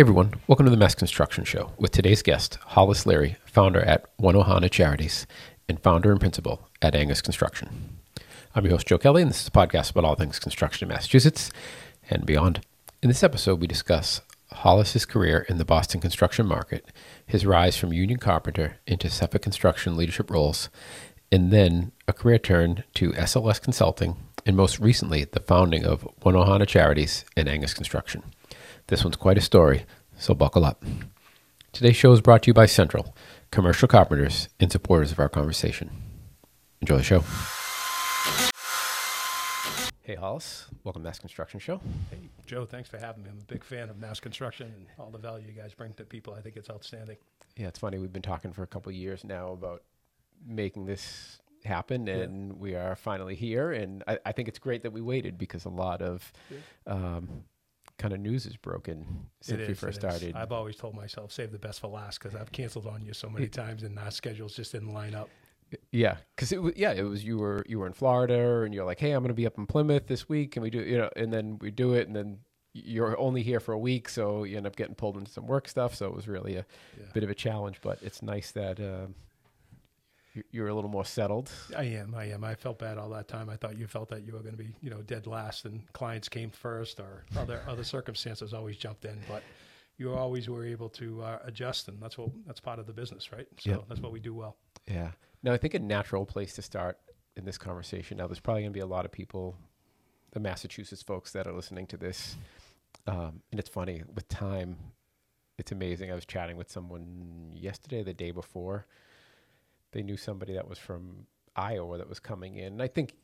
Hey everyone, welcome to the Mass Construction Show with today's guest, Hollis Leary, founder at One Ohana Charities and founder and principal at Angus Construction. I'm your host, Joe Kelly, and this is a podcast about all things construction in Massachusetts and beyond. In this episode, we discuss Hollis's career in the Boston construction market, his rise from union carpenter into Suffolk construction leadership roles, and then a career turn to SLS Consulting, and most recently, the founding of One Ohana Charities and Angus Construction. This one's quite a story, so buckle up. Today's show is brought to you by Central, commercial carpenters and supporters of our conversation. Enjoy the show. Hey, Hollis. Welcome to Mass Construction Show. Hey, Joe, thanks for having me. I'm a big fan of mass construction and all the value you guys bring to people. I think it's outstanding. Yeah, it's funny. We've been talking for a couple of years now about making this happen, and we are finally here. And I, I, think it's great that we waited because a lot of yeah. um, kind of news is broken since we first started. I've always told myself save the best for last because I've canceled on you so many times and our schedules just didn't line up. Yeah, because it was yeah, it was you were you were in Florida and you're like, hey, I'm going to be up in Plymouth this week, and we do you know, and then we do it, and then you're only here for a week, so you end up getting pulled into some work stuff. So it was really a yeah. bit of a challenge, but it's nice that. Uh, you're a little more settled. I am. I am. I felt bad all that time. I thought you felt that you were going to be, you know, dead last, and clients came first, or other other circumstances always jumped in. But you always were able to uh, adjust, and that's what that's part of the business, right? So yep. that's what we do well. Yeah. Now I think a natural place to start in this conversation. Now there's probably going to be a lot of people, the Massachusetts folks that are listening to this, um, and it's funny with time. It's amazing. I was chatting with someone yesterday, the day before they knew somebody that was from Iowa that was coming in. And I think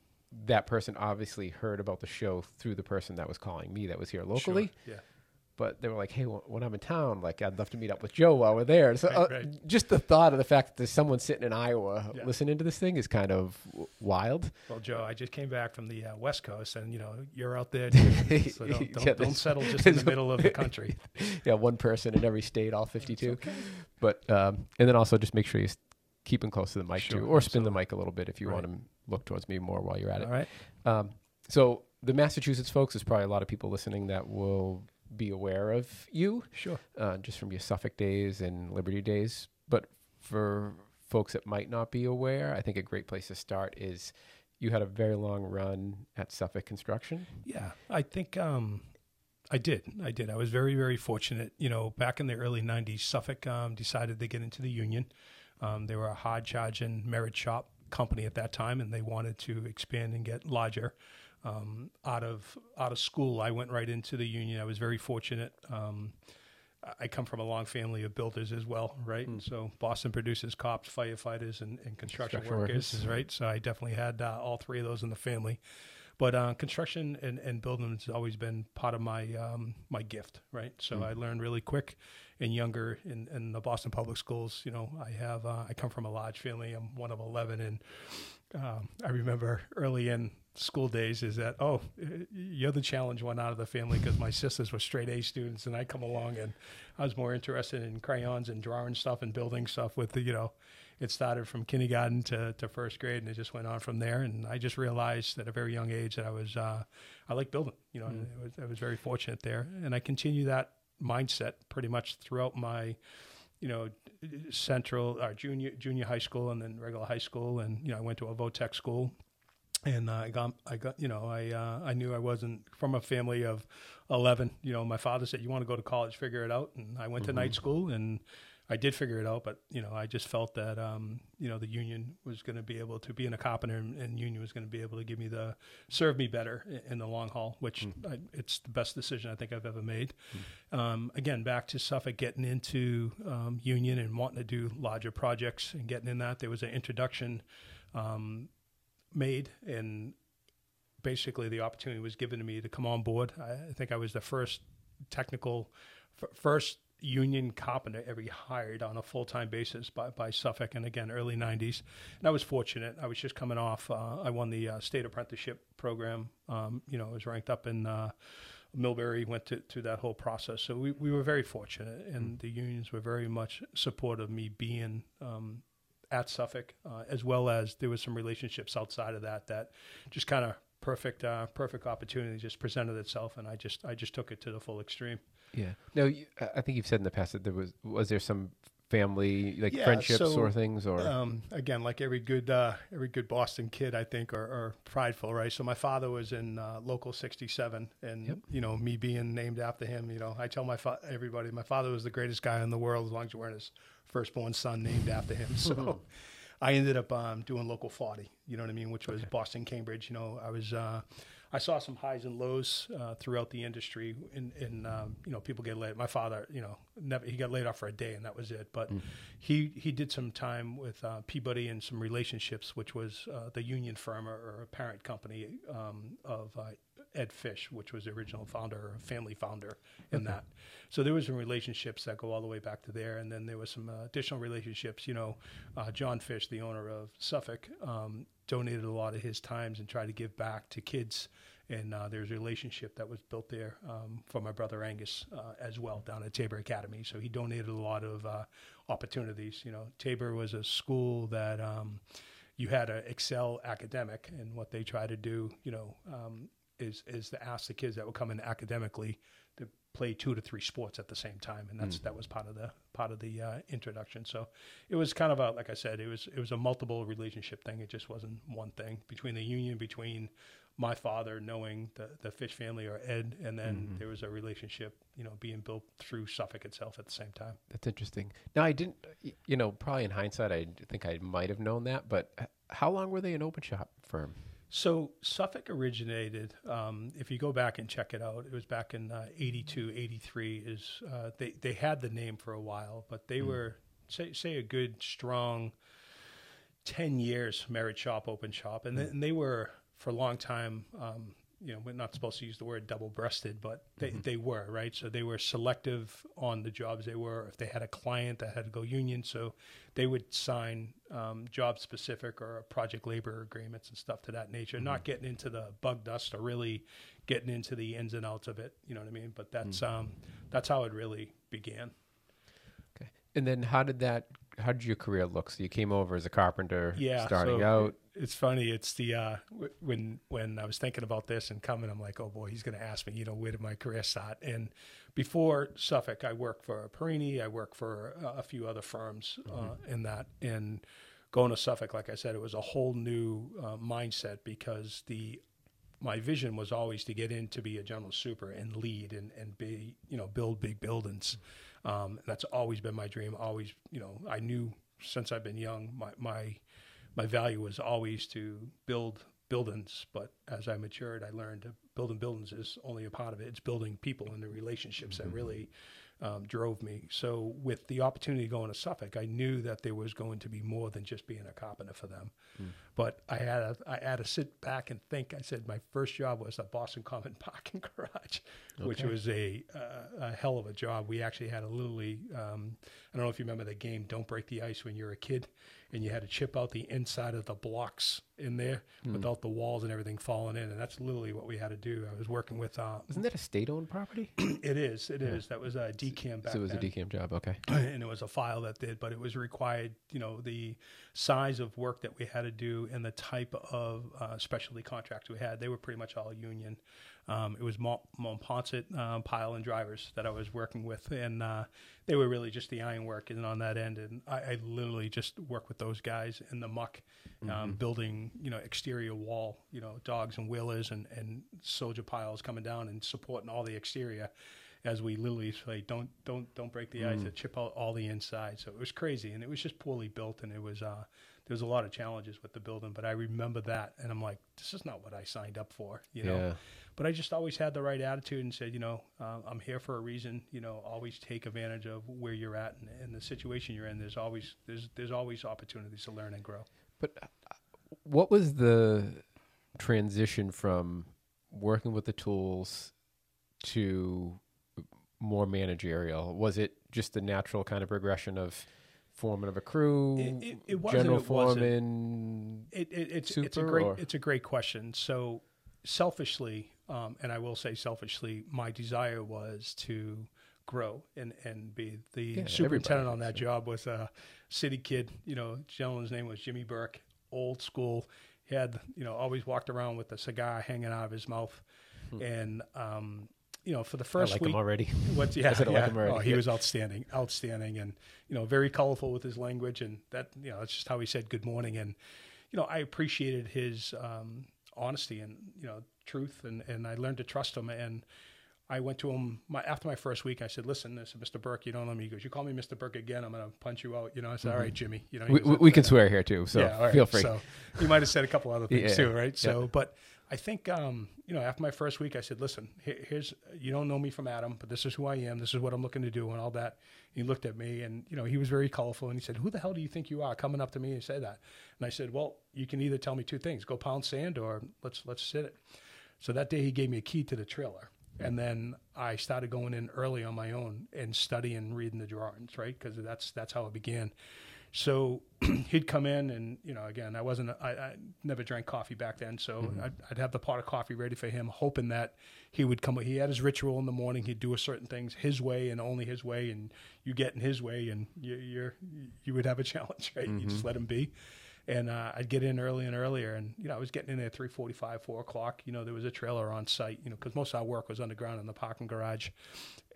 that person obviously heard about the show through the person that was calling me that was here locally. Sure. Yeah. But they were like, "Hey, when I'm in town, like I'd love to meet up with Joe while we're there." So right, uh, right. just the thought of the fact that there's someone sitting in Iowa yeah. listening to this thing is kind of wild. Well, Joe, I just came back from the uh, West Coast, and you know you're out there, so don't, don't, yeah, don't settle just in the middle of the country. yeah, one person in every state, all 52. Okay. But um, and then also just make sure you keeping close to the mic sure, too, or spin the mic a little bit if you right. want to look towards me more while you're at it. All right. Um, so the Massachusetts folks, there's probably a lot of people listening that will be aware of you. Sure. Uh, just from your Suffolk days and Liberty days, but for folks that might not be aware, I think a great place to start is you had a very long run at Suffolk Construction. Yeah, I think um, I did. I did. I was very, very fortunate. You know, back in the early '90s, Suffolk um, decided to get into the union. Um, they were a hard charging merit shop company at that time, and they wanted to expand and get larger. Um, out of out of school, I went right into the union. I was very fortunate. Um, I come from a long family of builders as well, right? Mm. So Boston produces cops, firefighters, and, and construction, construction workers, workers, right? So I definitely had uh, all three of those in the family. But uh, construction and, and building has always been part of my um, my gift, right? So mm. I learned really quick and younger in, in the Boston public schools. You know, I have uh, I come from a large family. I'm one of eleven, and um, I remember early in school days is that oh you're the challenge one out of the family because my sisters were straight A students and I come along and I was more interested in crayons and drawing stuff and building stuff with the you know it started from kindergarten to, to first grade and it just went on from there. And I just realized at a very young age that I was, uh, I like building, you know, mm. I, was, I was very fortunate there. And I continue that mindset pretty much throughout my, you know, central or uh, junior, junior high school and then regular high school. And, you know, I went to a VOTEC school and uh, I got, I got, you know, I, uh, I knew I wasn't from a family of 11, you know, my father said, you want to go to college, figure it out. And I went mm-hmm. to night school and, I did figure it out, but you know, I just felt that um, you know the union was going to be able to be in a carpenter, and, and union was going to be able to give me the serve me better in, in the long haul, which mm. I, it's the best decision I think I've ever made. Mm. Um, again, back to Suffolk, getting into um, union and wanting to do larger projects and getting in that, there was an introduction um, made, and basically the opportunity was given to me to come on board. I, I think I was the first technical, f- first union carpenter ever hired on a full time basis by, by Suffolk, and again, early 90s. And I was fortunate. I was just coming off, uh, I won the uh, state apprenticeship program. Um, you know, I was ranked up in uh, Millbury, went to, through that whole process. So we, we were very fortunate, and mm. the unions were very much supportive of me being. Um, at Suffolk, uh, as well as there was some relationships outside of that that just kind of perfect, uh, perfect opportunity just presented itself, and I just I just took it to the full extreme. Yeah. No, you, I think you've said in the past that there was was there some family like Yeah, friendships so, or things or Um, again, like every good uh, every good Boston kid, I think, are, are prideful, right? So my father was in uh, local '67, and Yep. you know, me being named after him, you know, I tell my fa- everybody, my father was the greatest guy in the world as long as you weren't his firstborn son named after him. So I ended up um, doing local 40, you know what I mean, which was Boston, Cambridge. You know, I was uh, I saw some highs and lows uh, throughout the industry, and, and um, you know, people get laid. My father, you know, never he got laid off for a day, and that was it. But he he did some time with uh, Peabody and some relationships, which was uh, the union firm or, or a parent company um, of. Uh, Ed Fish, which was the original founder, or family founder in that. So there was some relationships that go all the way back to there, and then there was some uh, additional relationships. You know, uh, John Fish, the owner of Suffolk, um, donated a lot of his times and tried to give back to kids. And uh, there's a relationship that was built there um, for my brother Angus uh, as well down at Tabor Academy. So he donated a lot of uh, opportunities. You know, Tabor was a school that um, you had to excel academic, and what they try to do, you know, um, is is to ask the kids that were coming academically play two to three sports at the same time, and that's that was part of the part of the uh, introduction. So it was kind of a like I said, it was it was a multiple relationship thing. It just wasn't one thing between the union between my father knowing the the Fish family or Ed, and then there was a relationship you know being built through Suffolk itself at the same time. That's interesting. Now, I didn't, you know, probably in hindsight, I think I might have known that, but how long were they an open shop firm? So Suffolk originated, um, if you go back and check it out, it was back in uh, 82, 83 is, uh, they, they had the name for a while, but they were, say, say a good, strong 10 years merit shop, open shop. And, then, and they were, for a long time, um, you know, we're not supposed to use the word double breasted, but they, they were, right? So they were selective on the jobs they were. If they had a client that had to go union, so they would sign um, job specific or project labor agreements and stuff to that nature, not getting into the bug dust or really getting into the ins and outs of it. You know what I mean? But that's, um, that's how it really began. Okay. And then how did that, how did your career look? So you came over as a carpenter yeah starting so out. it's funny it's the uh w- when when i was thinking about this and coming i'm like oh boy he's going to ask me you know where did my career start and before suffolk i worked for perini i worked for a few other firms uh, in that and going to suffolk like i said it was a whole new uh, mindset because the my vision was always to get in to be a general super and lead and, and be, you know, build big buildings. Um, that's always been my dream. Always, you know, I knew since I've been young, my, my, my value was always to build buildings. But as I matured, I learned building buildings is only a part of it. It's building people and the relationships that really um, drove me. So with the opportunity going to Suffolk, I knew that there was going to be more than just being a carpenter for them. But I had a, I had to sit back and think. I said my first job was a Boston Common parking garage, which was a, uh, a hell of a job. We actually had a literally, um, I don't know if you remember the game Don't Break the Ice when you're a kid, and you had to chip out the inside of the blocks in there without the walls and everything falling in, and that's literally what we had to do. I was working with. Uh, Isn't that a state-owned property? it is, it is. That was a DCAM back so it was then a DCAM job. Okay. and it was a file that did, but it was required, you know, the size of work that we had to do and the type of uh, specialty contracts we had. They were pretty much all union. Um, it was Mont, Montponset um, pile and drivers that I was working with, and uh, they were really just the ironwork and on that end. And I, I literally just worked with those guys in the muck, um, building, you know, exterior wall, you know, dogs and wheelers and, and soldier piles coming down and supporting all the exterior as we literally say, don't don't don't break the ice, to chip out all the inside. So it was crazy, and it was just poorly built, and it was uh, there was a lot of challenges with the building. But I remember that, and I'm like, this is not what I signed up for, you know. Yeah. But I just always had the right attitude and said, you know, uh, I'm here for a reason. You know, always take advantage of where you're at and, and the situation you're in. There's always there's there's always opportunities to learn and grow. But uh, what was the transition from working with the tools to more managerial? Was it just a natural kind of progression of foreman of a crew, It- it- it wasn't, general foreman? It, it, it's it's a great or- it's a great question. So selfishly, um, and I will say selfishly, my desire was to grow and and be the Yeah, superintendent on that does, job was a city kid. You know, gentleman's name was Jimmy Burke, old school. He had you know always walked around with a cigar hanging out of his mouth, Hmm. and um, you know, for the I first like week, him already. What's yeah, said I like yeah. him already. Oh, he Yeah. was outstanding, outstanding, and you know, very colorful with his language, and that you know, that's just how he said good morning, and you know, I appreciated his um, honesty and you know, truth, and and I learned to trust him, and I went to him my, after my first week. I said, "Listen, I said, Mr. Burke, you don't know me." He goes, "You call me Mr. Burke again, I'm gonna punch you out." You know, I said, "All right, Jimmy." You know, We, we, we can swear here too, so yeah, right. feel free. So you might have said a couple other things Yeah, too, right? yeah. So, but I think um, you know, after my first week, I said, "Listen, here, here's you don't know me from Adam, but this is who I am. This is what I'm looking to do, and all that." He looked at me, and you know, he was very colorful, and he said, "Who the hell do you think you are, coming up to me and say that?" And I said, "Well, you can either tell me two things: go pound sand, or let's let's sit it." So that day, he gave me a key to the trailer. And then I started going in early on my own and studying, reading the drawings, right? Because that's that's how it began. So he'd come in, and you know, again, I wasn't, I, I never drank coffee back then, so mm-hmm. I'd, I'd have the pot of coffee ready for him, hoping that he would come. He had his ritual in the morning. He'd do a certain things his way and only his way, and you get in his way, and you, you're you would have a challenge, right? You just mm-hmm. let him be and uh, I'd get in early and earlier, and you know I was getting in there three forty-five, four o'clock. You know there was a trailer on site, you know, because most of our work was underground in the parking garage,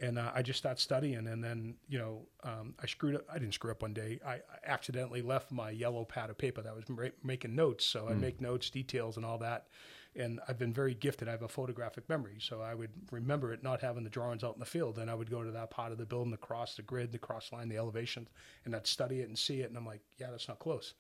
and uh, I just started studying, and then you know um, I screwed up. I didn't screw up one day. I, I accidentally left my yellow pad of paper that was ma- making notes, so I'd make notes, details, and all that. And I've been very gifted. I have a photographic memory, so I would remember it not having the drawings out in the field. And I would go to that part of the building, the cross, the grid, the cross line, the elevations, and I'd study it and see it. And I'm like, yeah, that's not close.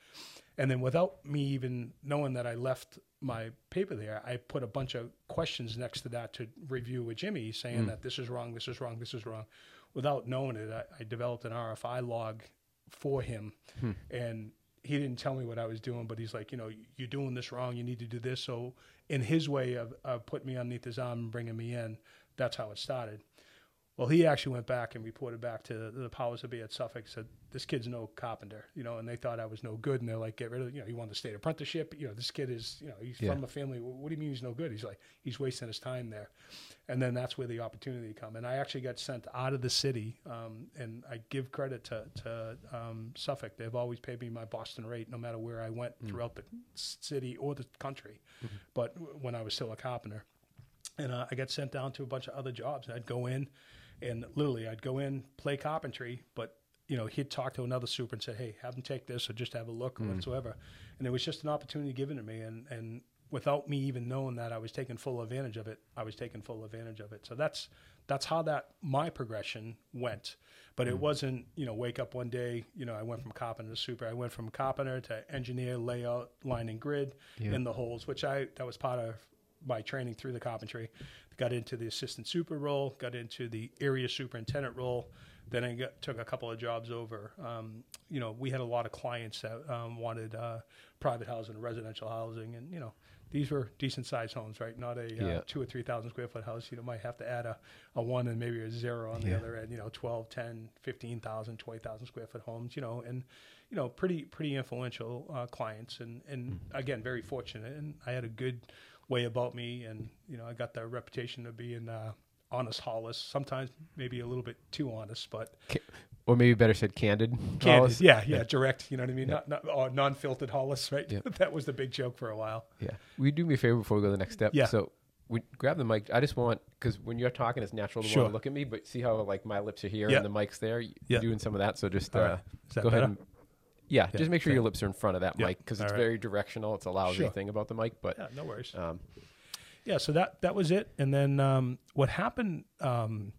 And then without me even knowing that I left my paper there, I put a bunch of questions next to that to review with Jimmy, saying mm. that this is wrong, this is wrong, this is wrong. Without knowing it, I, I developed an RFI log for him, hmm. and he didn't tell me what I was doing, but he's like, you know, you're doing this wrong. You need to do this. So, in his way of, of putting me underneath his arm and bringing me in, that's how it started. Well, he actually went back and reported back to the powers that be at Suffolk. Said this kid's no carpenter, you know, and they thought I was no good, and they're like, get rid of, you know, he wanted the state apprenticeship. You know, this kid is, you know, he's Yeah. from a family. What do you mean he's no good? He's like, he's wasting his time there, and then that's where the opportunity come. And I actually got sent out of the city, um, and I give credit to to um, Suffolk. They've always paid me my Boston rate, no matter where I went throughout the city or the country. But w- when I was still a carpenter and uh, I got sent down to a bunch of other jobs. I'd go in, and literally, I'd go in, play carpentry, but you know, he'd talk to another super and say, "Hey, have him take this, or just have a look, or hmm. whatsoever." And it was just an opportunity given to me, and and without me even knowing that I was taking full advantage of it, I was taking full advantage of it. So that's that's how that my progression went. But it hmm. wasn't, you know, wake up one day, you know, I went from carpenter to super. I went from carpenter to engineer, layout, line and grid Yeah. in the holes, which I that was part of my training through the carpentry. Got into the assistant super role, got into the area superintendent role. Then I got, took a couple of jobs over. Um, you know, we had a lot of clients that um, wanted uh, private housing, residential housing, and you know, these were decent sized homes, right? Not a uh, Yeah. two or three thousand square foot house. You know, might have to add a, a one and maybe a zero on the Yeah. other end. You know, 12, 10, 15,000, 20,000 square foot homes. You know, and you know, pretty pretty influential uh, clients, and and again, very fortunate. And I had a good way about me, and you know, I got the reputation of being uh, honest, Hollis. Sometimes maybe a little bit too honest, but or maybe better said, candid. candid. Hollis. Yeah, yeah, direct. You know what I mean? Not not or non-filtered Hollis, right? Yeah. that was the big joke for a while. Yeah. Will you do me a favor before we go to the next step? Yeah. So we grab the mic. I just want because when you're talking, it's natural to Sure. want to look at me, but see how like my lips are here Yeah. and the mic's there. You're Yeah. doing some of that. So just uh, right. That go better? ahead. And, yeah, Yeah, just make sure your lips are in front of that mic because it's right. very directional. It's a lousy Sure. thing about the mic, but Yeah, no worries. um, yeah, so that that was it. And then um, what happened? Um,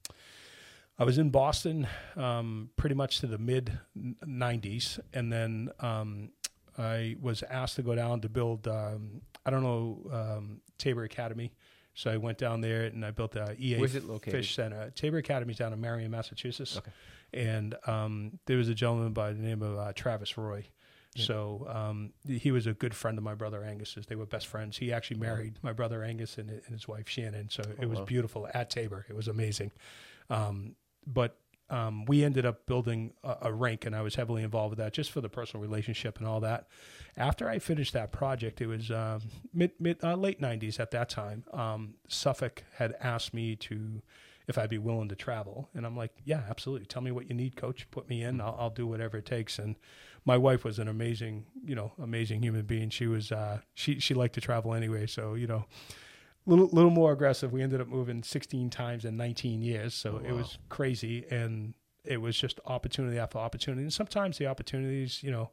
I was in Boston um, pretty much to the mid '90s, and then um, I was asked to go down to build. Um, I don't know um, Tabor Academy, so I went down there and I built the EA where's it located? Fish Center. Tabor Academy's down in Marion, Massachusetts. Okay. And um, there was a gentleman by the name of uh, Travis Roy. Yeah. So um, he was a good friend of my brother Angus's. They were best friends. He actually married my brother Angus and, and his wife Shannon. So Oh, it was wow. beautiful at Tabor. It was amazing. Um, but um, we ended up building a, a rink, and I was heavily involved with that just for the personal relationship and all that. After I finished that project, it was um, mid, mid uh, late '90s at that time. Um, Suffolk had asked me to if I'd be willing to travel, and I'm like, yeah, absolutely. Tell me what you need, coach. Put me in. I'll, I'll do whatever it takes. And my wife was an amazing, you know, amazing human being. She was uh, she she liked to travel anyway, so you know a little little more aggressive. We ended up moving 16 times in 19 years, so Oh, it was crazy, and it was just opportunity after opportunity. And sometimes the opportunities, you know,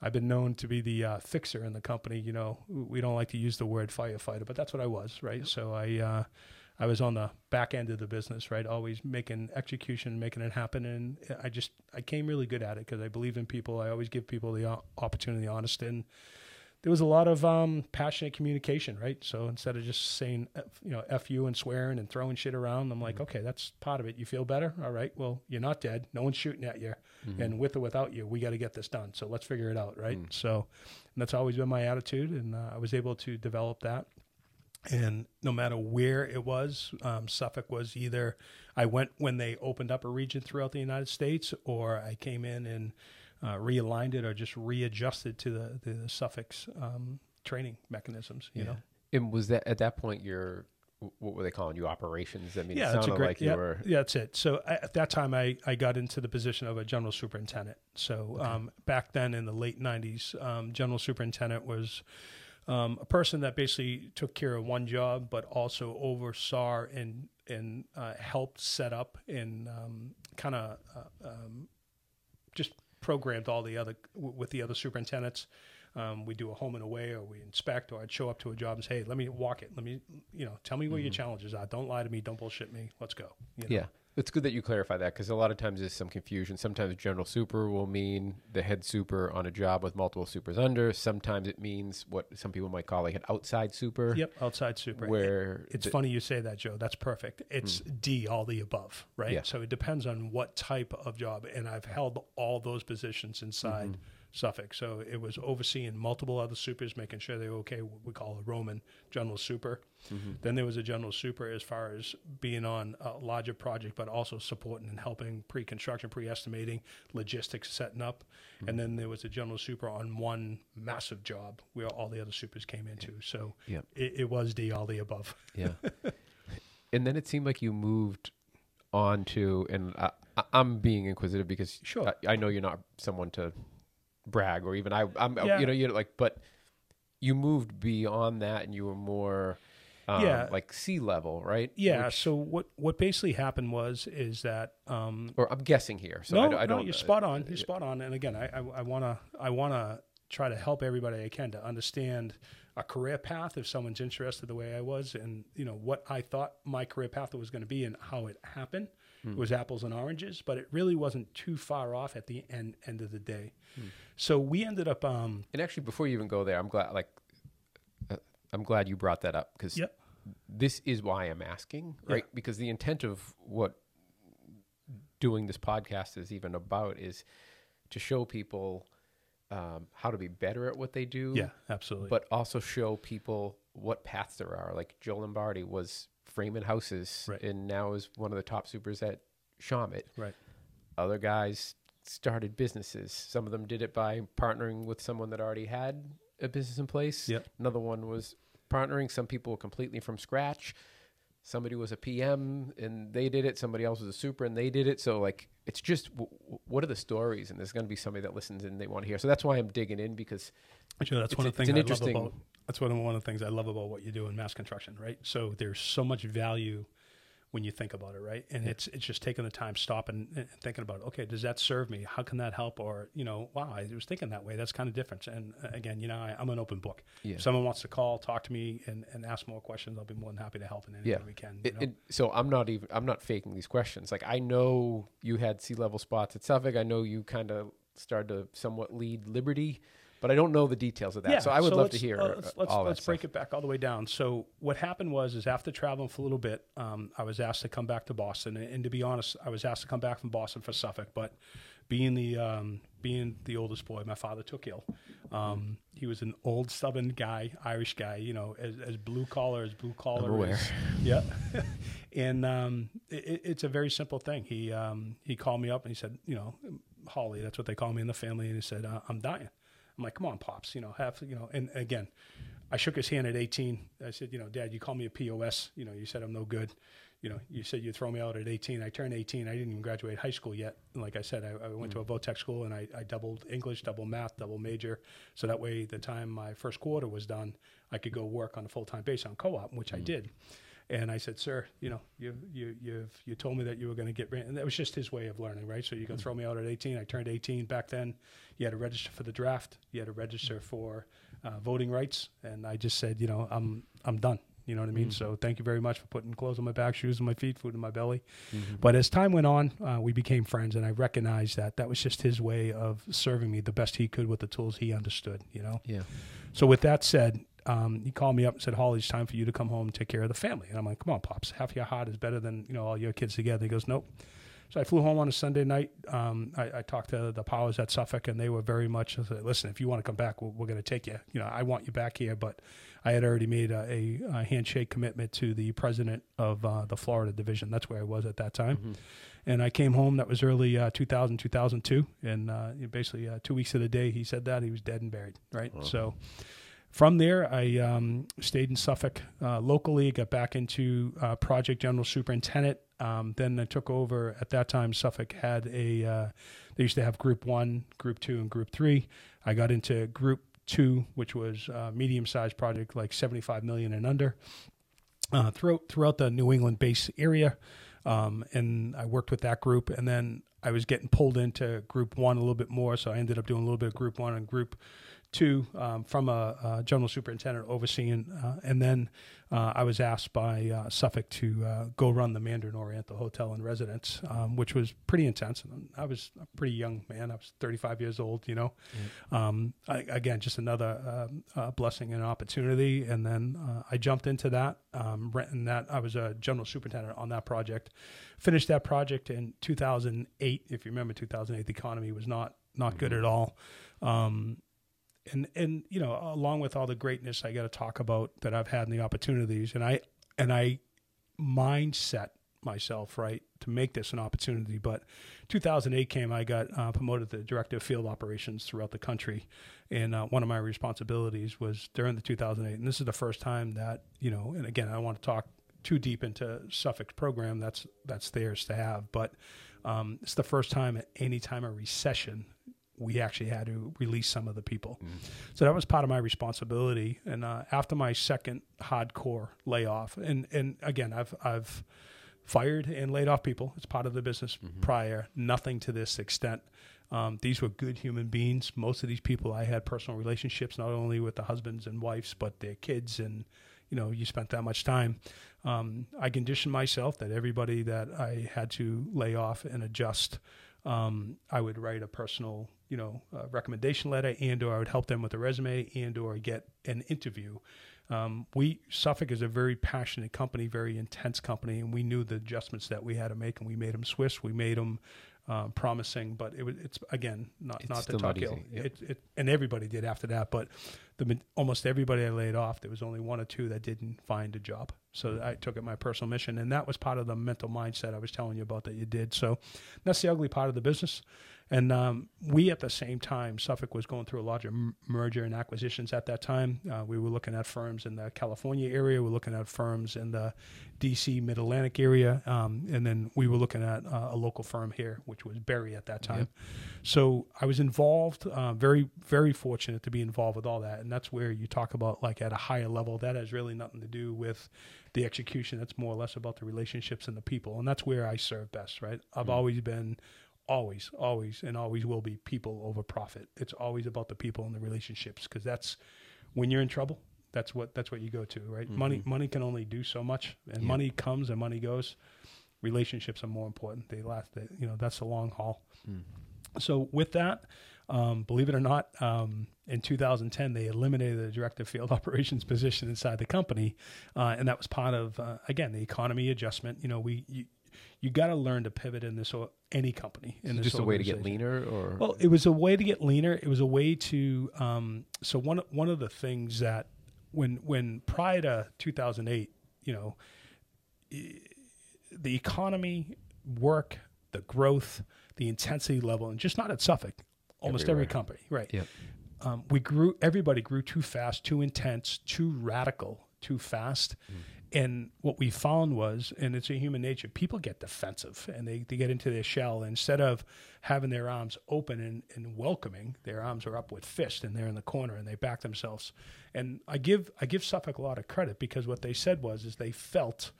I've been known to be the uh, fixer in the company. You know, we don't like to use the word firefighter, but that's what I was, right? So I. Uh, I was on the back end of the business, right? Always making execution, making it happen, and I just I came really good at it because I believe in people. I always give people the opportunity, honest, and there was a lot of um, passionate communication, right? So instead of just saying, you know, "f you" and swearing and throwing shit around, I'm like, okay, that's part of it. You feel better, all right? Well, you're not dead. No one's shooting at you, and with or without you, we got to get this done. So let's figure it out, right? So and that's always been my attitude, and uh, I was able to develop that. And no matter where it was, um, Suffolk was either I went when they opened up a region throughout the United States, or I came in and uh, realigned it or just readjusted to the, the Suffolk's um, training mechanisms. You know, And was that at that point your what were they calling you operations? I mean, yeah, it sounded great. like you yeah, were. yeah, that's it. So I, at that time, I, I got into the position of a general superintendent. So um, back then in the late '90s, um, general superintendent was um, a person that basically took care of one job, but also oversaw and and uh, helped set up and um, kind of uh, um, just programmed all the other w- with the other superintendents. Um, we do a home and away, or we inspect, or I'd show up to a job and say, "Hey, let me walk it. Let me, you know, tell me where your challenges are. Don't lie to me. Don't bullshit me. Let's go." You know? Yeah, it's good that you clarify that because a lot of times there's some confusion. Sometimes general super will mean the head super on a job with multiple supers under. Sometimes it means what some people might call like an outside super. Yep. Outside super. Where It's the- funny you say that, Joe. That's perfect. It's mm. D, all the above, right? Yeah. So it depends on what type of job. And I've held all those positions inside mm-hmm. Suffolk. So it was overseeing multiple other supers, making sure they were okay. What we call a Roman general super. Mm-hmm. Then there was a general super as far as being on a larger project, but also supporting and helping pre-construction, pre-estimating, logistics setting up. And mm-hmm. then there was a general super on one massive job where all the other supers came into. So Yeah. it, it was D, all the above. Yeah. and then it seemed like you moved on to, and I, I- I'm being inquisitive because Sure. I, I know you're not someone to brag or even I, I'm, Yeah. you know, you're like, but you moved beyond that and you were more, um, Yeah. like C-level, right? Yeah. Which- so what what basically happened was is that um, or I'm guessing here. So no, I, don't- I no, don't. you're spot on. You're spot on. And again, I I want to I want to try to help everybody I can to understand a career path if someone's interested the way I was, and you know what I thought my career path was going to be and how it happened. Hmm. It was apples and oranges, but it really wasn't too far off at the end end of the day. Hmm. So we ended up. Um, And actually, before you even go there, I'm glad, like, uh, I'm glad you brought that up because Yep. this is why I'm asking, right? Because the intent of what doing this podcast is even about is to show people um, how to be better at what they do. yeah, absolutely. But also show people what paths there are. Like Joe Lombardi was framing houses Right. and now is one of the top supers at Shawmut. right. Other guys started businesses. Some of them did it by partnering with someone that already had a business in place. Yep. Another one was partnering. Some people were completely from scratch. Somebody was a PM and they did it. Somebody else was a super and they did it. So like, it's just w- w- what are the stories? And there's going to be somebody that listens and they want to hear. So that's why I'm digging in because that's one of the things I love about. That's one of one of the things I love about what you do in mass construction, right? So there's so much value when you think about it, right? And it's it's just taking the time, stopping and thinking about, okay, does that serve me? How can that help? Or you know, wow, I was thinking that way. That's kind of different. And uh, again, you know, I, I'm an open book. Yeah. If someone wants to call, talk to me, and, and ask more questions, I'll be more than happy to help in any Yeah. way we can. You It, know? it, so I'm not even I'm not faking these questions. Like I know you had C-level spots at Suffolk. I know you kind of started to somewhat lead Liberty, but I don't know the details of that. so I would love to hear uh, let's let's, all let's that break stuff. it back all the way down. So what happened was, is after traveling for a little bit, um, I was asked to come back to Boston, and, and to be honest, I was asked to come back from Boston for Suffolk, but being the um, being the oldest boy, my father took ill. Um, he was an old, stubborn guy, Irish guy, you know, as, as blue collar as blue collar. aware. is. Yeah, and um, it, it's a very simple thing. He um, he called me up and he said, you know, Holly, that's what they call me in the family, and he said, uh, I'm dying. I'm like, come on, pops, you know, have you know. And again, I shook his hand at 18. I said, you know, Dad, you call me a POS. You know, you said I'm no good. you know, you said you'd throw me out at 18. I turned 18. I didn't even graduate high school yet. And like I said, I, I went to a mm. Votech school and I, I doubled English, double math, double major. So that way, the time my first quarter was done, I could go work on a full time basis on co-op, which I mm. did. And I said, "Sir, you know, you you you've you told me that you were going to get," ran-" and that was just his way of learning, right? So you're going to throw me out at 18. I turned 18 back then. You had to register for the draft. You had to register for uh, voting rights, and I just said, you know, I'm I'm done. You know what I mean? So thank you very much for putting clothes on my back, shoes on my feet, food in my belly. But as time went on, uh, we became friends, and I recognized that that was just his way of serving me the best he could with the tools he understood. You know. Yeah. So with that said, um, he called me up and said, "Holly, it's time for you to come home and take care of the family." And I'm like, "Come on, pops, half your heart is better than you know all your kids together." He goes, "Nope." So I flew home on a Sunday night. Um, I, I talked to the powers at Suffolk, and they were very much, I said, "Listen, if you want to come back, we're, we're going to take you. You know, I want you back here." But I had already made a, a, a handshake commitment to the president of uh, the Florida division. That's where I was at that time. And I came home. That was early uh, 2000, 2002, and uh, basically uh, two weeks of the day he said that he was dead and buried. Right. So from there, I um, stayed in Suffolk uh, locally, got back into uh, project general superintendent. Um, then I took over. At that time, Suffolk had a, uh, they used to have group one, group two, and group three. I got into group two, which was a medium sized project, like 75 million and under, uh, throughout, throughout the New England base area. Um, and I worked with that group. And then I was getting pulled into group one a little bit more. So I ended up doing a little bit of group one and group two um, from a, a general superintendent overseeing. Uh, and then uh, I was asked by uh, Suffolk to uh, go run the Mandarin Oriental Hotel and Residence, um, which was pretty intense. And I was a pretty young man. I was 35 years old, you know. Um, I, again, just another um, uh, blessing and opportunity. And then uh, I jumped into that. Um, and that I was a general superintendent on that project. Finished that project in 2008. If you remember, 2008, the economy was not not good at all. Um, and and you know along with all the greatness i got to talk about that i've had and the opportunities and i and i mindset myself right to make this an opportunity. But 2008 came i got uh, promoted to director of field operations throughout the country and uh, one of my responsibilities was during the 2008 and this is the first time that you know and again i want to talk too deep into suffolk's program that's that's theirs to have but um, it's the first time at any time of recession we actually had to release some of the people. So that was part of my responsibility. And uh, after my second hardcore layoff, and and again, I've I've fired and laid off people. It's part of the business. Prior, nothing to this extent. Um, these were good human beings. Most of these people, I had personal relationships, not only with the husbands and wives, but their kids, and you know, you spent that much time. Um, I conditioned myself that everybody that I had to lay off and adjust um, I would write a personal, you know, uh, recommendation letter, and or I would help them with a resume, and or get an interview. Um, we Suffolk is a very passionate company, very intense company, and we knew the adjustments that we had to make, and we made them swiss We made them um, promising, but it was it's again not It's not to still talk not yep. It, it, and everybody did after that, but the almost everybody I laid off, there was only one or two that didn't find a job. So I took it my personal mission, and that was part of the mental mindset I was telling you about that you did. So that's the ugly part of the business. And um, we, at the same time, Suffolk was going through a larger m- merger and acquisitions at that time. Uh, we were looking at firms in the California area, we are looking at firms in the DC Mid Atlantic area, um, and then we were looking at uh, a local firm here, which was Berry at that time. So I was involved, uh, very, very fortunate to be involved with all that. And that's where you talk about, like, at a higher level, that has really nothing to do with the execution. That's more or less about the relationships and the people. And that's where I serve best, right? I've always been, always, always, and always will be people over profit. It's always about the people and the relationships because that's when you're in trouble. That's what that's what you go to, right? Money money can only do so much, and Yeah. money comes and money goes. Relationships are more important. They last. They, you know, that's the long haul. So with that, um, believe it or not, um, in 2010 they eliminated the director of field operations position inside the company, uh, and that was part of uh, again the economy adjustment. You know, we you, you got to learn to pivot in this or any company in this just a way to get leaner, or Well, it was a way to get leaner. It was a way to. Um, so one one of the things that when when prior to 2008, you know, the economy, work, the growth, the intensity level, and just not at Suffolk, almost every company, right? Yep. Um, we grew. Everybody grew too fast, too intense, too radical, too fast, And what we found was, and it's a human nature, people get defensive and they, they get into their shell. Instead of having their arms open and, and welcoming, their arms are up with fist and they're in the corner and they back themselves. And I give I give Suffolk a lot of credit because what they said was is they felt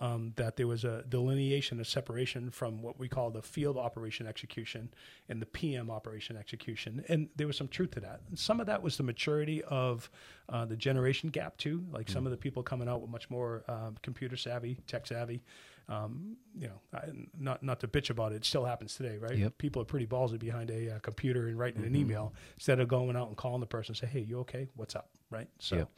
um, that there was a delineation, a separation from what we call the field operation execution and the PM operation execution. And there was some truth to that. And some of that was the maturity of uh, the generation gap, too. Like mm-hmm. some of the people coming out with much more um, computer savvy, tech savvy. Um, you know, I, not not to bitch about it, it still happens today, right? Yep. People are pretty ballsy behind a uh, computer and writing mm-hmm. an email instead of going out and calling the person and say, "Hey, you okay? What's up?" Right? So. Yep.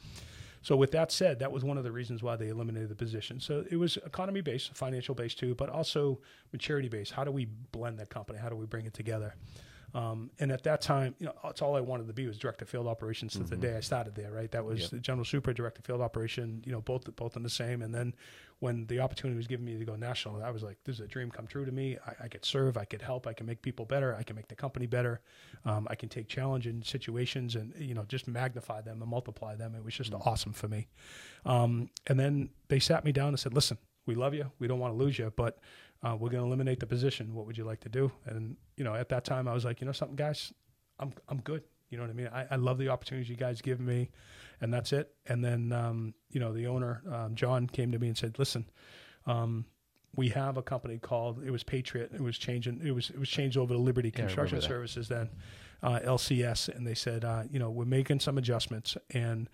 So with that said, that was one of the reasons why they eliminated the position. So it was economy based, financial based too, but also maturity based. How do we blend that company? How do we bring it together? Um, and at that time, you know, that's all I wanted to be was director of field operations since mm-hmm. the day I started there. Right, that was yep. the general super, director of field operation. You know, both both in the same. And then when the opportunity was given me to go national, I was like, this is a dream come true to me. I, I could serve, I could help, I can make people better, I can make the company better, um, I can take challenging situations and you know just magnify them and multiply them. It was just mm-hmm. awesome for me. Um, and then they sat me down and said, listen, we love you, we don't want to lose you, but uh, we're going to eliminate the position. What would you like to do? And you know, at that time, I was like, you know, something, guys, I'm I'm good. You know what I mean? I, I love the opportunities you guys give me and that's it. And then um, you know the owner um, John came to me and said, "Listen, um, we have a company called it was Patriot. It was changing. It was it was changed over to Liberty yeah, Construction Services then, uh, LCS. And they said, uh, you know, we're making some adjustments and."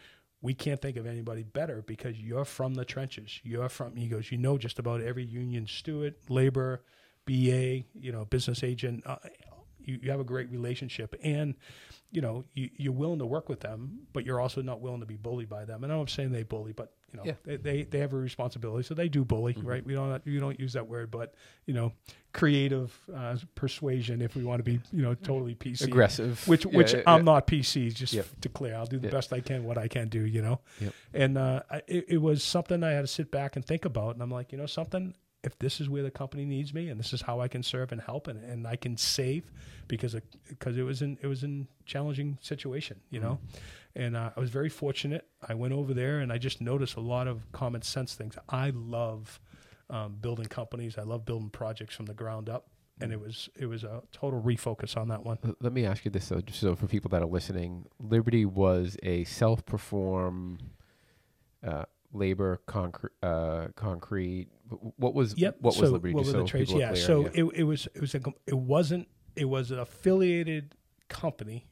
We can't think of anybody better because you're from the trenches. You're from, he goes, you know just about every union steward, labor, BA, you know, business agent. Uh, you, you have a great relationship. And you know, you, you're willing to work with them, but you're also not willing to be bullied by them. And I'm saying they bully, but you know, yeah. they, they, they have a responsibility, so they do bully, mm-hmm. right? We don't you don't use that word, but you know, creative uh, persuasion, if we want to be you know totally PC, aggressive, which yeah, which yeah, I'm not PC. Just yep. clear, I'll do the yep. best I can, what I can do, you know. Yep. And uh, it, it was something I had to sit back and think about, and I'm like, you know, something if this is where the company needs me and this is how I can serve and help and, and I can save because because it was in it was in challenging situation, you know. Mm-hmm. And uh, I was very fortunate. I went over there and I just noticed a lot of common sense things. I love um, building companies. I love building projects from the ground up. And it was it was a total refocus on that one. Let me ask you this though, just so for people that are listening, Liberty was a self-perform uh, labor, concrete, uh, concrete. What was yep. what so was Liberty? What were the trades? Yeah. So yeah. It, it was it was a, it wasn't it was an affiliated company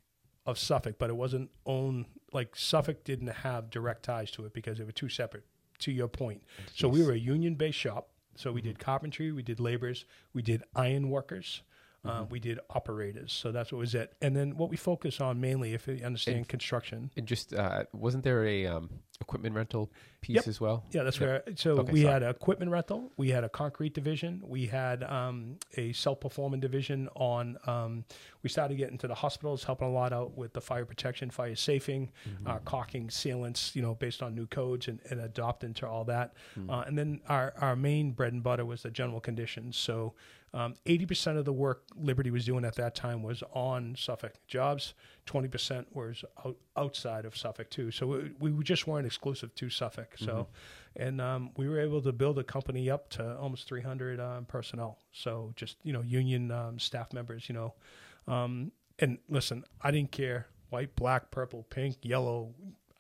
of Suffolk, but it wasn't owned like Suffolk didn't have direct ties to it because they were two separate. To your point, Jeez. so we were a union based shop. So we mm-hmm. did carpentry, we did laborers, we did iron workers, uh, mm-hmm. we did operators. So that's what was it. And then what we focus on mainly, if you understand and, construction, and just uh, wasn't there a um, equipment rental piece yep. as well? Yeah, that's yep. where. So okay, we sorry. had equipment rental, we had a concrete division, we had um, a self-performing division on. Um, we started getting to the hospitals, helping a lot out with the fire protection, fire safing, mm-hmm. uh, caulking, sealants, you know, based on new codes and, and adopting to all that. Mm-hmm. Uh, and then our our main bread and butter was the general conditions. So. Um, 80% of the work Liberty was doing at that time was on Suffolk jobs. 20% was out, outside of Suffolk too. So we, we just weren't exclusive to Suffolk. So, mm-hmm. and um, we were able to build a company up to almost 300 um, personnel. So just you know union um, staff members. You know, um, and listen, I didn't care white, black, purple, pink, yellow.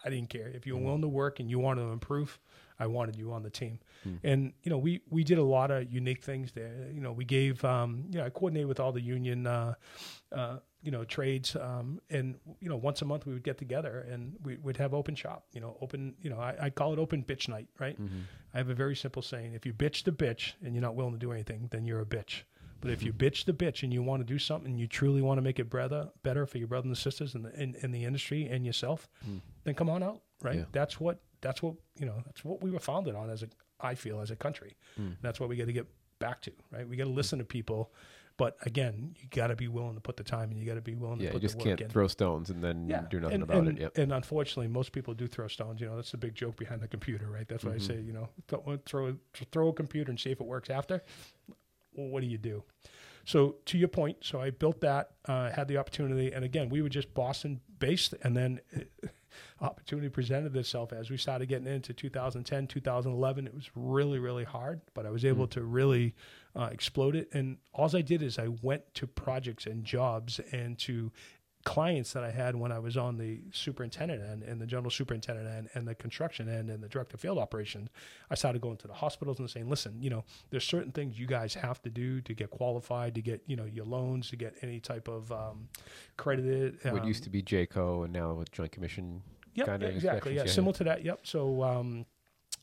I didn't care if you were mm-hmm. willing to work and you wanted to improve. I wanted you on the team. Mm. And you know, we we did a lot of unique things there. You know, we gave um, you know, I coordinated with all the union uh, uh, you know trades um, and you know once a month we would get together and we would have open shop you know open you know I, I call it open bitch night right mm-hmm. i have a very simple saying if you bitch the bitch and you're not willing to do anything then you're a bitch but if you bitch the bitch and you want to do something you truly want to make it better better for your brothers and sisters in the in, in the industry and yourself mm. then come on out right yeah. that's what that's what you know that's what we were founded on as a i feel as a country mm. that's what we got to get back to right we got to listen to people but again, you got to be willing to put the time and you got to be willing to yeah, put you just the can't in. throw stones and then yeah. do nothing and, about and, it. Yep. And unfortunately, most people do throw stones. You know, that's the big joke behind the computer, right? That's why mm-hmm. I say, you know, throw throw a computer and see if it works after. Well, what do you do? So to your point, so I built that, uh, had the opportunity, and again, we were just Boston based, and then. It, opportunity presented itself as we started getting into 2010, 2011. It was really, really hard, but I was able to really uh, explode it. And all I did is I went to projects and jobs and to clients that I had when I was on the superintendent end and the general superintendent end and the construction end and the director of field operations, I started going to the hospitals and saying, listen, you know, there's certain things you guys have to do to get qualified, to get, you know, your loans, to get any type of um, credited. what um, used to be JCAHO and now with Joint Commission. Yep, kind yeah, of exactly. Yeah, yeah, similar to that. Yep. So, um,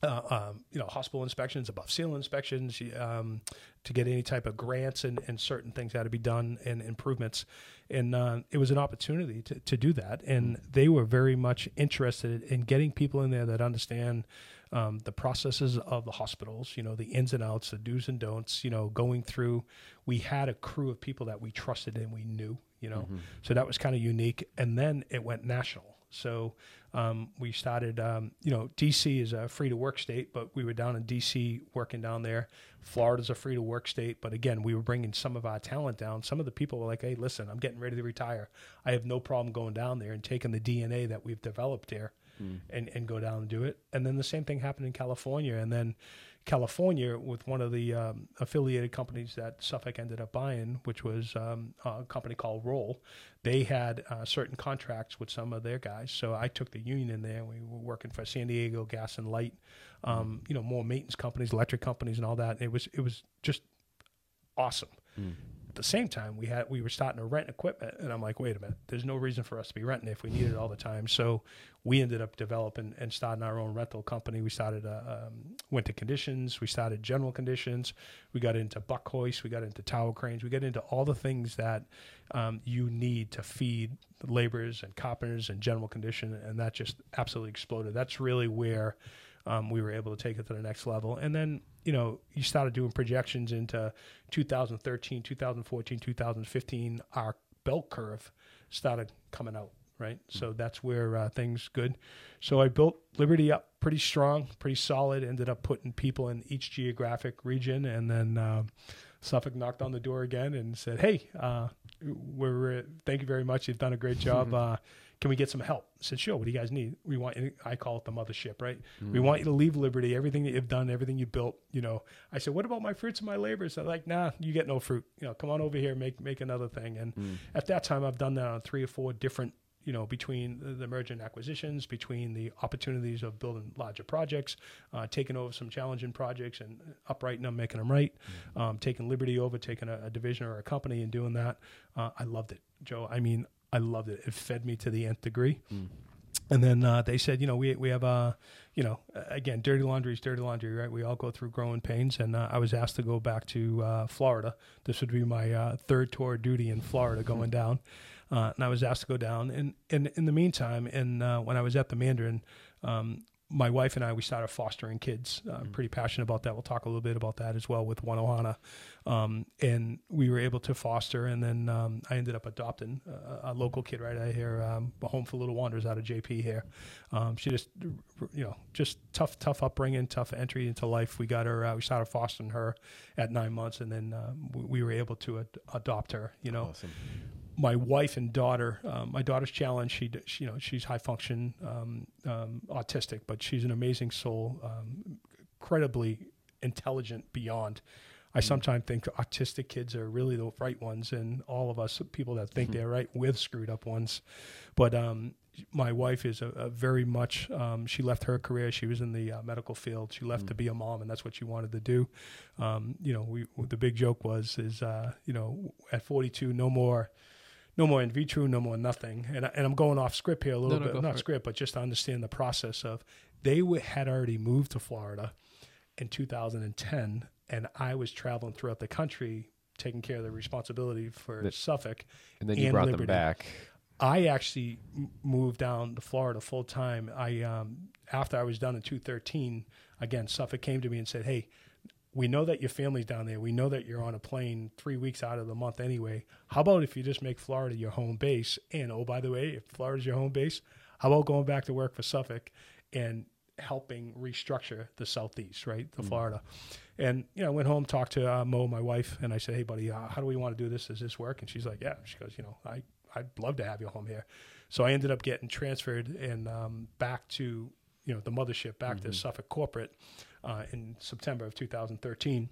uh, um, you know, hospital inspections, above seal inspections, um, to get any type of grants and, and certain things had to be done and improvements. And uh, it was an opportunity to, to do that. And they were very much interested in getting people in there that understand um, the processes of the hospitals, you know, the ins and outs, the do's and don'ts, you know, going through. We had a crew of people that we trusted and we knew, you know, so that was kind of unique. And then it went national. So um, we started, um, you know, DC is a free to work state, but we were down in DC working down there. Florida's a free to work state, but again, we were bringing some of our talent down. Some of the people were like, "Hey, listen, I'm getting ready to retire. I have no problem going down there and taking the DNA that we've developed here and and go down and do it." And then the same thing happened in California, and then California with one of the um, affiliated companies that Suffolk ended up buying, which was um, a company called Roel. They had uh, certain contracts with some of their guys, so I took the union in there. We were working for San Diego Gas and Light, um, you know, more maintenance companies, electric companies, and all that. It was it was just awesome. At the same time, we had we were starting to rent equipment, and I'm like, wait a minute, there's no reason for us to be renting if we need it all the time. So we ended up developing and starting our own rental company. We started uh, um, winter conditions, we started general conditions, we got into buck hoist, we got into tower cranes, we got into all the things that um, you need to feed laborers and carpenters and general condition, and that just absolutely exploded. That's really where um, we were able to take it to the next level. And then, you know, you started doing projections into 2013, 2014, 2015. Our belt curve started coming out, right? So that's where uh, things good. So I built Liberty up pretty strong, pretty solid. Ended up putting people in each geographic region, and then uh, Suffolk knocked on the door again and said, "Hey, uh, we're thank you very much. You've done a great job. Can we get some help?" I said, "Sure. What do you guys need? We want. I call it the mothership, right? We want you to leave Liberty. Everything that you've done, everything you built. You know." I said, "What about my fruits and my labors?" They're like, "Nah, you get no fruit. You know, come on over here, make make another thing." And at that time, I've done that on three or four different you know, between the- the merger and acquisitions, between the opportunities of building larger projects, uh, taking over some challenging projects and uprighting them, making them right, um, taking Liberty over, taking a, a division or a company and doing that. Uh, I loved it, Joe. I mean, I loved it. It fed me to the nth degree. And then uh, they said, you know, we we have uh, you know, again, dirty laundry is dirty laundry, right? We all go through growing pains, and uh, I was asked to go back to uh, Florida. This would be my uh, third tour of duty in Florida, going down, uh, and I was asked to go down. And and in the meantime, and uh, when I was at the Mandarin, um, my wife and I we started fostering kids. Uh, I'm pretty passionate about that. We'll talk a little bit about that as well with One Ohana, um, and we were able to foster. And then um, I ended up adopting a, a local kid right out here, um, a home for little wanderers out of JP here. Um, she just, you know, just tough, tough upbringing, tough entry into life. We got her. Uh, we started fostering her at nine months, and then uh, we, we were able to ad- adopt her. You know, Awesome. My wife and daughter. Um, my daughter's challenged. She, she, you know, she's high function, um, um, autistic, but she's an amazing soul, um, incredibly intelligent beyond. I sometimes think autistic kids are really the right ones, and all of us people that think they're right with screwed up ones. But um, my wife is a, a very much. Um, she left her career. She was in the uh, medical field. She left to be a mom, and that's what she wanted to do. Um, you know, we the big joke was is uh, you know at 42, no more no more in vitro, no more nothing. And, I, and I'm going off script here a little No, no, bit, not for it. script, but just to understand the process of they w- had already moved to Florida in 2010, and I was traveling throughout the country taking care of the responsibility for That- Suffolk. And then you and brought Liberty. them back. I actually moved down to Florida full time. I um, after I was done in 2013, again Suffolk came to me and said, "Hey, we know that your family's down there. We know that you're on a plane three weeks out of the month anyway. How about if you just make Florida your home base? And oh, by the way, if Florida's your home base, how about going back to work for Suffolk and helping restructure the Southeast, right, to Florida? And you know, I went home, talked to uh, Mo, my wife, and I said, "Hey, buddy, uh, how do we want to do this? Does this work?" And she's like, "Yeah." She goes, "You know, I I'd love to have you home here." So I ended up getting transferred and um, back to you know the mothership, back Mm-hmm. to Suffolk corporate uh, in September of 2013.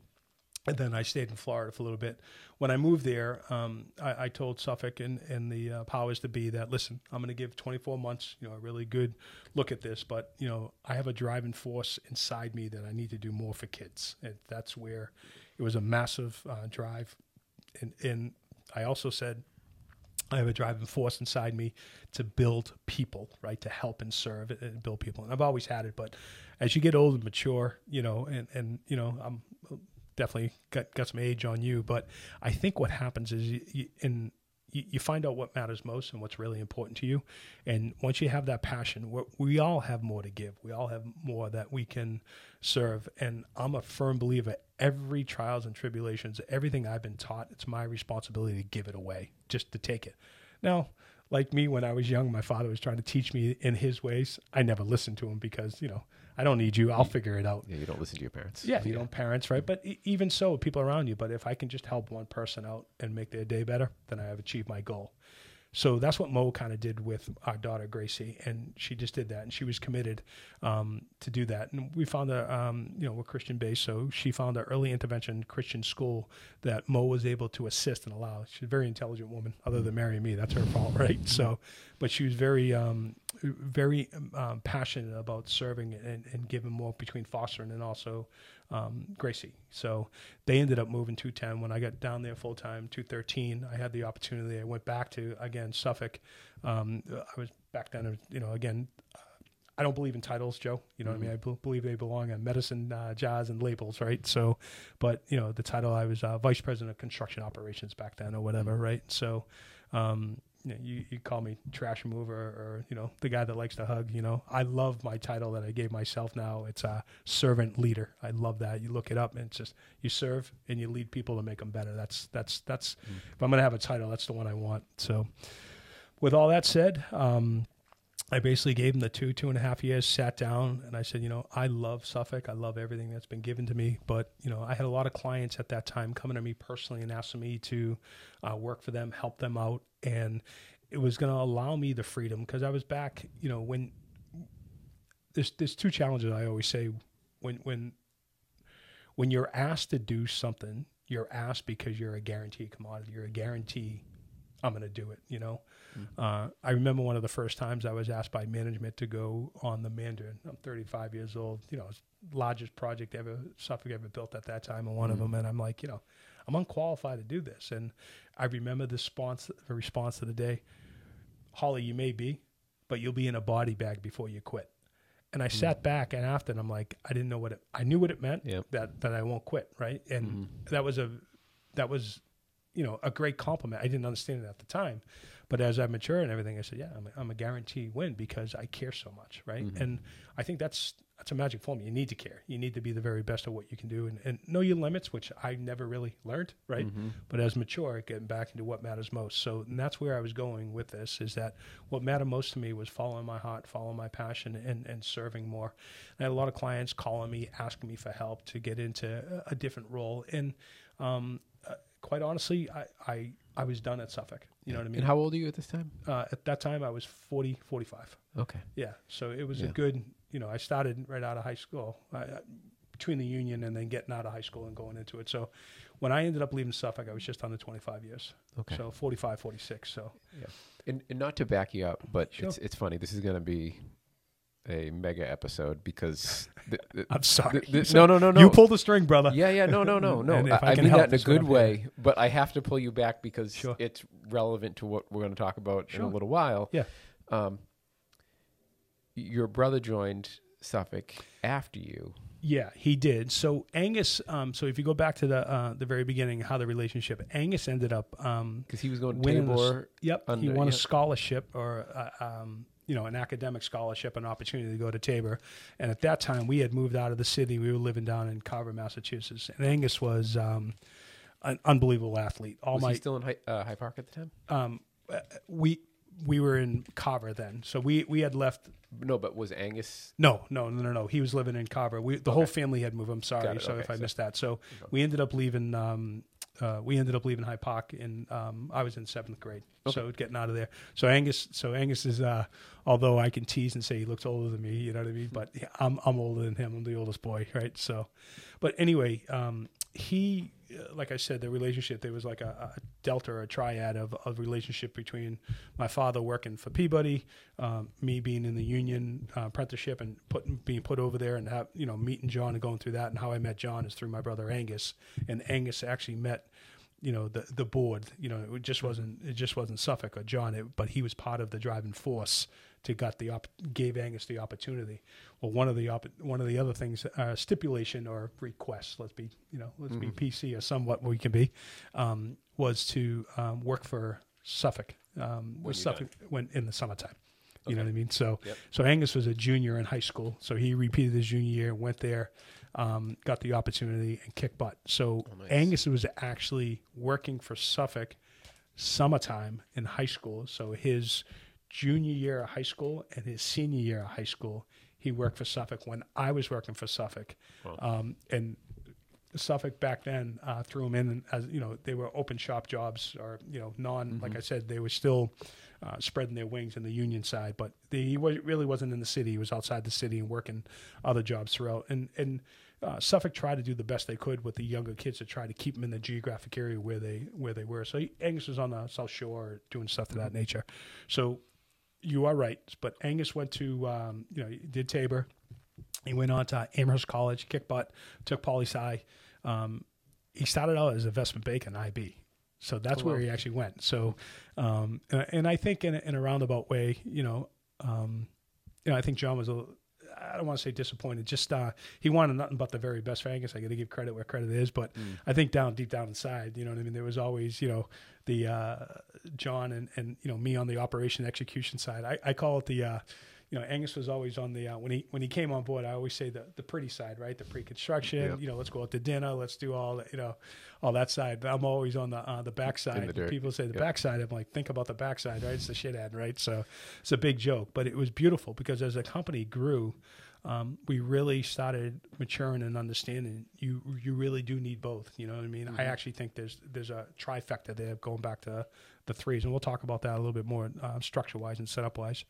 And then I stayed in Florida for a little bit. When I moved there, um, I, I told Suffolk and, and the uh, powers to be that listen, I'm going to give 24 months, you know, a really good look at this. But you know, I have a driving force inside me that I need to do more for kids, and that's where it was a massive uh, drive. And, and I also said I have a driving force inside me to build people, right? To help and serve and build people. And I've always had it, but as you get old and mature, you know, and, and you know, I'm definitely got, got some age on you, but I think what happens is you, you, in you, find out what matters most and what's really important to you. And once you have that passion, we all have more to give. We all have more that we can serve. And I'm a firm believer every trials and tribulations, everything I've been taught, it's my responsibility to give it away, just to take it. Now, like me when I was young, my father was trying to teach me in his ways. I never listened to him because, you know, I don't need you. I'll figure it out. Yeah, you don't listen to your parents. Yeah, you don't parents, right? But e- even so, people around you. But if I can just help one person out and make their day better, then I have achieved my goal. So that's what Mo kind of did with our daughter Gracie, and she just did that, and she was committed um, to do that. And we found a, um, you know, we're Christian based, so she found an early intervention Christian school that Mo was able to assist and allow. She's a very intelligent woman, other than marrying me. That's her fault, right? So, but she was very, um, very um, passionate about serving and, and giving more between fostering and also um, Gracie. So they ended up moving 210. When I got down there full time, 213, I had the opportunity. I went back to, again, Suffolk. Um, I was back then, you know, again, I don't believe in titles, Joe. You know what I mean? I b- believe they belong on medicine, uh, jazz, and labels, right? So, but, you know, the title, I was uh, vice president of construction operations back then or whatever, right? So, um, you, know, you, you call me trash remover or, you know, the guy that likes to hug, you know. I love my title that I gave myself now. It's a servant leader. I love that. You look it up and it's just, you serve and you lead people to make them better. That's, that's, that's, if I'm going to have a title, that's the one I want. So, with all that said, um, I basically gave him the two, two and a half years, sat down, and I said, you know, I love Suffolk. I love everything that's been given to me. But, you know, I had a lot of clients at that time coming to me personally and asking me to uh, work for them, help them out. And it was going to allow me the freedom because I was back, you know, when there's, there's two challenges I always say when, when, when you're asked to do something, you're asked because you're a guaranteed commodity. You're a guarantee I'm going to do it, you know? Uh, I remember one of the first times I was asked by management to go on the Mandarin. I'm 35 years old, you know, largest project ever Suffolk ever built at that time, and one of mm. them. And I'm like, you know, I'm unqualified to do this. And I remember the response, the response of the day, Holly, you may be, but you'll be in a body bag before you quit. And I mm. sat back and after, and I'm like, I didn't know what it. I knew what it meant Yep. that that I won't quit, right? And mm-hmm. that was a that was you know a great compliment. I didn't understand it at the time, but as I matured and everything, I said, yeah, I'm a, I'm a guarantee win because I care so much, right? And I think that's that's a magic formula. You need to care. You need to be the very best at what you can do and, and know your limits, which I never really learned, right? But as mature, getting back into what matters most. So and that's where I was going with this is that what mattered most to me was following my heart, following my passion, and, and serving more. I had a lot of clients calling me, asking me for help to get into a, a different role. And um, quite honestly, I, I, I was done at Suffolk. You know what I mean? And how old are you at this time? uh, at that time, I was 40, 45. Okay. Yeah. So it was a good, you know, I started right out of high school, I, I- between the union and then getting out of high school and going into it. So when I ended up leaving Suffolk, I was just under 25 years. Okay. So 45, 46. So And, and not to back you up, but Sure. it's it's funny. This is going to be a mega episode because the, the, I'm sorry. the- no, no, no, no. You pull the string, brother. yeah, yeah, no, no, no, no. I, I I mean that in a good here. way, but I have to pull you back because Sure. it's relevant to what we're going to talk about in a little while. Yeah. Um, your brother joined Suffolk after you. Yeah, he did. So Angus, um, so if you go back to the uh, the very beginning, how the relationship, Angus ended up um, Because he was going to winning. a Tabor. yep, he under- won a scholarship or uh, um, you know an academic scholarship, an opportunity to go to Tabor. And at that time, we had moved out of the city. We were living down in Carver, Massachusetts. And Angus was um, an unbelievable athlete. All Was my still in High, uh, Hyde Park at the time? um, uh, we we were in Carver then, so we we had left. No, but was Angus? No, no, no, no, no. He was living in Carver. We, the whole family had moved. I'm sorry, so Okay, if I so- missed that. So we ended up leaving um, uh, we ended up leaving Hyde Park, and um, I was in seventh grade, so getting out of there. So Angus, so Angus is, uh, although I can tease and say he looks older than me, you know what I mean, but yeah, I'm I'm older than him. I'm the oldest boy, right? So, but anyway, um, he, like I said, the relationship there was like a, a delta or a triad of, of relationship between my father working for Peabody, um, me being in the union uh, apprenticeship and put, being put over there and have, you know meeting John and going through that and how I met John is through my brother Angus. And Angus actually met you know the the board you know it just wasn't it just wasn't Suffolk or John it, but he was part of the driving force to got the op- gave Angus the opportunity well one of the op- one of the other things uh, stipulation or request let's be you know let's be PC or somewhat we can be um, was to um, work for Suffolk um, you're Suffolk when in the summertime you know what I mean so Yep. so Angus was a junior in high school so he repeated his junior year went there um, got the opportunity and kicked butt so Oh, nice. Angus was actually working for Suffolk summertime in high school. So his junior year of high school and his senior year of high school, he worked for Suffolk when I was working for Suffolk. Um, and Suffolk back then uh, threw him in as you know they were open shop jobs or you know non like I said they were still uh, spreading their wings in the union side, but the, he was, really wasn't in the city. He was outside the city and working other jobs throughout. And and uh, Suffolk tried to do the best they could with the younger kids to try to keep them in the geographic area where they where they were. So he, Angus was on the South Shore doing stuff of that nature. So you are right, but Angus went to um, you know he did Tabor. He went on to Amherst College, kick butt, took poli sci. Um, he started out as investment bank in IB, so that's where he actually went. So, um, and, and I think in a, in a roundabout way, you know, um, you know, I think John was a. I don't want to say disappointed. Just uh, he wanted nothing but the very best for Angus. I got to give credit where credit is, but I think down deep down inside, you know what I mean. There was always, you know, the uh, John and and you know me on the operation execution side. I, I call it the. You know, Angus was always on the uh, when he when he came on board. I always say the the pretty side, right? The pre-construction. Yep. You know, let's go out to dinner. Let's do all the, you know, all that side. But I'm always on the uh, the back side. People say the Yep. backside. I'm like, think about the backside, right? It's the shit end, right? So it's a big joke, but it was beautiful because as the company grew, um, we really started maturing and understanding you you really do need both. You know what I mean? I actually think there's there's a trifecta there going back to the threes, and we'll talk about that a little bit more uh, structure wise and setup wise.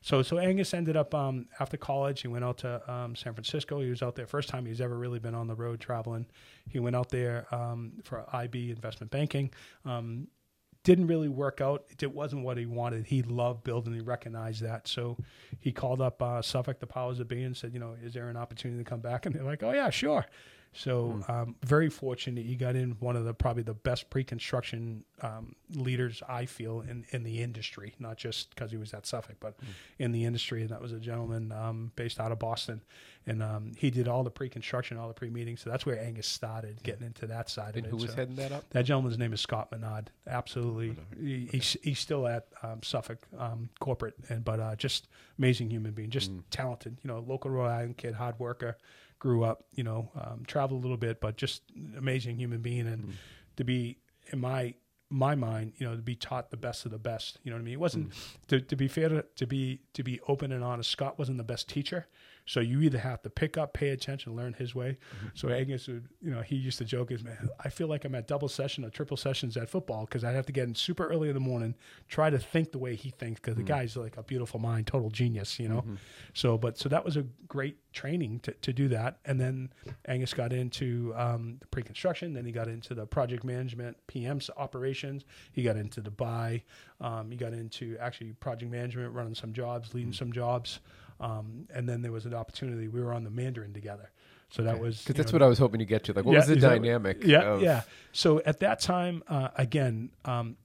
So so Angus ended up um, after college. He went out to um, San Francisco. He was out there first time he's ever really been on the road traveling. He went out there um, for IB investment banking. Didn't really work out. It wasn't what he wanted. He loved building. He recognized that. So he called up uh, Suffolk, the powers that be, and said, you know, is there an opportunity to come back? And they're like, oh yeah, sure. So um, very fortunate. you got in one of the probably the best pre-construction um, leaders I feel in, in the industry, not just because he was at Suffolk, but in the industry. And that was a gentleman um, based out of Boston, and um, he did all the pre-construction, all the pre-meetings. So that's where Angus started getting into that side And of who it. was So- heading that up? that gentleman's name is Scott Menard. Absolutely, he, he's he's still at um, Suffolk um, corporate, and but uh, just amazing human being, just talented. You know, local Rhode Island kid, hard worker, grew up. You know, um, traveled a little bit, but just amazing human being, and to be in my my mind, you know, to be taught the best of the best. You know what I mean? It wasn't to, to be fair to, to be to be open and honest. Scott wasn't the best teacher, so you either have to pick up, pay attention, learn his way. So Angus would, you know, he used to joke is, man, I feel like I'm at double session or triple sessions at football because I have to get in super early in the morning, try to think the way he thinks because the guy's like a beautiful mind, total genius, you know. So, but so that was a great training to, to do that. And then Angus got into um, the pre-construction. Then he got into the project management, PM's operations. He got into the buy. Um, he got into actually project management, running some jobs, leading some jobs. Um, and then there was an opportunity. We were on the Mandarin together. So that was Because that's know, what I was hoping to get to. Like, what Yeah, was the dynamic? yeah, of- yeah. So at that time, uh, again, um,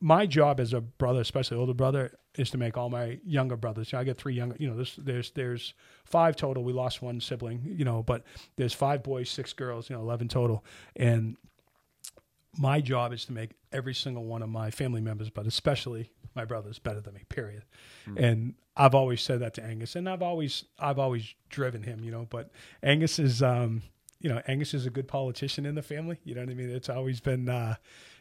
my job as a brother, especially older brother, is to make all my younger brothers. I get three younger. You know, there's there's there's five total. We lost one sibling. You know, but there's five boys, six girls. You know, eleven total. And my job is to make every single one of my family members, but especially my brothers, better than me. Period. And I've always said that to Angus, and I've always I've always driven him. You know, but Angus is um, you know Angus is a good politician in the family. You know what I mean? It's always been. Uh,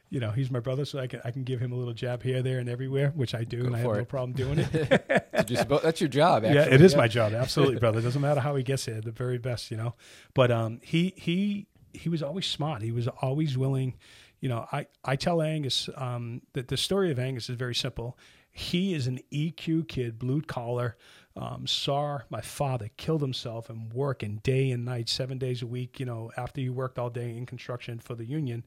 you know, he's my brother, so I can I can give him a little jab here, there, and everywhere, which I do, and I have for no problem doing it. That's your job, actually. Yeah, it is yeah. my job. Absolutely, brother. Doesn't matter how he gets here, the very best, you know. But um, he he he was always smart. He was always willing. You know, I I tell Angus um, that the story of Angus is very simple. He is an EQ kid, blue collar. Um, saw my father killed himself and working day and night, seven days a week. You know, after he worked all day in construction for the union,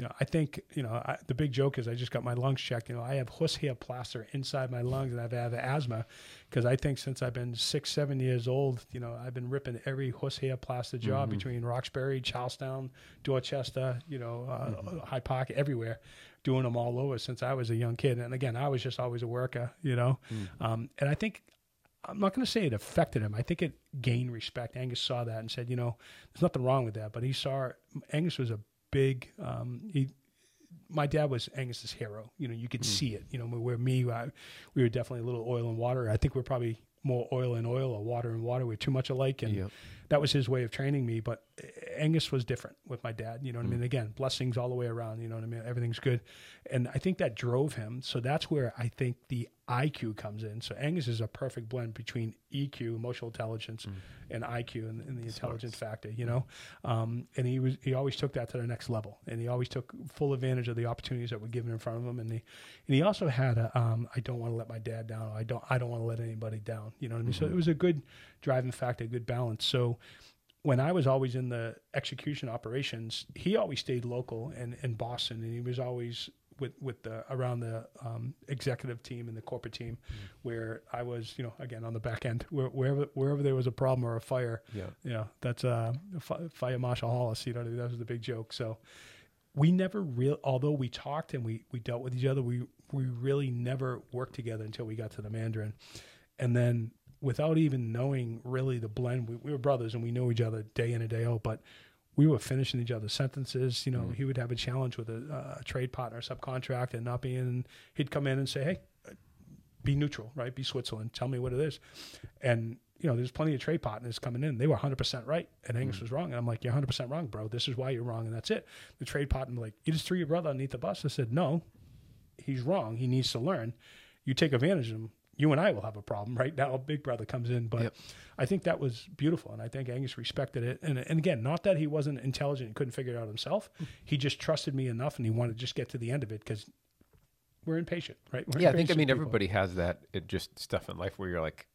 you know, I think, you know, I, the big joke is I just got my lungs checked. You know, I have horsehair plaster inside my lungs and I've had asthma because I think since I've been six, seven years old, you know, I've been ripping every horsehair plaster job mm-hmm. between Roxbury, Charlestown, Dorchester, you know, uh, mm-hmm. Hyde Park, everywhere, doing them all over since I was a young kid. And again, I was just always a worker, you know, mm-hmm. um, and I think I'm not going to say it affected him. I think it gained respect. Angus saw that and said, you know, there's nothing wrong with that. But he saw Angus was a big. Um, he, my dad was Angus's hero. You know, you could mm. see it. You know, where me, I, we were definitely a little oil and water. I think we're probably more oil and oil or water and water. We're too much alike, and yep. that was his way of training me. But Angus was different with my dad. You know what mm. I mean? Again, blessings all the way around. You know what I mean? Everything's good, and I think that drove him. So that's where I think the IQ comes in. So Angus is a perfect blend between EQ, emotional intelligence, mm. and IQ and, and the intelligence factor. You know, um, and he was he always took that to the next level, and he always took full advantage of the opportunities that were given in front of him. And he and he also had a um, I don't want to let my dad down. I don't I don't want to let anybody down. You know what I mean? Mm-hmm. So it was a good driving factor, a good balance. So when I was always in the execution operations, he always stayed local and in Boston, and he was always with with the around the um, executive team and the corporate team, mm. where I was, you know, again on the back end, where, wherever wherever there was a problem or a fire, yeah, you know, that's uh, fire marshal Hollis. You know, that was the big joke. So we never real, although we talked and we we dealt with each other, we we really never worked together until we got to the Mandarin, and then without even knowing really the blend, we, we were brothers and we knew each other day in and day out, but we were finishing each other's sentences. You know, mm. he would have a challenge with a, a trade partner, subcontract, and not being. He'd come in and say, "Hey, be neutral, right? Be Switzerland. Tell me what it is." And you know, there's plenty of trade partners coming in. They were 100% right, and Angus mm. was wrong. And I'm like, "You're 100% wrong, bro. This is why you're wrong, and that's it." The trade partner like, "You just threw your brother underneath the bus." I said, "No, he's wrong. He needs to learn. You take advantage of him you and I will have a problem right now. Big Brother comes in, but yep. I think that was beautiful, and I think Angus respected it. And and again, not that he wasn't intelligent and couldn't figure it out himself. He just trusted me enough, and he wanted to just get to the end of it because we're impatient, right? We're yeah, I think I mean people. everybody has that it just stuff in life where you're like.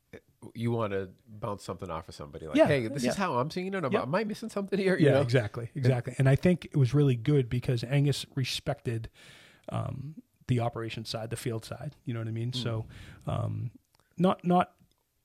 You want to bounce something off of somebody, like, yeah, "Hey, this yeah. is how I'm seeing it. Am, am I missing something here?" You yeah, know? exactly, exactly. And I think it was really good because Angus respected um, the operation side, the field side. You know what I mean? Mm. So, um, not not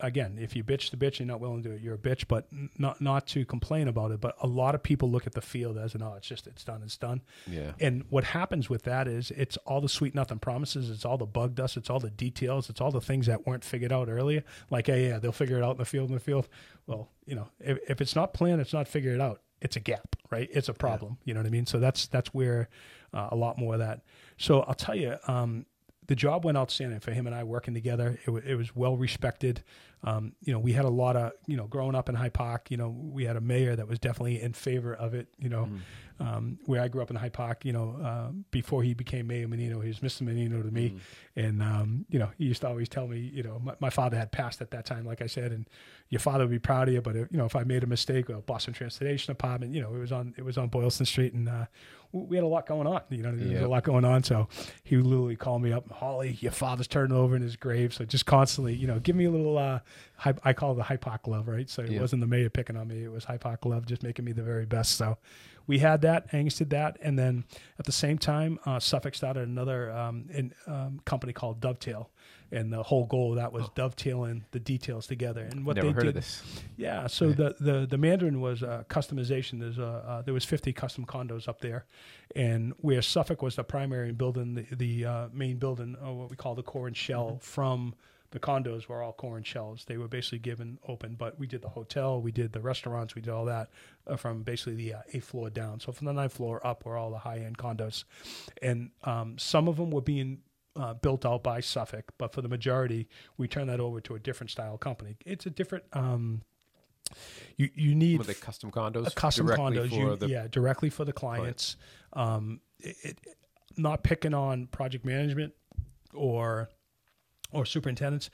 again, if you bitch the bitch, you're not willing to do it, you're a bitch. But not not to complain about it. But a lot of people look at the field as an oh, it's just it's done, it's done. Yeah. And what happens with that is it's all the sweet nothing promises, it's all the bug dust, it's all the details, it's all the things that weren't figured out earlier. Like, hey, yeah, they'll figure it out in the field in the field. Well, you know, if, if it's not planned, it's not figured out. It's a gap, right? It's a problem. Yeah. You know what I mean? So that's that's where uh, a lot more of that so I'll tell you, um, the job went outstanding for him and I working together. It, w- it was well respected. Um, you know, we had a lot of, you know, growing up in Hyde Park, you know, we had a mayor that was definitely in favor of it, you know, mm. um, where I grew up in Hyde Park, you know, uh, before he became Mayor Menino, he was Mr. Menino to me. Mm. And, um, you know, he used to always tell me, you know, my, my, father had passed at that time, like I said, and your father would be proud of you. But, if, you know, if I made a mistake, well, Boston Transportation Department, you know, it was on, it was on Boylston Street and, uh, we had a lot going on. You know, there was a lot going on. So he would literally call me up, Holly, your father's turning over in his grave. So just constantly, you know, give me a little. Uh, I call it the Park love, right? So it yep. wasn't the mayor picking on me; it was Park love, just making me the very best. So we had that. Angus did that, and then at the same time, uh, Suffolk started another um, in, um, company called Dovetail and the whole goal of that was oh. dovetailing the details together. And what Never they heard did, of this. yeah. So yeah. the the the Mandarin was uh, customization. There's a uh, there was 50 custom condos up there, and where Suffolk was the primary in building, the the uh, main building, or what we call the core and shell mm-hmm. from the condos were all core and shells. They were basically given open, but we did the hotel, we did the restaurants, we did all that uh, from basically the uh, eighth floor down. So from the ninth floor up were all the high end condos, and um, some of them were being uh, built out by Suffolk, but for the majority, we turn that over to a different style company. It's a different. Um, you you need the custom condos, custom condos, you, the yeah, directly for the clients. Client. Um, it, it, not picking on project management or or superintendents.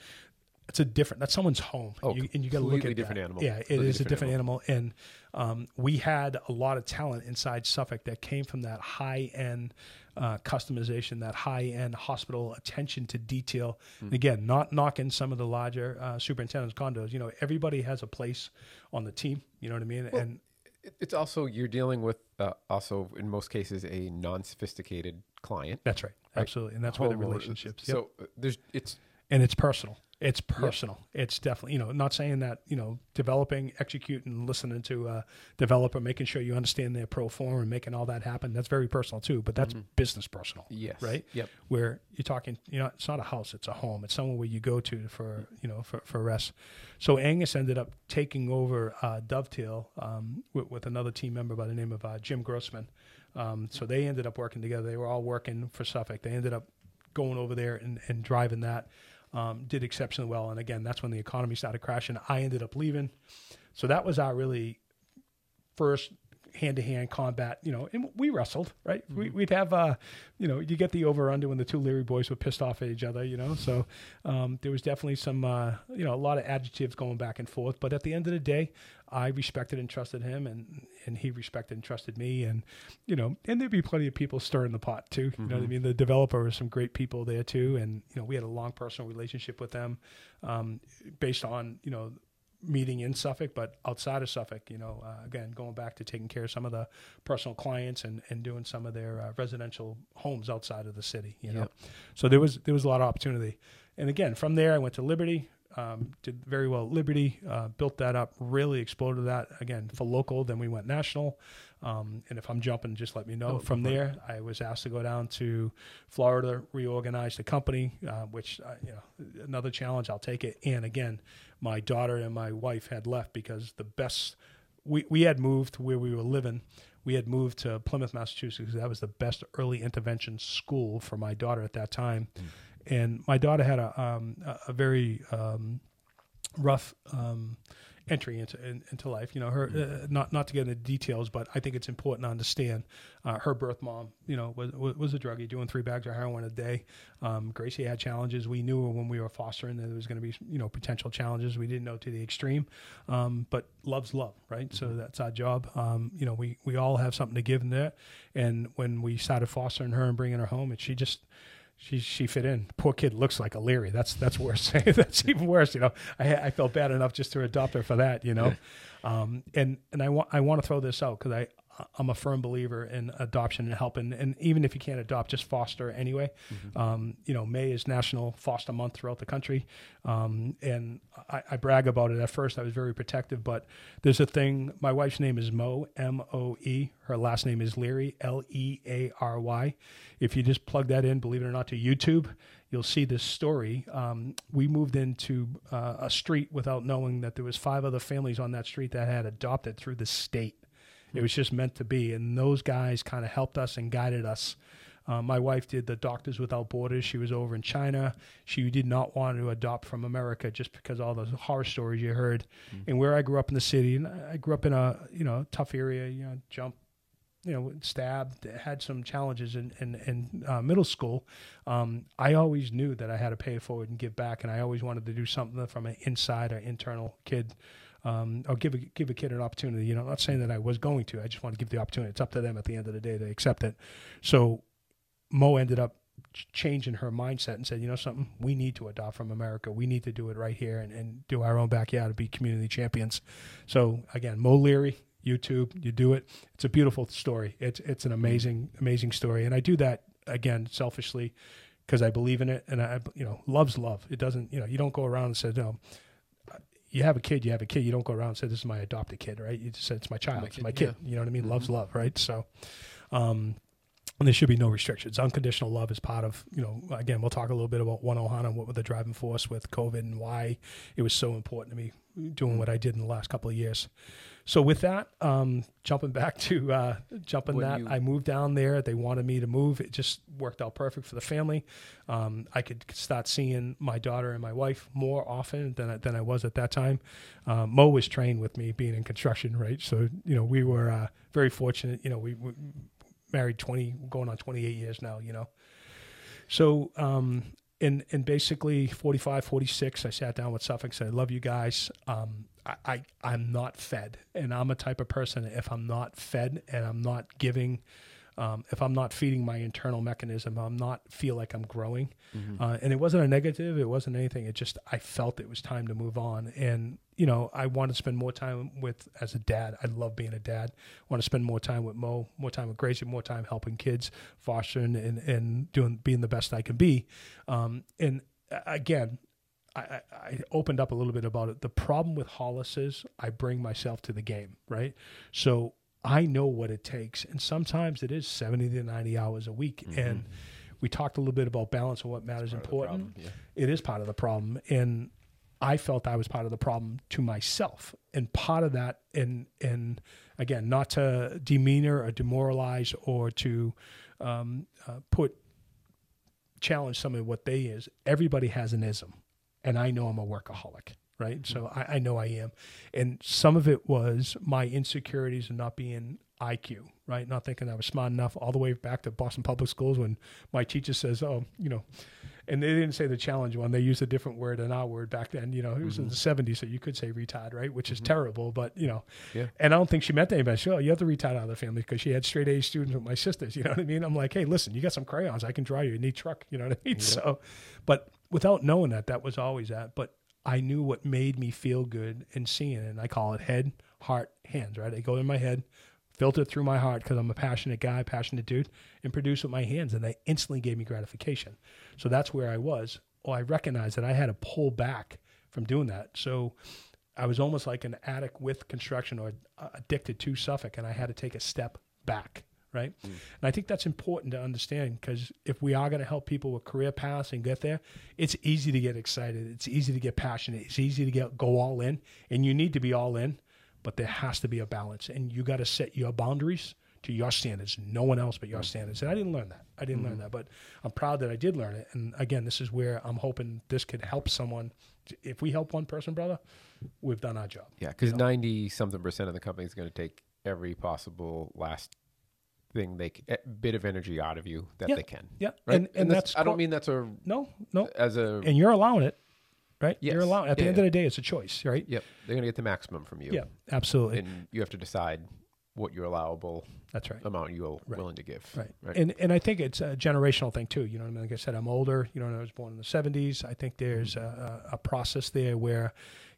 it's a different. That's someone's home, Oh, you, and you got to look at different that. animal. Yeah, it is a different different animal, and um, we had a lot of talent inside Suffolk that came from that high end uh, customization, that high end hospital attention to detail. Hmm. Again, not knocking some of the larger uh, superintendents condos. You know, everybody has a place on the team. You know what I mean? and It's also you're dealing with uh, also in most cases a non-sophisticated client. that's right, absolutely, and that's where the relationships. Yep. So uh, there's it's and it's personal. It's personal. It's definitely, you know, not saying that, you know, developing, executing, listening to a developer, making sure you understand their pro form and making all that happen. That's very personal too, but that's business personal, yes, right? Yep. Where you're talking, you know, it's not a house, it's a home. It's somewhere where you go to for, you know, for, for rest. So Angus ended up taking over uh, Dovetail um, with, with another team member by the name of uh, Jim Grossman. Um, so they ended up working together. They were all working for Suffolk. They ended up going over there and, and driving that. Um, did exceptionally well. And again, that's when the economy started crashing. I ended up leaving. So that was our really first hand to hand combat, you know, and we wrestled, right? We, we'd have, uh, you know, you get the over under when the two Leary boys were pissed off at each other, you know. So um, there was definitely some, uh, you know, a lot of adjectives going back and forth. But at the end of the day, I respected and trusted him, and and he respected and trusted me, and you know, and there'd be plenty of people stirring the pot too. You know what I mean? The developer was some great people there too, and you know, we had a long personal relationship with them, um, based on you know meeting in Suffolk, but outside of Suffolk, you know, uh, again, going back to taking care of some of the personal clients and, and doing some of their uh, residential homes outside of the city, you know. So there was there was a lot of opportunity, and again, from there I went to Liberty, um, did very well at Liberty, uh, built that up, really exploded that again for local. Then we went national, um, and if I'm jumping, just let me know. Oh, from there, I was asked to go down to Florida, reorganize the company, uh, which uh, you know another challenge. I'll take it. And again, my daughter and my wife had left because the best we we had moved where we were living. We had moved to Plymouth, Massachusetts. That was the best early intervention school for my daughter at that time. And my daughter had a um, a, very um, rough um, entry into in, into life. You know, her uh, not not to get into details, but I think it's important to understand. Uh, her birth mom, you know, was was a druggie, doing three bags of heroin a day. Um, Gracie had challenges. We knew when we were fostering that there was going to be you know potential challenges. We didn't know to the extreme, um, but love's love, right? So that's our job. Um, you know, we we all have something to give in there, and when we started fostering her and bringing her home, and she just she she fit in. Poor kid looks like a Leary. That's that's worse. that's even worse. You know, I I felt bad enough just to adopt her for that. You know, um, and and I want I want to throw this out because I I'm a firm believer in adoption and helping. And even if you can't adopt, just foster anyway. Um, you know, May is National Foster Month throughout the country, um, and I, I brag about it. At first, I was very protective, but there's a thing. My wife's name is Mo M O E. Her last name is Leary L E A R Y. If you just plug that in, believe it or not, to YouTube, you'll see this story. Um, we moved into uh, a street without knowing that there was five other families on that street that had adopted through the state. It was just meant to be, and those guys kind of helped us and guided us. Uh, my wife did the Doctors Without Borders. She was over in China. She did not want to adopt from America just because all those horror stories you heard. And where I grew up in the city, and I grew up in a you know tough area. You know, jump you know, stabbed, had some challenges in in, in uh, middle school. Um, I always knew that I had to pay it forward and give back, and I always wanted to do something from an inside or internal kid, um, or give a give a kid an opportunity. You know, I'm not saying that I was going to. I just want to give the opportunity. It's up to them at the end of the day to accept it. So, Mo ended up changing her mindset and said, you know something, we need to adopt from America. We need to do it right here and, and do our own backyard to be community champions. So again, Mo Leary, YouTube, you do it. It's a beautiful story. It's it's an amazing amazing story, and I do that again selfishly because I believe in it, and I you know love's love. It doesn't you know you don't go around and say no. You have a kid, you have a kid. You don't go around and say this is my adopted kid, right? You just say it's my child, My it's kid, my kid. yeah. You know what I mean? Love's love, right? So, um, and there should be no restrictions. Unconditional love is part of, you know, again, we'll talk a little bit about One Ohana and what were the driving force with COVID and why it was so important to me doing what I did in the last couple of years. So with that, um, jumping back to uh, jumping When that, you- I moved down there. They wanted me to move. It just worked out perfect for the family. Um, I could start seeing my daughter and my wife more often than I, than I was at that time. Um, Mo was trained with me being in construction, right? So you know we were uh, very fortunate. You know we, we married twenty, going on twenty eight years now. You know, so um, and basically 45 46 i sat down with suffolk said i love you guys. Um, I, I i'm not fed. And i'm a type of person if i'm not fed and i'm not giving um, if i'm not feeding my internal mechanism i'm not feel like i'm growing uh, and it wasn't a negative it wasn't anything it just i felt it was time to move on and you know i want to spend more time with as a dad i love being a dad I want to spend more time with mo more time with gracie more time helping kids fostering and, and doing being the best i can be um, and again I I opened up a little bit about it. The problem with Hollis is I bring myself to the game, right? So I know what it takes, and sometimes it is seventy to ninety hours a week. And we talked a little bit about balance and what matters important. problem, It is part of the problem, and I felt I was part of the problem to myself, and part of that, and and again, not to demeanor or demoralize or to um, uh, put challenge some of what they is. Everybody has an ism, and I know I'm a workaholic, right? Mm-hmm. So I, I know I am, and some of it was my insecurities and not being IQ, right? Not thinking I was smart enough. All the way back to Boston Public Schools when my teacher says, "Oh, you know." And they didn't say the challenge one. They used a different word than our word back then. You know, it was in mm-hmm. the 70s, so you could say retard, right? Which is mm-hmm. terrible, but, you know. Yeah. And I don't think she meant anybody. She, oh, you have to retard out of the family because she had straight A students with my sisters. You know what I mean? I'm like, hey, listen, you got some crayons. I can draw you a neat truck. You know what I mean? So, but without knowing that, that was always that. But I knew what made me feel good and seeing it. And I call it head, heart, hands, right? I go in my head, filter through my heart because I'm a passionate guy, passionate dude, and produce with my hands. And they instantly gave me gratification. So that's where I was. Well, I recognized that I had to pull back from doing that. So I was almost like an addict with construction or addicted to Suffolk, and I had to take a step back. Right. Hmm. And I think that's important to understand because if we are going to help people with career paths and get there, it's easy to get excited. It's easy to get passionate. It's easy to get go all in, and you need to be all in, but there has to be a balance, and you got to set your boundaries to your standards, no one else but your hmm. standards. And I didn't learn that. I didn't learn hmm. that, but I'm proud that I did learn it. And again, this is where I'm hoping this could help someone. If we help one person, brother, we've done our job. Yeah, because ninety something percent of the company is going to take every possible last thing they eh, bit of energy out of you that Yeah. they can. Yeah, Right? and and, that's, I don't mean that's a no, no, as a and you're allowing it, right? You're Yes. allowing. At the Yeah, end yeah. of the day, it's a choice, right? yep. They're going to get the maximum from you. Yeah, absolutely. and you have to decide what your allowable that's right. amount you're Right. willing to give. Right. Right. And and I think it's a generational thing too. You know what I mean? Like I said, I'm older. You know, I was born in the 70s. I think there's a, a a process there where,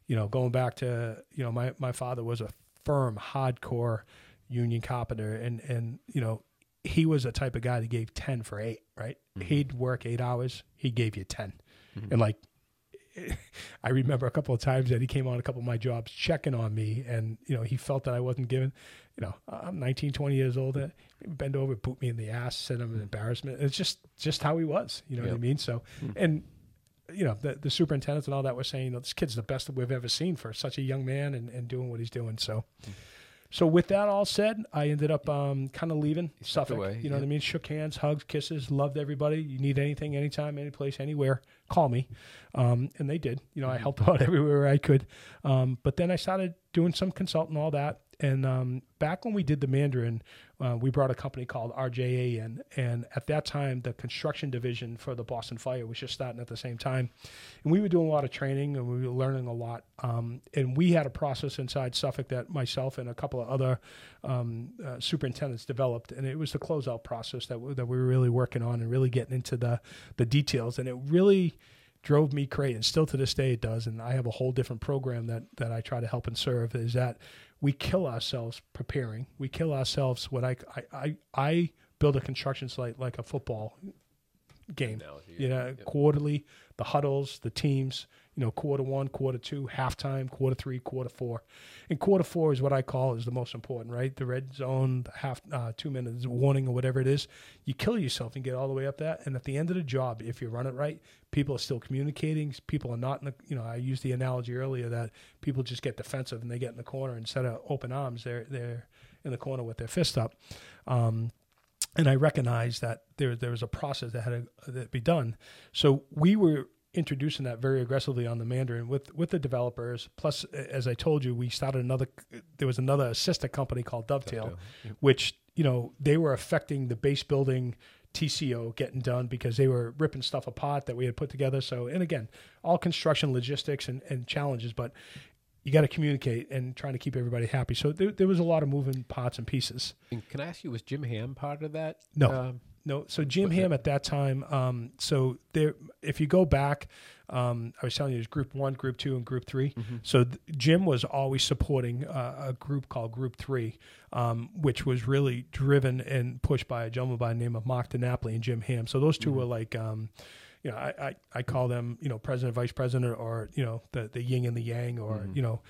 you know, going back to, you know, my, my father was a firm, hardcore union carpenter. And, and, you know, he was a type of guy that gave 10 for eight, right? Mm-hmm. He'd work eight hours. He gave you 10. Mm-hmm. And like, I remember a couple of times that he came on a couple of my jobs checking on me and, you know, he felt that I wasn't giving, you know, I'm 19, 20 years old. uh, Bend over, boot me in the ass, send him an mm-hmm. embarrassment. It's just, just how he was, you know what I mean? So, and, you know, the, the superintendents and all that were saying, you know, this kid's the best that we've ever seen for such a young man and, and doing what he's doing. So, so with that all said, I ended up um, kind of leaving stepped Suffolk. away, you know what I mean? Shook hands, hugs, kisses, loved everybody. You need anything, anytime, any place, anywhere, call me. Um, and they did. You know, I helped out everywhere I could. Um, but then I started doing some consulting, all that. And um, back when we did the Mandarin, uh, we brought a company called RJA in. And at that time, the construction division for the Boston Fire was just starting at the same time. And we were doing a lot of training and we were learning a lot. Um, and we had a process inside Suffolk that myself and a couple of other um, uh, superintendents developed. And it was the closeout process that, we- that we were really working on and really getting into the, the details. And it really drove me crazy. And still to this day, it does. And I have a whole different program that, that I try to help and serve is that we kill ourselves preparing. We kill ourselves what I, I, I, I build a construction site like a football game. Analogy, You know, quarterly, the huddles, the teams, you know, quarter one, quarter two, halftime, quarter three, quarter four. And quarter four is what I call is the most important, right? The red zone, the half uh, two minutes warning or whatever it is. You kill yourself and get all the way up that. And at the end of the job, if you run it right, people are still communicating. People are not in the, you know, I used the analogy earlier that people just get defensive and they get in the corner instead of open arms. They're, they're in the corner with their fist up. Um, and I recognized that there there was a process that had to that be done. So we were introducing that very aggressively on the Mandarin with with the developers. Plus, as I told you, we started another. There was another sister company called Dovetail, Dovetail, yep. which you know they were affecting the base building TCO getting done because they were ripping stuff apart that we had put together. So, and again, all construction logistics and, and challenges, but you got to communicate and trying to keep everybody happy. So there, there was a lot of moving parts and pieces. And can I ask you, was Jim Ham part of that? No. Um, No, so Jim Ham at that time. Um, so there, if you go back, um, I was telling you, it was Group One, Group Two, and Group 3 So th- Jim was always supporting uh, a group called Group Three, um, which was really driven and pushed by a gentleman by the name of Mark DiNapoli and Jim Ham. So those 2 were like. You know, I, I, I call them, you know, president, vice president, or you know, the the yin and the yang, or mm-hmm. you know,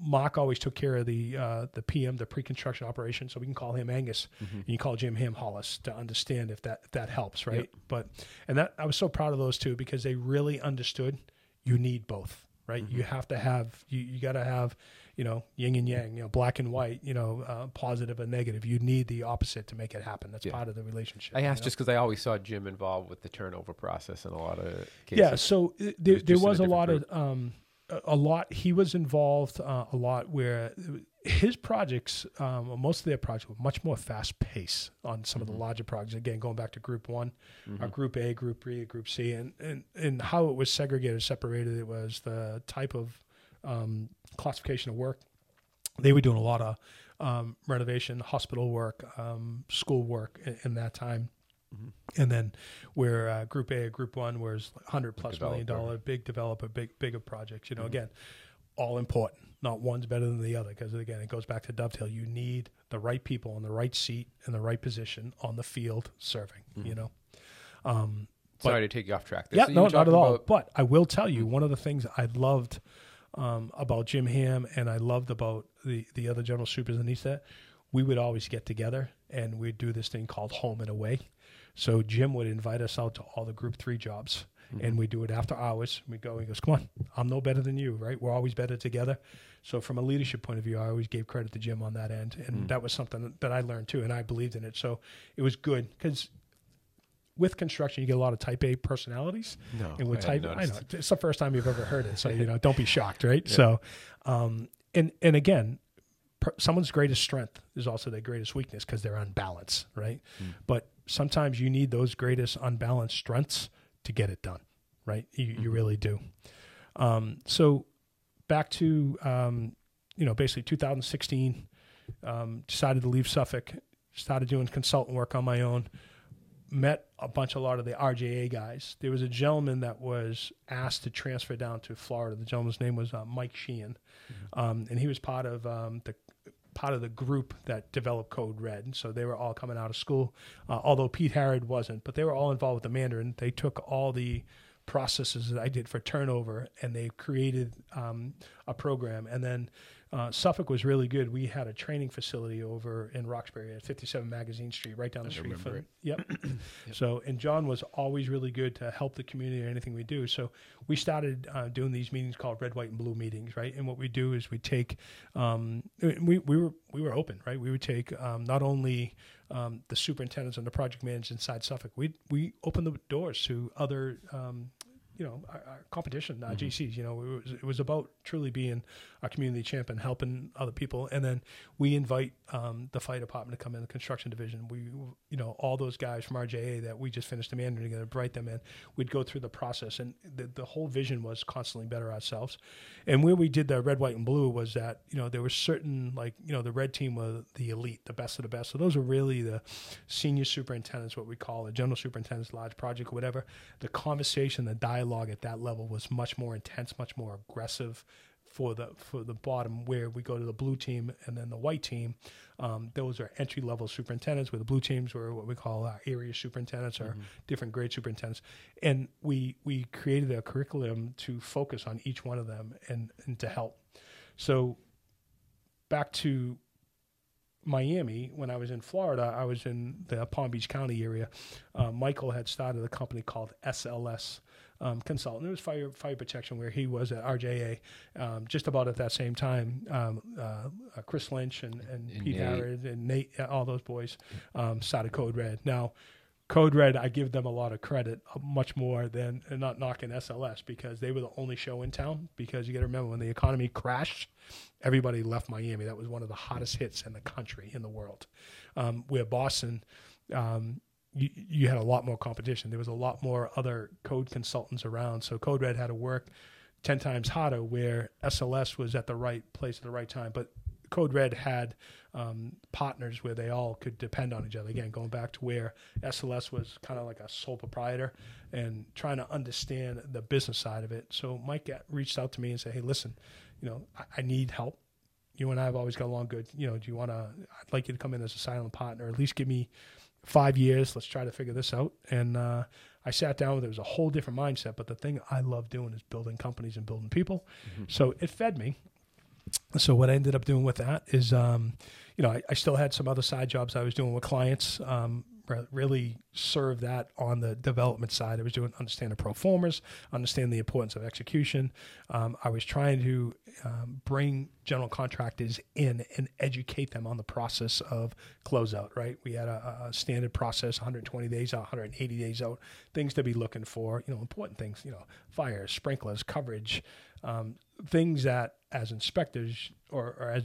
Mark always took care of the uh, the PM, the pre-construction operation, so we can call him Angus, mm-hmm. and you call Jim Ham Hollis to understand if that if that helps, right? But and that I was so proud of those two because they really understood you need both, right? You mm-hmm. have to have you you got to have you know yin and yang, you know, black and white, you know, uh, positive and negative. You need the opposite to make it happen. That's Yeah. part of the relationship. I you asked know? just because I always saw Jim involved with the turnover process in a lot of cases. Yeah, so uh, there, was there in a a lot group. of um, a, lot. He was involved uh, a lot where his projects, um, most of their projects, were much more fast paced on some of Mm-hmm. the larger projects. Again, going back to Group One, uh, Group A, Group B, Group C, and, and and how it was segregated, separated. It was the type of um, classification of work. They were doing a lot of um, renovation, hospital work, um, school work in, in that time. And then where uh, Group A Group One was hundred plus million dollar big developer, big bigger projects. You know, again, all important. Not one's better than the other because again, it goes back to dovetail. You need the right people in the right seat in the right position on the field serving. You know. Um, Sorry to take you off track. There. yeah, So no, not at all. about- But I will tell you, one of the things I loved um, about Jim Ham and I loved about the, the other general supers underneath that, we would always get together and we'd do this thing called home and away. So Jim would invite us out to all the group three jobs and we do it after hours. We go, he goes, come on, I'm no better than you, right? We're always better together. So from a leadership point of view, I always gave credit to Jim on that end. And that was something that I learned too. And I believed in it. So it was good because with construction, you get a lot of type A personalities. No, and with I type, I know it's the first time you've ever heard it, so you know, don't be shocked, right? So, um, and and again, per, someone's greatest strength is also their greatest weakness because they're unbalanced, right? But sometimes you need those greatest unbalanced strengths to get it done, right? You, you really do. Um, so, back to um, you know, basically 2016, um, decided to leave Suffolk, started doing consultant work on my own met a bunch, of a lot of the RJA guys. There was a gentleman that was asked to transfer down to Florida. The gentleman's name was uh, Mike Sheehan, um, and he was part of um, the part of the group that developed Code Red. So they were all coming out of school, uh, although Pete Harrod wasn't. But they were all involved with the Mandarin. They took all the processes that I did for turnover, and they created um, a program. And then uh, Suffolk was really good. We had a training facility over in Roxbury at 57 Magazine Street, right down the street from. it. Yep. So, and John was always really good to help the community or anything we do. So, we started uh, doing these meetings called Red, White, and Blue meetings, right? And what we do is we take, um, we, we were we were open, right? We would take um, not only um, the superintendents and the project managers inside Suffolk, we we open the doors to other. Um, you know, our, our competition, uh, GCs. You know, it was, it was about truly being a community champion, helping other people, and then we invite um, the fire department to come in, the construction division. We, you know, all those guys from RJA that we just finished the Mandarin together, bright them in. We'd go through the process, and the, the whole vision was constantly better ourselves. And where we did the red, white, and blue was that you know there were certain like you know the red team was the elite, the best of the best. So those were really the senior superintendents, what we call it, general superintendents, large project, whatever. The conversation, the dialogue at that level was much more intense, much more aggressive for the for the bottom where we go to the blue team and then the white team. Um, those are entry level superintendents where the blue teams were what we call our area superintendents or different grade superintendents. And we we created a curriculum to focus on each one of them and and to help. So back to Miami, when I was in Florida, I was in the Palm Beach County area. Uh, Michael had started a company called SLS um, Consultant. It was fire fire protection, where he was at RJA. Um, just about at that same time, um, uh, uh, Chris Lynch and, and, And Pete Nate. Harrod and Nate, uh, all those boys, um, started Code Red. Now, Code Red, I give them a lot of credit, uh, much more than not knocking SLS because they were the only show in town. Because you got to remember when the economy crashed, everybody left Miami. That was one of the hottest hits in the country, in the world. Um, where Boston, um, you, you had a lot more competition. There was a lot more other code consultants around. So Code Red had to work 10 times harder where SLS was at the right place at the right time. But Code Red had um, partners where they all could depend on each other. Again, going back to where SLS was kind of like a sole proprietor and trying to understand the business side of it. So Mike got, reached out to me and said, "Hey, listen, you know, I, I need help. You and I have always got along good. You know, do you want to? I'd like you to come in as a silent partner. At least give me five years. Let's try to figure this out." And uh, I sat down with it. It was a whole different mindset. But the thing I love doing is building companies and building people. Mm-hmm. So it fed me so what I ended up doing with that is, um, you know, I, I, still had some other side jobs I was doing with clients. Um, really serve that on the development side. I was doing understand the pro formas, understand the importance of execution. Um, I was trying to um, bring general contractors in and educate them on the process of closeout. Right, we had a, a standard process: 120 days out, 180 days out, things to be looking for. You know, important things. You know, fire, sprinklers, coverage, um, things that as inspectors or, or as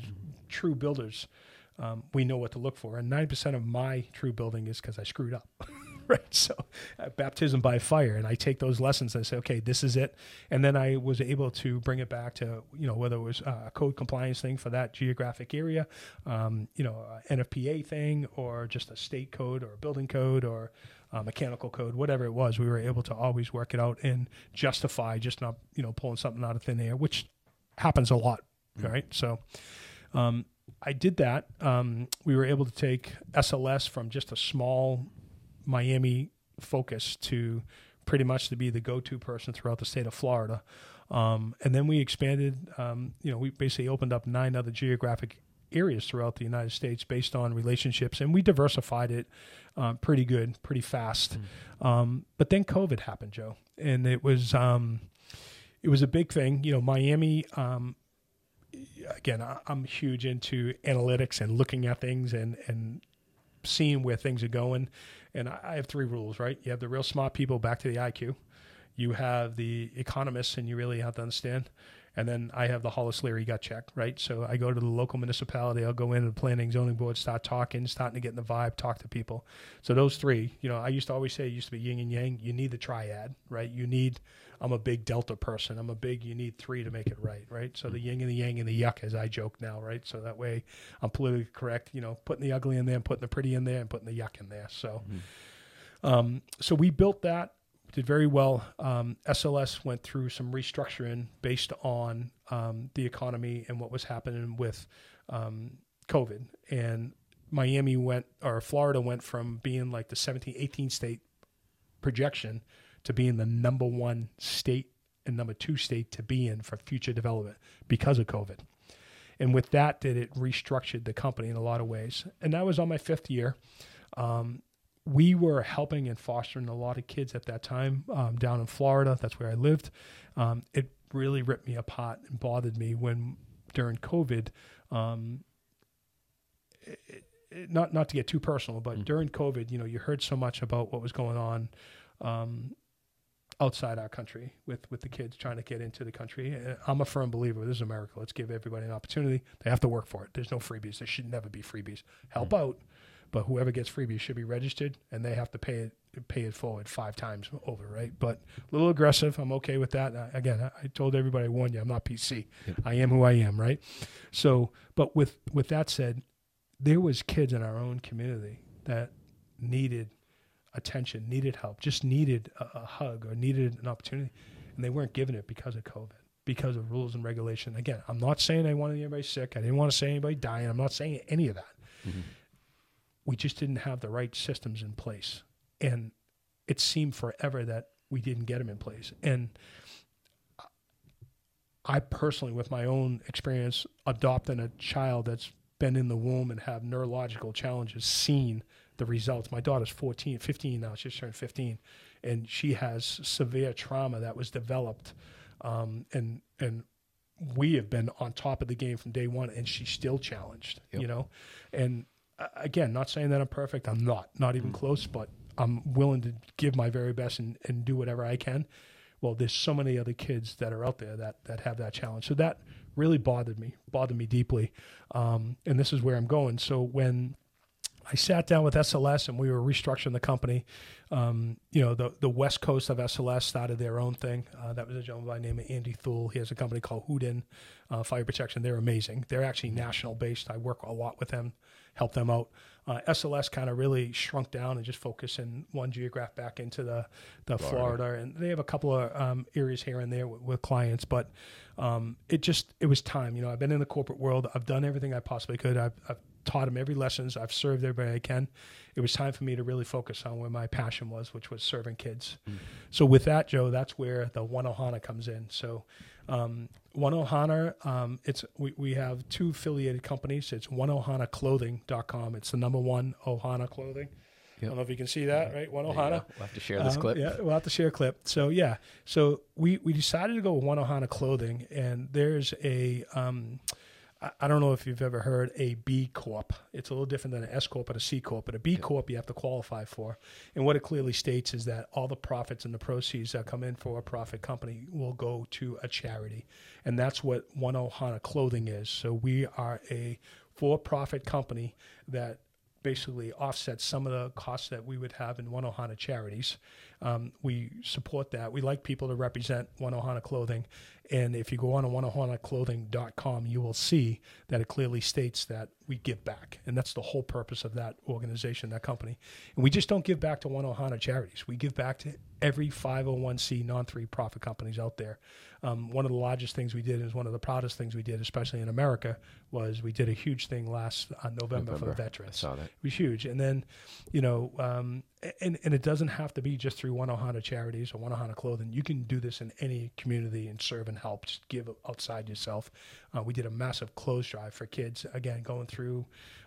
true builders, um, we know what to look for. And 90% of my true building is because I screwed up. right. So uh, baptism by fire. And I take those lessons and I say, okay, this is it. And then I was able to bring it back to, you know, whether it was a code compliance thing for that geographic area, um, you know, NFPA thing or just a state code or a building code or uh, mechanical code, whatever it was, we were able to always work it out and justify just not, you know, pulling something out of thin air, which happens a lot, mm-hmm. right? So um, I did that. Um, we were able to take SLS from just a small Miami focus to pretty much to be the go-to person throughout the state of Florida. Um, and then we expanded, um, you know, we basically opened up nine other geographic areas throughout the United States based on relationships, and we diversified it uh, pretty good, pretty fast. Mm. Um, but then COVID happened, Joe, and it was um, it was a big thing. You know, Miami. Um, again, I, I'm huge into analytics and looking at things and and seeing where things are going. And I, I have three rules, right? You have the real smart people back to the IQ. You have the economists, and you really have to understand and then I have the Hollis Leary gut check, right? So I go to the local municipality, I'll go into the planning zoning board, start talking, starting to get in the vibe, talk to people. So those three, you know, I used to always say it used to be yin and yang. You need the triad, right? You need I'm a big delta person. I'm a big you need three to make it right, right? So the yin and the yang and the yuck as I joke now, right? So that way I'm politically correct, you know, putting the ugly in there and putting the pretty in there and putting the yuck in there. So mm-hmm. um, so we built that did very well. Um, SLS went through some restructuring based on um, the economy and what was happening with um, COVID. And Miami went, or Florida went from being like the 17, 18 state projection to being the number one state and number two state to be in for future development because of COVID. And with that, did it restructured the company in a lot of ways. And that was on my fifth year. Um, we were helping and fostering a lot of kids at that time um, down in Florida. That's where I lived. Um, it really ripped me apart and bothered me when during COVID. Um, it, it, not not to get too personal, but mm. during COVID, you know, you heard so much about what was going on um, outside our country with with the kids trying to get into the country. I'm a firm believer. This is America. Let's give everybody an opportunity. They have to work for it. There's no freebies. There should never be freebies. Help mm. out but whoever gets freebies should be registered and they have to pay it pay it forward five times over, right? But a little aggressive. I'm okay with that. Uh, again, I, I, told everybody I warned you, I'm not PC. Yep. I am who I am, right? So, but with with that said, there was kids in our own community that needed attention, needed help, just needed a, a hug or needed an opportunity, and they weren't given it because of COVID because of rules and regulation. Again, I'm not saying I wanted anybody sick. I didn't want to say anybody dying. I'm not saying any of that. Mm-hmm we just didn't have the right systems in place. And it seemed forever that we didn't get them in place. And I personally, with my own experience adopting a child that's been in the womb and have neurological challenges, seen the results. My daughter's 14, 15 now, she's turned 15, and she has severe trauma that was developed. Um, and, and we have been on top of the game from day one, and she's still challenged, yep. you know? And again, not saying that I'm perfect. I'm not, not even mm. close, but I'm willing to give my very best and, and do whatever I can. Well, there's so many other kids that are out there that, that have that challenge. So that really bothered me, bothered me deeply. Um, and this is where I'm going. So when I sat down with SLS and we were restructuring the company. Um, you know, the the West Coast of SLS started their own thing. Uh, that was a gentleman by the name of Andy Thule. He has a company called Hoodin uh, Fire Protection. They're amazing. They're actually national based. I work a lot with them, help them out. Uh, SLS kind of really shrunk down and just focused in one geograph back into the the Florida, Florida and they have a couple of um, areas here and there with, with clients, but um, it just it was time. You know, I've been in the corporate world. I've done everything I possibly could. I've, I've taught them every lessons. I've served everybody I can. It was time for me to really focus on where my passion was, which was serving kids. Mm-hmm. So with that, Joe, that's where the One Ohana comes in. So um, One Ohana, um, it's we, we have two affiliated companies. It's oneohanaclothing.com. It's the number one Ohana clothing. Yep. I don't know if you can see that, right? One Ohana. We'll have to share this um, clip. Yeah, we'll have to share a clip. So yeah, so we we decided to go with One Ohana clothing, and there's a um, I don't know if you've ever heard a B Corp. It's a little different than an S Corp and a C Corp, but a B Corp you have to qualify for. And what it clearly states is that all the profits and the proceeds that come in for a profit company will go to a charity. And that's what One Ohana Clothing is. So we are a for profit company that basically offsets some of the costs that we would have in One Ohana charities. Um, we support that. We like people to represent One Ohana Clothing. And if you go on to oneohanaclothing.com, you will see that it clearly states that we give back. And that's the whole purpose of that organization, that company. And we just don't give back to One Ohana charities. We give back to every 501c non three profit companies out there. Um, one of the largest things we did is one of the proudest things we did, especially in America, was we did a huge thing last uh, November, November, for the veterans. I saw that. It was huge. And then, you know, um, and, and it doesn't have to be just through One Ohana charities or One Ohana clothing. You can do this in any community and serve and help. Just give outside yourself. Uh, we did a massive clothes drive for kids. Again, going through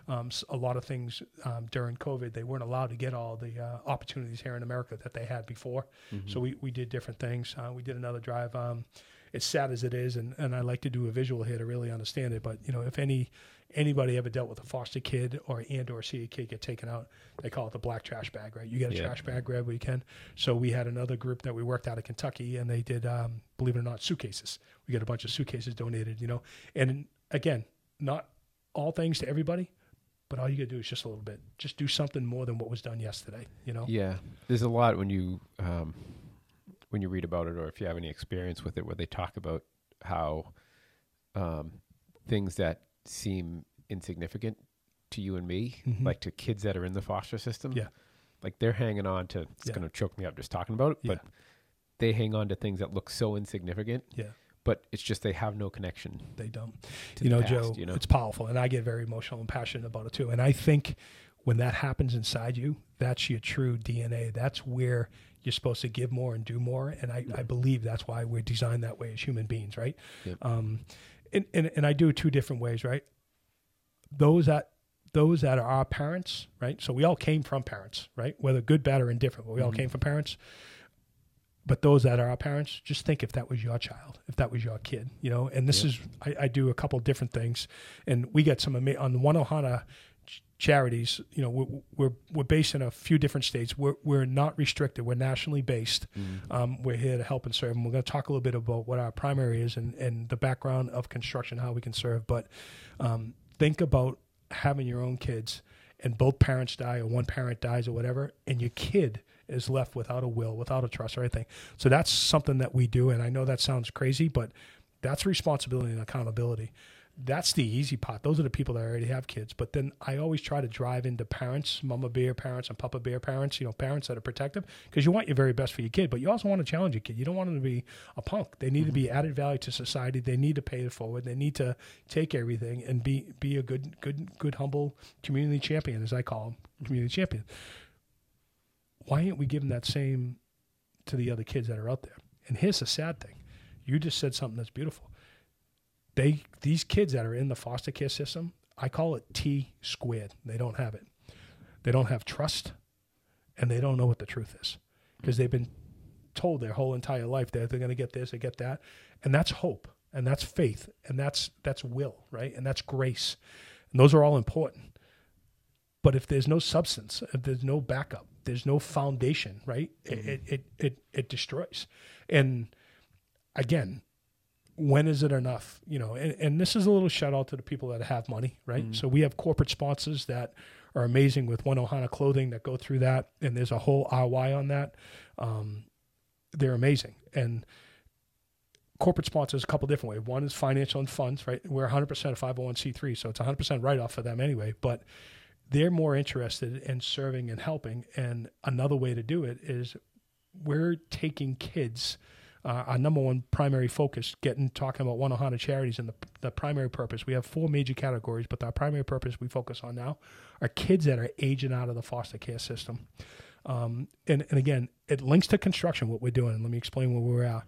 um, a lot of things um, during COVID. They weren't allowed to get all the uh, opportunities here in America that they had before. Mm-hmm. So we, we did different things. Uh, we did another drive. Um, it's sad as it is, and, and I like to do a visual here to really understand it. But you know, if any anybody ever dealt with a foster kid or and or see a kid get taken out, they call it the black trash bag, right? You get a yeah. trash bag grab what you can. So we had another group that we worked out of Kentucky, and they did, um, believe it or not, suitcases. We got a bunch of suitcases donated, you know. And again, not all things to everybody, but all you got to do is just a little bit. Just do something more than what was done yesterday, you know. Yeah, there's a lot when you um, when you read about it, or if you have any experience with it, where they talk about how um, things that seem insignificant to you and me, mm-hmm. like to kids that are in the foster system. Yeah. Like they're hanging on to, it's yeah. to choke me up just talking about it, yeah. but they hang on to things that look so insignificant. Yeah. But it's just they have no connection. They don't. You know, past, Joe, you know? it's powerful. And I get very emotional and passionate about it too. And I think when that happens inside you, that's your true DNA. That's where you're supposed to give more and do more. And I. I believe that's why we're designed that way as human beings, right? Yep. Um, and, and, and I do it two different ways, right? Those that those that are our parents, right? So we all came from parents, right? Whether good, bad, or indifferent, but we mm-hmm. all came from parents. But those that are our parents, just think if that was your child, if that was your kid, you know. And this is I, I, do a couple different things, and we get some on One Ohana charities. You know, we're, we're, we're based in a few different states. We're we're not restricted. We're nationally based. Mm-hmm. Um, we're here to help and serve. And we're going to talk a little bit about what our primary is and and the background of construction, how we can serve. But um, think about having your own kids, and both parents die, or one parent dies, or whatever, and your kid is left without a will, without a trust or anything. So that's something that we do. And I know that sounds crazy, but that's responsibility and accountability that's the easy part. Those are the people that already have kids. But then I always try to drive into parents, mama bear parents and papa bear parents, you know, parents that are protective because you want your very best for your kid, but you also want to challenge your kid. You don't want them to be a punk. They need mm-hmm. to be mm-hmm. added value to society. They need to pay it forward. They need to take everything and be be a good good good humble community champion as I call them, community champion. Why aren't we giving that same to the other kids that are out there? And here's the sad thing. You just said something that's beautiful they these kids that are in the foster care system, I call it T squared. They don't have it. They don't have trust, and they don't know what the truth is because they've been told their whole entire life that they're going to get this or get that, and that's hope, and that's faith, and that's that's will, right, and that's grace, and those are all important. But if there's no substance, if there's no backup, there's no foundation, right? Mm-hmm. It, it it it destroys. And again, when is it enough? You know, and, and this is a little shout out to the people that have money, right? Mm-hmm. So we have corporate sponsors that are amazing with One Ohana clothing that go through that, and there's a whole RY on that. Um, they're amazing, and corporate sponsors a couple different ways. One is financial and funds, right? We're 100% 501c3, so it's 100% write off for them anyway. But they're more interested in serving and helping. And another way to do it is we're taking kids. Uh, our number one primary focus, getting talking about one Ohana charities, and the, the primary purpose. We have four major categories, but our primary purpose we focus on now are kids that are aging out of the foster care system. Um, and, and again, it links to construction, what we're doing. Let me explain where we're at.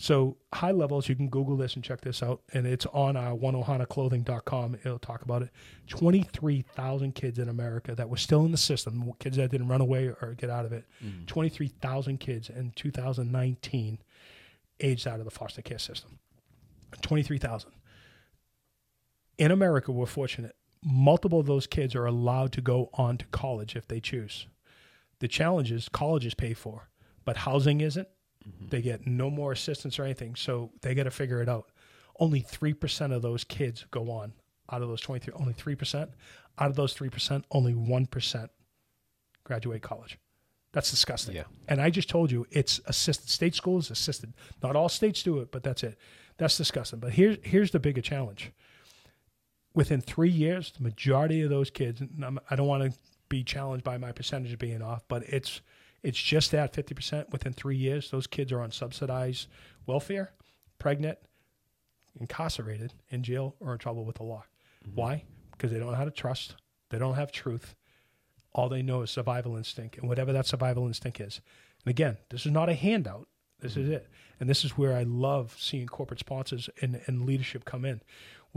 So, high levels, you can Google this and check this out. And it's on uh, our oneohanaclothing.com. Oh It'll talk about it. 23,000 kids in America that were still in the system, kids that didn't run away or get out of it. Mm. 23,000 kids in 2019 aged out of the foster care system. 23,000. In America, we're fortunate. Multiple of those kids are allowed to go on to college if they choose. The challenge is college is paid for, but housing isn't. Mm-hmm. They get no more assistance or anything, so they got to figure it out. Only 3% of those kids go on out of those 23, only 3%. Out of those 3%, only 1% graduate college. That's disgusting. Yeah. And I just told you it's assisted. State schools assisted. Not all states do it, but that's it. That's disgusting. But here's here's the bigger challenge. Within three years, the majority of those kids, and I'm, I don't want to be challenged by my percentage being off, but it's it's just that 50% within three years, those kids are on subsidized welfare, pregnant, incarcerated, in jail, or in trouble with the law. Mm-hmm. Why? Because they don't know how to trust, they don't have truth. All they know is survival instinct, and whatever that survival instinct is. And again, this is not a handout. This is mm-hmm. it. And this is where I love seeing corporate sponsors and, and leadership come in.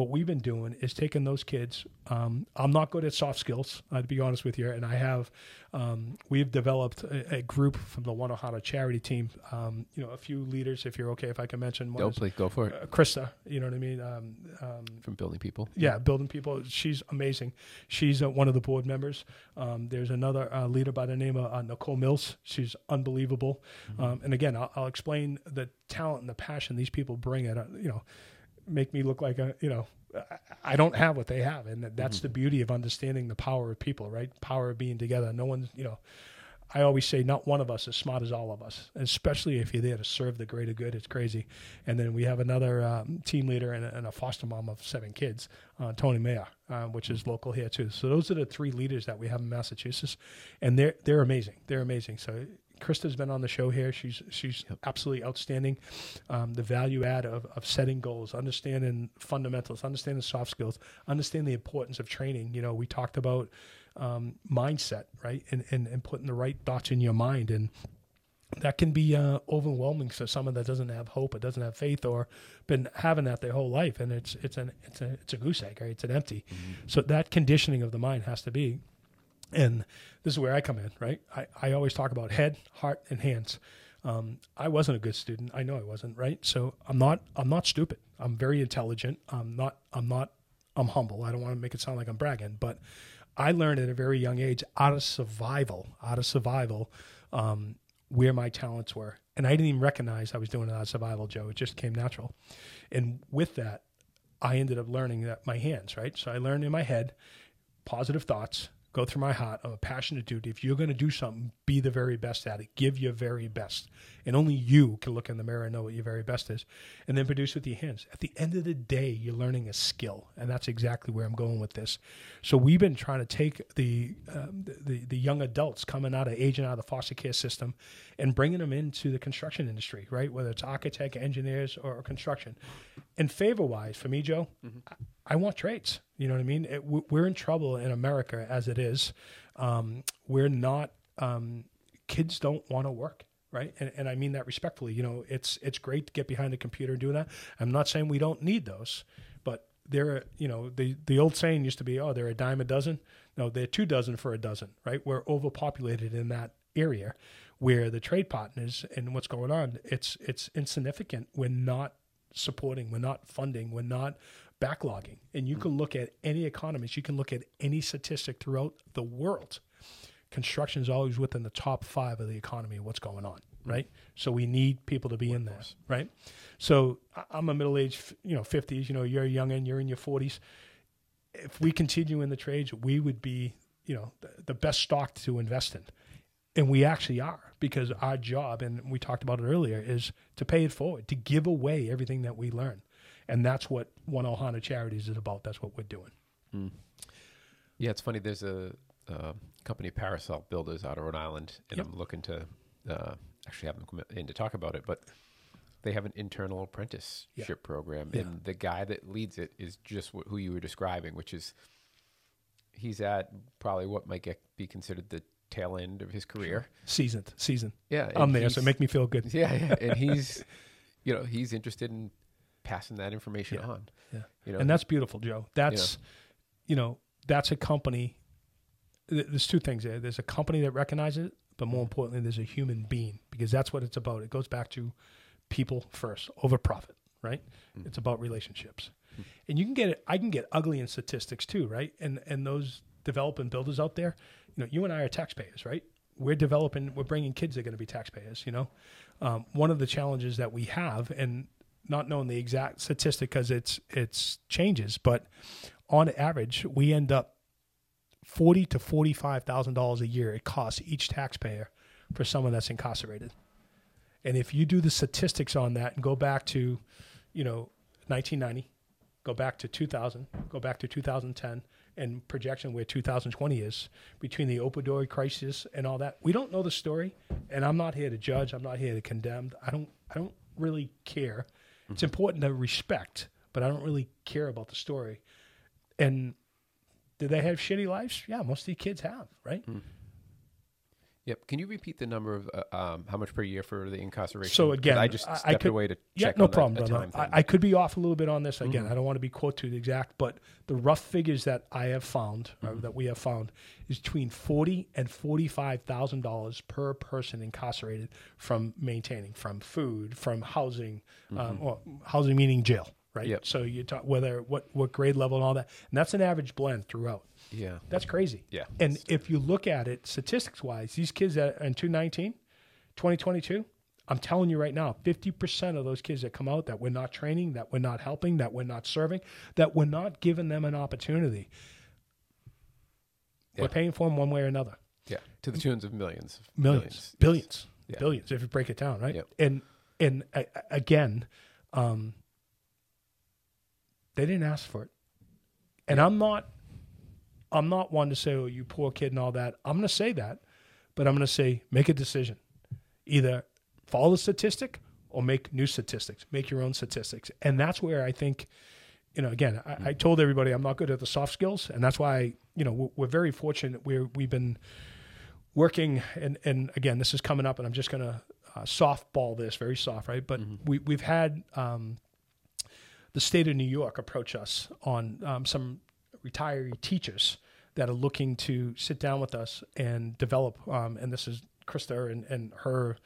What we've been doing is taking those kids. Um, I'm not good at soft skills, uh, to be honest with you. And I have, um, we've developed a, a group from the One Ohana charity team. Um, you know, a few leaders, if you're okay, if I can mention one Go, is, please go for it. uh, Krista. You know what I mean? Um, um, From building people. yeah, building people. She's amazing. She's uh, one of the board members. Um, there's another uh, leader by the name of uh, Nicole Mills. She's unbelievable. Um, and again, I'll, I'll explain the talent and the passion these people bring. At uh, you know, make me look like a you know. I- don't have what they have, and that- that's the beauty of understanding the power of people, right? Power of being together. No one's, you know, I always say not one of us is smart as all of us, especially if you're there to serve the greater good. It's crazy. And then we have another um, team leader and a, and a foster mom of seven kids, uh, Tony Mayer, uh, which is local here too. So those are the three leaders that we have in Massachusetts, and they're they're amazing. They're amazing. So Krista's been on the show here. She's she's absolutely outstanding. Um, the value add of, of setting goals, understanding fundamentals, understanding soft skills, understanding the importance of training. You know, we talked about um, mindset, right, and, and and putting the right thoughts in your mind, and that can be uh, overwhelming for someone that doesn't have hope or doesn't have faith or been having that their whole life, and it's it's an it's a it's a goose egg, right? It's an empty. So that conditioning of the mind has to be and this is where I come in, right? I, I always talk about head, heart, and hands. Um, I wasn't a good student. I know I wasn't, right? So I'm not I'm not stupid. I'm very intelligent. I'm not I'm not I'm humble. I don't want to make it sound like I'm bragging, but I learned at a very young age out of survival, out of survival, um, where my talents were. And I didn't even recognize I was doing it out of survival, Joe. It just came natural. And with that, I ended up learning that my hands, right? So I learned in my head positive thoughts, go through my heart. I'm a passionate dude. If you're going to do something, be the very best at it. Give your very best. And only you can look in the mirror and know what your very best is. And then produce with your hands. At the end of the day, you're learning a skill. And that's exactly where I'm going with this. So we've been trying to take the, um, the, the, young adults coming out of aging out of the foster care system and bringing them into the construction industry, right? Whether it's architect, engineers, or, construction. And favor wise, for me, Joe, I, I want trades. You know what I mean? It, we- we're in trouble in America as it is. Um, we're not. Um, kids don't want to work, right? And, and I mean that respectfully. You know, it's it's great to get behind the computer and do that. I'm not saying we don't need those, but they're you know the the old saying used to be, oh, they're a dime a dozen. No, they're two dozen for a dozen, right? We're overpopulated in that area where the trade partners and what's going on, it's it's insignificant. We're not supporting, we're not funding, we're not backlogging. And you hmm. can look at any economist, you can look at any statistic throughout the world. Construction is always within the top five of the economy what's going on. Hmm. right? So we need people to be in there, right? So I'm a middle aged, you know, 50s. You know, you're young and you're in your 40s. If we continue in the trades, we would be, you know, the, the best stock to invest in. And we actually are because our job, and we talked about it earlier, is to pay it forward, to give away everything that we learn. And that's what One Ohana Charities is about. That's what we're doing. Yeah, it's funny. There's a, uh company, Parasol Builders, out of Rhode Island, and Yep. I'm looking to uh, actually have them come in to talk about it. But they have an internal apprenticeship program, Yeah. and the guy that leads it is just wh- who you were describing, which is he's at probably what might get be considered the tail end of his career. Seasoned, seasoned. Yeah, I'm there, so make me feel good. Yeah, yeah, and he's, you know, he's interested in passing that information Yeah. on. Yeah. You know, and that's beautiful, Joe. That's, you know, that's a company. th- There's two things there. There's a company that recognizes it, but more mm-hmm. importantly, there's a human being because that's what it's about. It goes back to people first over profit, right? Mm-hmm. It's about relationships, mm-hmm. and you can get it. I can get ugly in statistics too, right? And and those developing builders out there, you know, you and I are taxpayers, right? We're developing. We're bringing kids that are going to be taxpayers. You know, um, one of the challenges that we have, and not knowing the exact statistic because it's it's changes, but on average, we end up forty to forty five thousand dollars a year it costs each taxpayer for someone that's incarcerated. And if you do the statistics on that and go back to, you know, 1990, go back to 2000, go back to 2010, and projection where 2020 is between the opioid crisis and all that, we don't know the story. And I'm not here to judge. I'm not here to condemn. I don't. I don't really care. It's important to respect, but I don't really care about the story. And did they have shitty lives? Yeah, most of the kids have, right? Hmm. Yep. Can you repeat the number of uh, um, how much per year for the incarceration? So again, I just I- I stepped could- away to Yeah, check no problem. thing. I, I could be off a little bit on this. Again, Mm-hmm. I don't want to be quote to the exact, but the rough figures that I have found, Mm-hmm. that we have found, is between forty and forty-five thousand dollars per person incarcerated from maintaining, from food, from housing, um, or housing meaning jail, right? Mm-hmm. Yep. So you talk whether what what grade level and all that, and that's an average blend throughout. Yeah. That's crazy. Yeah. And if you look at it statistics wise, these kids that in 2019, 2022, I'm telling you right now, 50% of those kids that come out that we're not training, that we're not helping, that we're not serving, that we're not giving them an opportunity, Yeah. we're paying for them one way or another. Yeah. To the tunes of millions. Millions, yes. billions, Yeah. billions, if you break it down, right? Yep. And, and uh, again, um, they didn't ask for it. And I'm not I'm not one to say, oh, you poor kid and all that. I'm going to say that, but I'm going to say, make a decision. Either follow the statistic or make new statistics, make your own statistics. And that's where I think, you know, again, I, I told everybody I'm not good at the soft skills. And that's why, you know, we're, we're very fortunate. We're, we've been working, and, and again, this is coming up, and I'm just going to uh, softball this very soft, right? But we, we've had um, the state of New York approach us on um, some retiree teachers that are looking to sit down with us and develop. Um, and this is Krista and, and her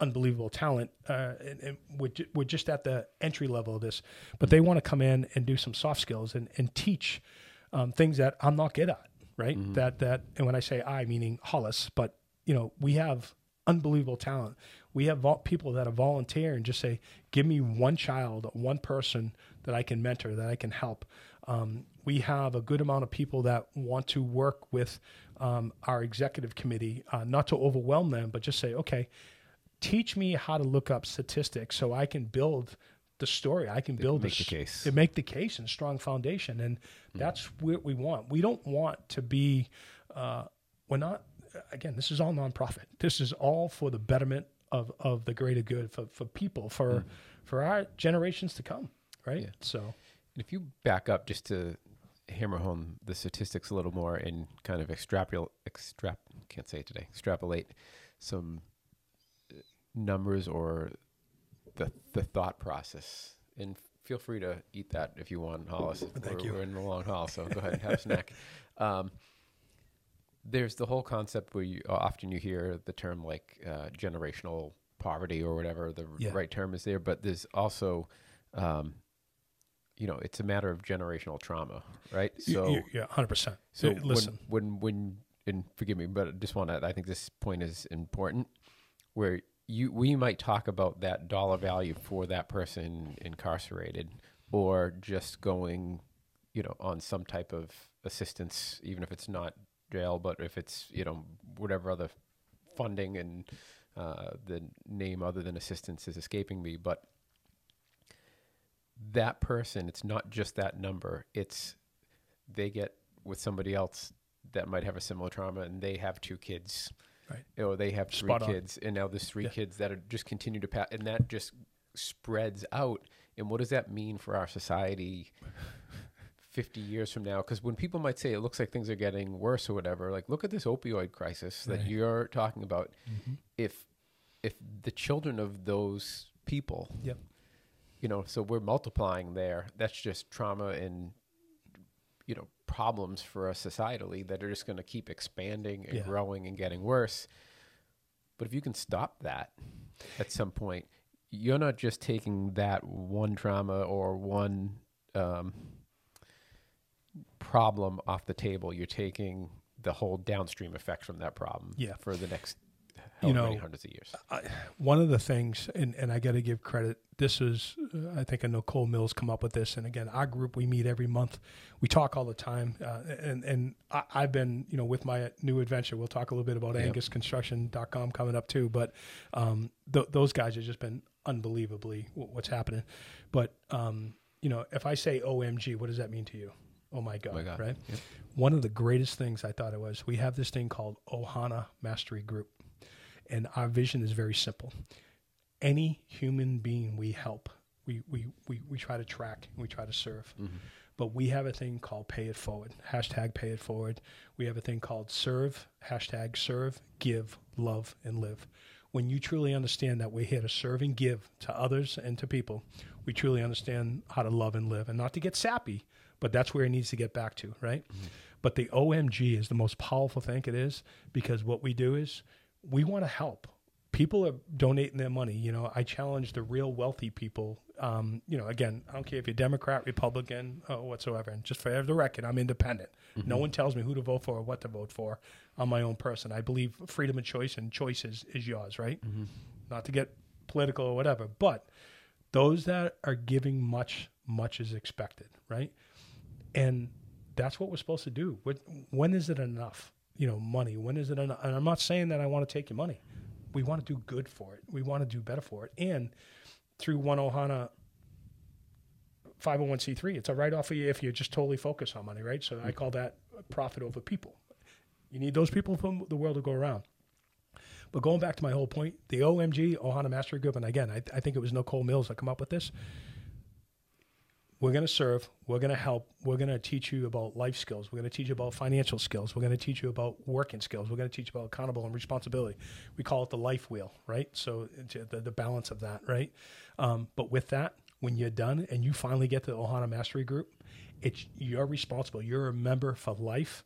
unbelievable talent. Uh, and, and we're, ju- we're just at the entry level of this, but they want to come in and do some soft skills and, and teach um, things that I'm not good at. Right. That that and when I say I, meaning Hollis, but you know we have unbelievable talent. We have vol- people that are volunteer and just say, "Give me one child, one person that I can mentor, that I can help." Um, we have a good amount of people that want to work with um, our executive committee, uh, not to overwhelm them, but just say, "Okay, teach me how to look up statistics so I can build the story. I can build make a the case. to make the case and strong foundation, and that's what we want. We don't want to be. Uh, we're not. Again, this is all nonprofit. This is all for the betterment of, of the greater good for, for people for for our generations to come. Right. Yeah. So if you back up just to hammer home the statistics a little more and kind of extrapolate, extrap, can't say it today, extrapolate some uh, numbers or the the thought process. And feel free to eat that if you want, Hollis. Thank we're, you. We're in the long haul, so go ahead and have a snack. Um, there's the whole concept where you often you hear the term like uh, generational poverty or whatever the Yeah. right term is there, but there's also um, you know, it's a matter of generational trauma, right? So, yeah, hundred percent. so listen. when, when, when, and forgive me, but I just want to, I think this point is important where you we might talk about that dollar value for that person incarcerated or just going you know on some type of assistance even if it's not jail but if it's you know whatever other funding and uh, the name other than assistance is escaping me but that person it's not just that number it's they get with somebody else that might have a similar trauma and they have two kids Right. or they have three Spot on. kids and now there's three Yeah. kids that are just continue to pass and that just spreads out and what does that mean for our society 50 years from now because when people might say it looks like things are getting worse or whatever like look at this opioid crisis that Right. you're talking about Mm-hmm. if if the children of those people Yep. You know so we're multiplying there that's just trauma and you know problems for us societally that are just going to keep expanding and Yeah. growing and getting worse but if you can stop that at some point you're not just taking that one trauma or one um, problem off the table you're taking the whole downstream effects from that problem Yeah. for the next You know, hundreds of years one of the things, and, and I got to give credit. This is, uh, I think, a Nicole Mills come up with this. And again, our group we meet every month. We talk all the time, uh, and and I, I've been, you know, with my new adventure. We'll talk a little bit about Yep. AngusConstruction.com coming up too. But um, th- those guys have just been unbelievably w- what's happening. But um, you know, if I say OMG, what does that mean to you? Oh my God! my God. Right. Yep. One of the greatest things I thought it was we have this thing called Ohana Mastery Group. And our vision is very simple. Any human being we help, we, we, we, we try to track and we try to serve. Mm-hmm. But we have a thing called pay it forward, hashtag pay it forward. We have a thing called serve, hashtag serve, give, love, and live. When you truly understand that we're here to serve and give to others and to people, we truly understand how to love and live. And not to get sappy, but that's where it needs to get back to, right? Mm-hmm. But the OMG is the most powerful thing it is because what we do is we want to help. People are donating their money. You know, I challenge the real wealthy people. Um, you know, again, I don't care if you're Democrat, Republican, or whatsoever. And just for the record, I'm independent. Mm-hmm. No one tells me who to vote for or what to vote for. I'm my own person. I believe freedom of choice and choice is, is yours, right? Mm-hmm. Not to get political or whatever, but those that are giving much, much is expected, right? And that's what we're supposed to do. When is it enough? You know, money. When is it enough? And I'm not saying that I want to take your money. We want to do good for it. We want to do better for it. And through One Ohana 501c3, it's a write off for you if you just totally focus on money, right? So I call that profit over people. You need those people from the world to go around. But going back to my whole point, the OMG Ohana Mastery Group, and again, I, I think it was Nicole Mills that come up with this. We're going to serve. We're going to help. We're going to teach you about life skills. We're going to teach you about financial skills. We're going to teach you about working skills. We're going to teach you about accountable and responsibility. We call it the life wheel, right? So the, the balance of that, right? Um, but with that, when you're done and you finally get to the Ohana Mastery Group, it's you're responsible. You're a member for life.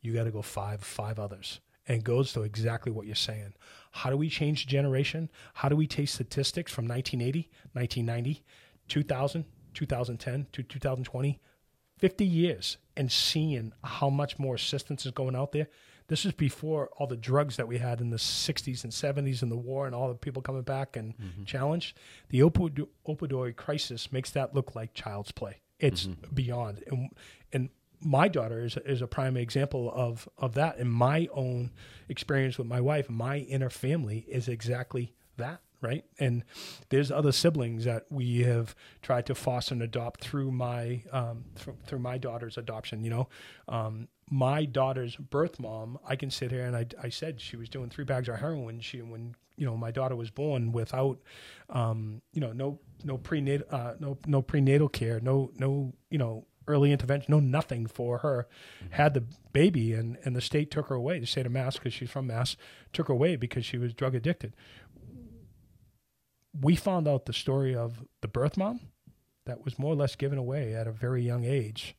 You got to go five five others and goes to exactly what you're saying. How do we change generation? How do we take statistics from 1980, 1990, 2000, 2010 to 2020, 50 years, and seeing how much more assistance is going out there? This is before all the drugs that we had in the 60s and 70s and the war and all the people coming back and mm-hmm. challenged. The opioid, opioid crisis makes that look like child's play. It's mm-hmm. beyond. And, and my daughter is, is a prime example of, of that. And my own experience with my wife, my inner family is exactly that, right? And there's other siblings that we have tried to foster and adopt through my um, through, through my daughter's adoption. You know, um, my daughter's birth mom, I can sit here and I, I said she was doing three bags of heroin. She when you know my daughter was born without, um, you know, no no prenatal uh, no no prenatal care, no no you know early intervention, no nothing for her. Had the baby and and the state took her away. The state of Mass, because she's from Mass, took her away because she was drug addicted. We found out the story of the birth mom that was more or less given away at a very young age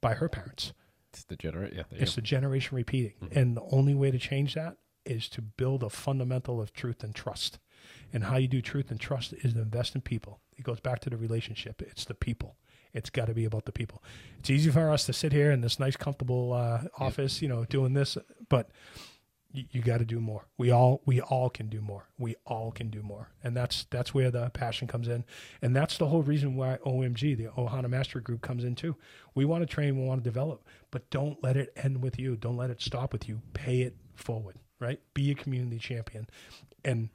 by her parents. It's the generate. Yeah, It's the generation repeating. And the only way to change that is to build a fundamental of truth and trust. And how you do truth and trust is to invest in people. It goes back to the relationship. It's the people. It's got to be about the people. It's easy for us to sit here in this nice, comfortable uh, office, you know, doing this, but you, you got to do more. We all we all can do more. We all can do more, and that's that's where the passion comes in, and that's the whole reason why OMG, the Ohana Master Group, comes in too. We want to train, we want to develop, but don't let it end with you. Don't let it stop with you. Pay it forward, right? Be a community champion, and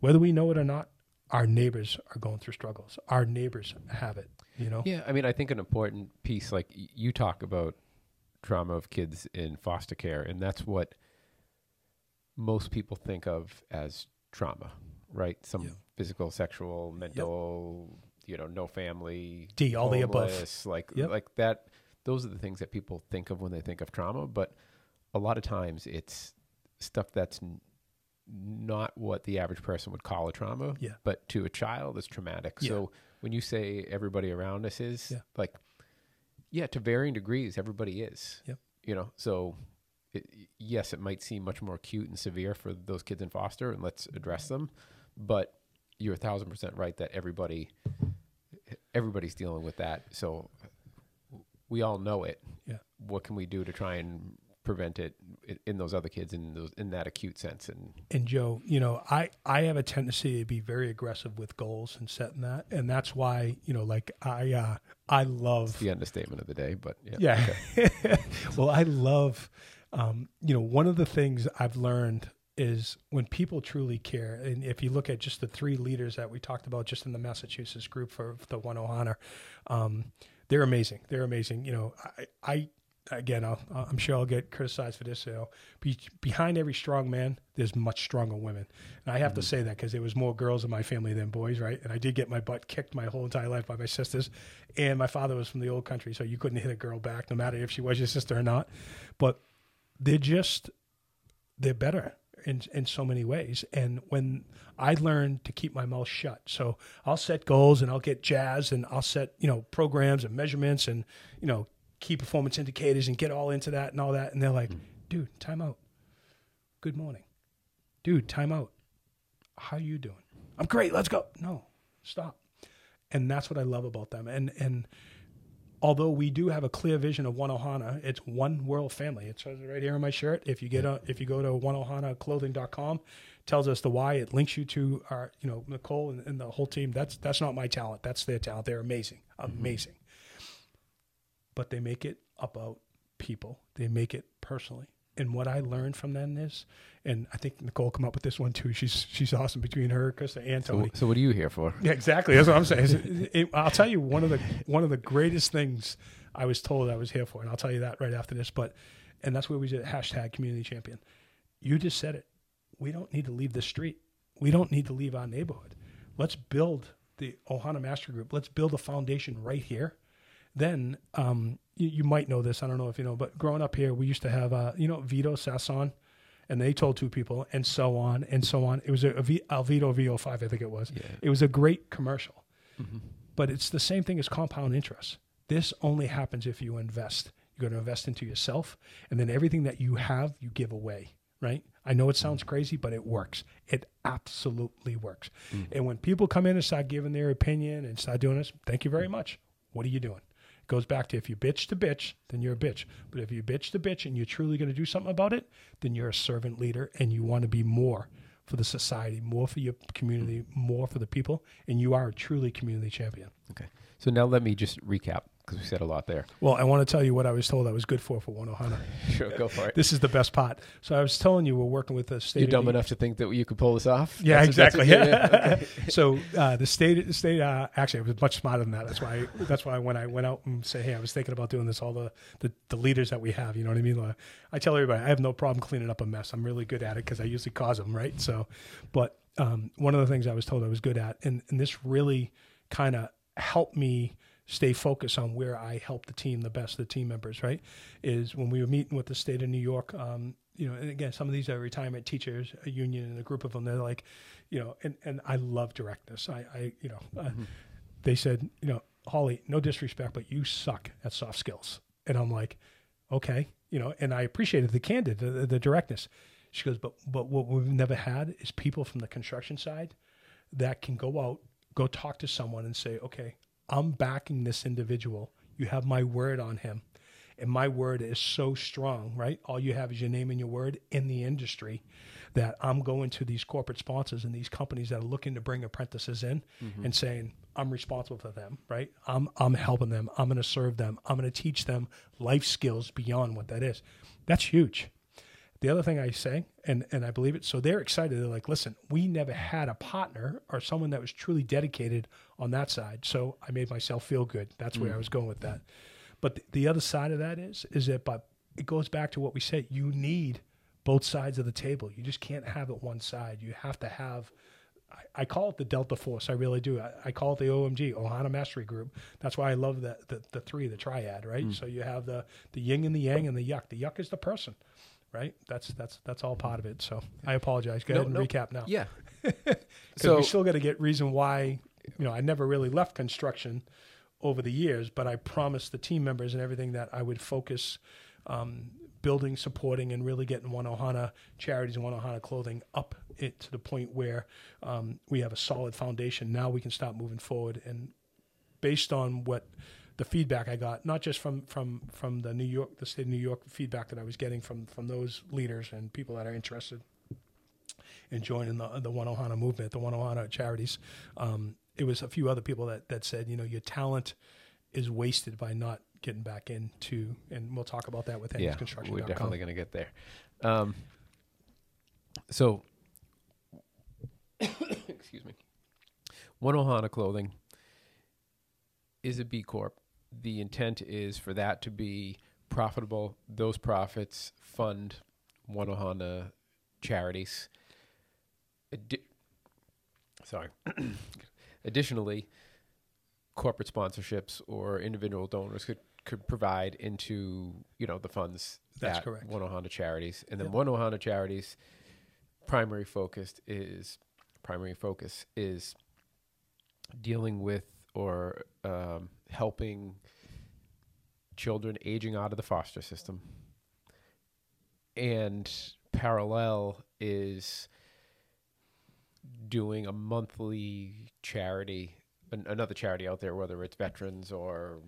whether we know it or not, our neighbors are going through struggles. Our neighbors have it. You know. Yeah, I mean, I think an important piece, like you talk about trauma of kids in foster care, and that's what most people think of as trauma, right? Some Yeah. physical, sexual, mental, you know, no family, D, all the above. like Yep. like that. Those are the things that people think of when they think of trauma, but a lot of times it's stuff that's n- not what the average person would call a trauma, Yeah. but to a child it's traumatic. Yeah. So when you say everybody around us is Yeah. like, yeah, to varying degrees, everybody is. Yep. You know, so it, yes, it might seem much more acute and severe for those kids in foster, and let's address them. But you're a thousand percent right that everybody, everybody's dealing with that. So we all know it. Yeah. What can we do to try and prevent it in, those other kids in those in that acute sense? And and Joe, you know, I I have a tendency to be very aggressive with goals and setting that, and that's why you know, like I uh, I love the understatement of the day, but yeah. yeah. well, I love, um, you know, one of the things I've learned is when people truly care, and if you look at just the three leaders that we talked about just in the Massachusetts group for, the One Ohana, um, they're amazing. They're amazing. You know, I, I again, I'll, I'm sure I'll get criticized for this. You know, be, behind every strong man, there's much stronger women, and I have to say that because there was more girls in my family than boys, right? And I did get my butt kicked my whole entire life by my sisters, and my father was from the old country, so you couldn't hit a girl back, no matter if she was your sister or not. But they're just they're better in in so many ways. And when I learned to keep my mouth shut, so I'll set goals and I'll get jazzed and I'll set you know programs and measurements and you know key performance indicators and get all into that and all that. And they're like, mm. dude, time out. Good morning, dude. Time out. How you doing? I'm great. Let's go. No, stop. And that's what I love about them. And and although we do have a clear vision of One Ohana, it's one world family. It says it right here on my shirt. If you get a, if you go to oneohanaclothing.com, tells us the why. It links you to our, you know, Nicole and, and the whole team. That's that's not my talent. That's their talent. They're amazing, mm-hmm. amazing. But they make it about people. They make it personally. And what I learned from them is, and I think Nicole come up with this one too. She's she's awesome between her, Krista, and So, Tony. so what are you here for? Yeah, exactly. That's what I'm saying. It- it- I'll tell you one of the one of the greatest things I was told I was here for, and I'll tell you that right after this. But and that's where we did hashtag community champion. You just said it. We don't need to leave the street. We don't need to leave our neighborhood. Let's build the Ohana Master Group. Let's build a foundation right here. Then um, you, you might know this. I don't know if you know, but growing up here, we used to have uh, you know Vidal Sassoon, and they told two people, and so on and so on. It was a, a v, Alberto VO5, I think it was. Yeah. It was a great commercial, mm-hmm. but it's the same thing as compound interest. This only happens if you invest. You're going to invest into yourself, and then everything that you have, you give away. Right? I know it sounds mm. crazy, but it works. It absolutely works. Mm. And when people come in and start giving their opinion and start doing this, thank you very mm. much. What are you doing? It goes back to if you bitch to bitch, then you're a bitch. But if you bitch to bitch and you're truly going to do something about it, then you're a servant leader and you want to be more for the society, more for your community, hmm. more for the people, and you are a truly community champion. Okay. So now let me just recap because we said a lot there. Well, I want to tell you what I was told I was good for for one Ohana. Sure, go for it. This is the best pot. So I was telling you we're working with the state. You're dumb New- enough to think that you could pull this off? Yeah, That's- exactly. what- Yeah. okay. so uh, the state, the state. Uh, actually, I was much smarter than that. That's why. That's why when I went out and say, "Hey, I was thinking about doing this," all the the, the leaders that we have, you know what I mean. Like, I tell everybody, I have no problem cleaning up a mess. I'm really good at it because I usually cause them, right? So, but um, one of the things I was told I was good at, and and this really kind of helped me stay focused on where I help the team the best, the team members, right? Is when we were meeting with the state of New York, um, you know, and again, some of these are retirement teachers, a union, and a group of them. They're like, you know, and, and I love directness. I, I you know, uh, they said, you know, Holly, no disrespect, but you suck at soft skills. And I'm like, okay, you know, and I appreciated the candid, the, the directness. She goes, but but what we've never had is people from the construction side that can go out, go talk to someone and say, okay, I'm backing this individual. You have my word on him. and my word is so strong, right? All you have is your name and your word in the industry that I'm going to these corporate sponsors and these companies that are looking to bring apprentices in mm-hmm. and saying, I'm responsible for them, right? I'm, I'm helping them. I'm going to serve them. I'm going to teach them life skills beyond what that is. That's huge. The other thing I say, and, and I believe it, so they're excited. They're like, listen, we never had a partner or someone that was truly dedicated on that side. So I made myself feel good. That's where I mm. was going with that. But th- the other side of that is, is that, but it goes back to what we said. You need both sides of the table. You just can't have it one side. You have to have, I, I call it the Delta Force. I really do. I, I call it the OMG, Ohana Mastery Group. That's why I love the, the, the three, the triad, right? Mm. So you have the, the yin and the yang and the yuck. The yuck is the person, right? That's, that's, that's all part of it. So I apologize. Go No, ahead and no. recap now. Yeah. So we still got to get reason why, you know, I never really left construction over the years, but I promised the team members and everything that I would focus um, building, supporting, and really getting One Ohana charities and One Ohana clothing up it to the point where um, we have a solid foundation. Now we can start moving forward. And based on what the feedback I got, not just from from from the New York, the state of New York feedback that I was getting from from those leaders and people that are interested in joining the the One Ohana movement, the One Ohana charities. Um, it was a few other people that that said, you know, your talent is wasted by not getting back into, and we'll talk about that with yeah, Construction. we're definitely going to get there. Um, so, excuse me. One Ohana Clothing is a B Corp. The intent is for that to be profitable. Those profits fund One Ohana charities. Addi- Sorry. Additionally, corporate sponsorships or individual donors could, could provide into you know the funds That's that correct. One Ohana charities, and then Yep. One Ohana charities primary focused is primary focus is dealing with or um, helping children aging out of the foster system, and parallel is doing a monthly charity, an, another charity out there, whether it's veterans or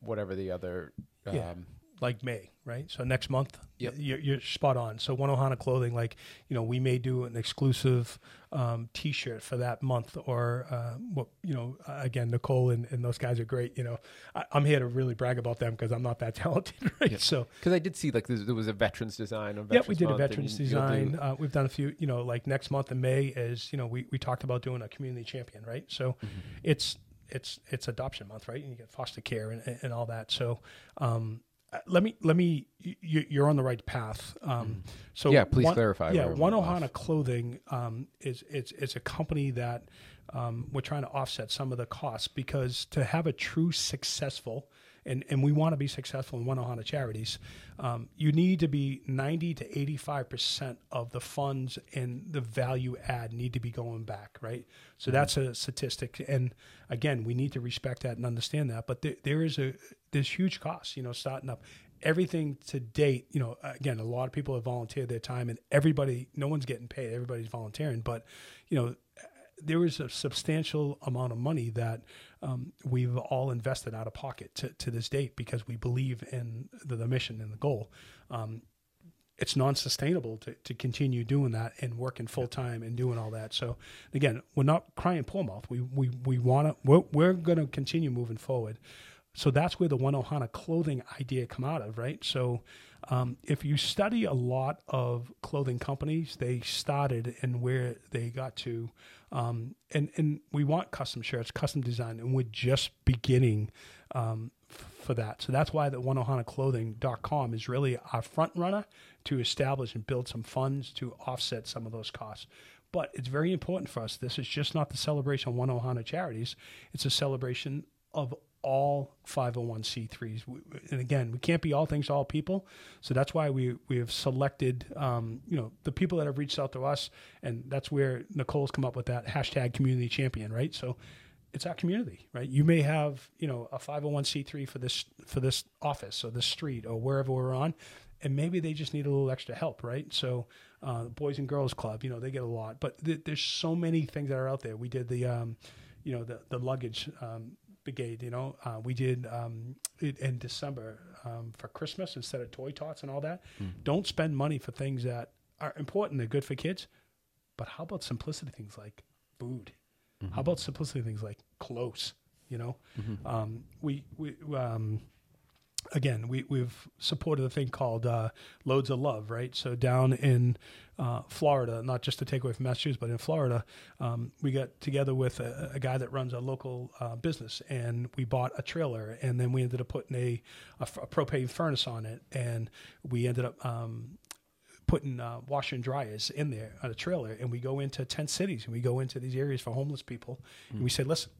whatever the other. Um, Yeah. Like May, right? So next month, Yep. you're, you're spot on. So One Ohana Clothing, like you know, we may do an exclusive um, T-shirt for that month, or uh, what you know, again, Nicole and, and those guys are great. You know, I, I'm here to really brag about them because I'm not that talented, right? Yep. So Because I did see like there, was a veterans design. On yeah, we did a Month, and veterans you- you'll do- design. Uh, we've done a few, you know, like next month in May is, you know, we, we talked about doing a community champion, right? So Mm-hmm. it's it's it's adoption month, right? And you get foster care and, and all that. So um, let me let me you, you're on the right path. Um, so Mm-hmm. Yeah, please one, clarify Yeah, One Ohana off. Clothing um, is it's it's a company that um, we're trying to offset some of the costs because to have a true successful and, and we want to be successful in One Ohana charities, um, you need to be 90 to 85% of the funds and the value add need to be going back, right? So that's a statistic. And again, we need to respect that and understand that. But there, there is a, there's huge costs, you know, starting up. Everything to date, you know, again, a lot of people have volunteered their time and everybody, no one's getting paid, everybody's volunteering. But, you know, there is a substantial amount of money that um, we've all invested out of pocket to, to this date because we believe in the, the mission and the goal. Um, it's non-sustainable to, to continue doing that and working full time and doing all that. So again, we're not crying poor mouth. We we we want to. We're, we're going to continue moving forward. So that's where the One Ohana clothing idea come out of, right? So um, if you study a lot of clothing companies, they started and where they got to, um, and and we want custom shirts, custom design, and we're just beginning um, for that. So that's why the OneOhanaClothing.com is really our front runner to establish and build some funds to offset some of those costs. But it's very important for us. This is just not the celebration of One Ohana charities; it's a celebration of all 501c3s. We- And again, we can't be all things to all people. So that's why we, we have selected, um, you know, the people that have reached out to us. And that's where Nicole's come up with that hashtag community champion, right? So it's our community, right? You may have, you know, a 501c3 for this, for this office or this street or wherever we're on. And maybe they just need a little extra help, right? So, uh, Boys and Girls Club, you know, they get a lot, but th- there's so many things that are out there. We did the, um, you know, the, the luggage, um, brigade. You know, uh, we did um, it in December. um, for Christmas instead of toy tots and all that. Don't spend money for things that are important. They're good for kids, but how about simplicity things like food? How about simplicity things like clothes? You know, um, we we um, again, we, we've supported a thing called uh, Loads of Love, right? So down in uh, Florida, not just to take away from Massachusetts, but in Florida, um, we got together with a, a guy that runs a local uh, business, and we bought a trailer, and then we ended up putting a propane furnace on it, and we ended up. Um, Putting uh, washer and dryers in there on a trailer, and we go into tent cities, and we go into these areas for homeless people, and we say, "Listen,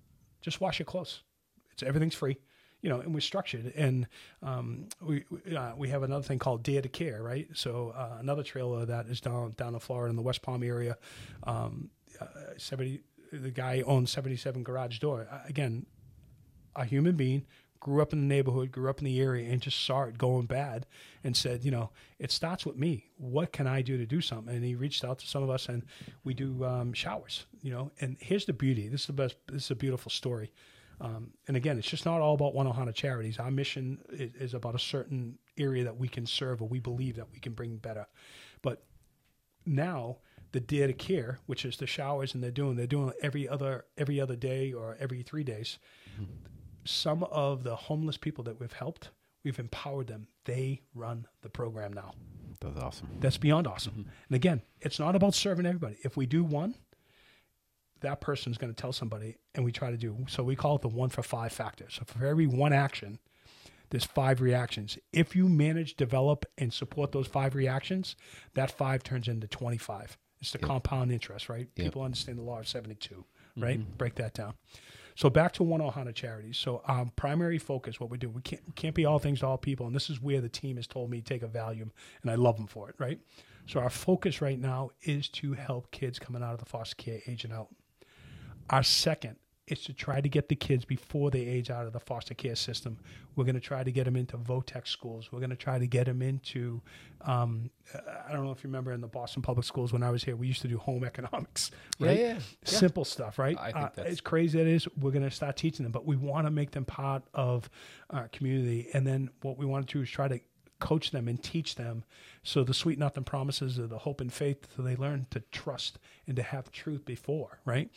just wash your clothes. It's everything's free you know, and we're structured. And um, we uh, we have another thing called Dare to Care, right? So uh, another trailer that is down down in Florida in the West Palm area. Um, uh, Seventy, the guy owns seventy seven Garage Door. Again, a human being grew up in the neighborhood, grew up in the area, and just saw it going bad, and said, you know, it starts with me. What can I do to do something? And he reached out to some of us, and we do um, showers. You know, and here's the beauty. This is the best. This is a beautiful story. Um, and again, it's just not all about One Ohana charities. Our mission is, is about a certain area that we can serve or we believe that we can bring better. But now the Dare to Care, which is the showers, and they're doing they're doing every other every other day or every three days. Some of the homeless people that we've helped, we've empowered them. They run the program now. That's awesome. That's beyond awesome. And again, it's not about serving everybody. If we do one, that person's going to tell somebody, and we try to do. So we call it the one for five factor. So for every one action, there's five reactions. If you manage, develop, and support those five reactions, that five turns into 25. It's the compound interest, right? Yep. People understand the law of 72, mm-hmm. right? Break that down. So back to One oh Ohana Charities. So our primary focus, what we do, we can't we can't be all things to all people, and this is where the team has told me take a Valium, and I love them for it, right? So our focus right now is to help kids coming out of the foster care age and out. Our second is to try to get the kids before they age out of the foster care system. We're going to try to get them into VOTEC schools. We're going to try to get them into, um, I don't know if you remember in the Boston Public Schools when I was here, we used to do home economics, right? yeah, yeah. Simple stuff, right? I think Uh, that's- as crazy as it is, we're going to start teaching them, but we want to make them part of our community. And then what we want to do is try to coach them and teach them. So the sweet nothing promises of the hope and faith so they learn to trust and to have truth before right?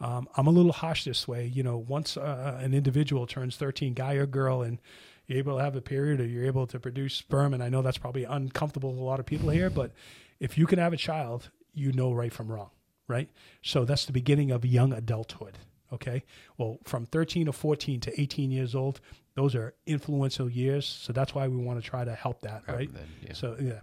Um, i'm a little harsh this way. You know once uh, an individual turns 13 guy or girl and you're able to have a period or you're able to produce sperm and i know that's probably uncomfortable to a lot of people here but if you can have a child you know right from wrong right? So that's the beginning of young adulthood okay? Well from 13 to 14 to 18 years old those are influential years so that's why we want to try to help that right? then, yeah. so yeah.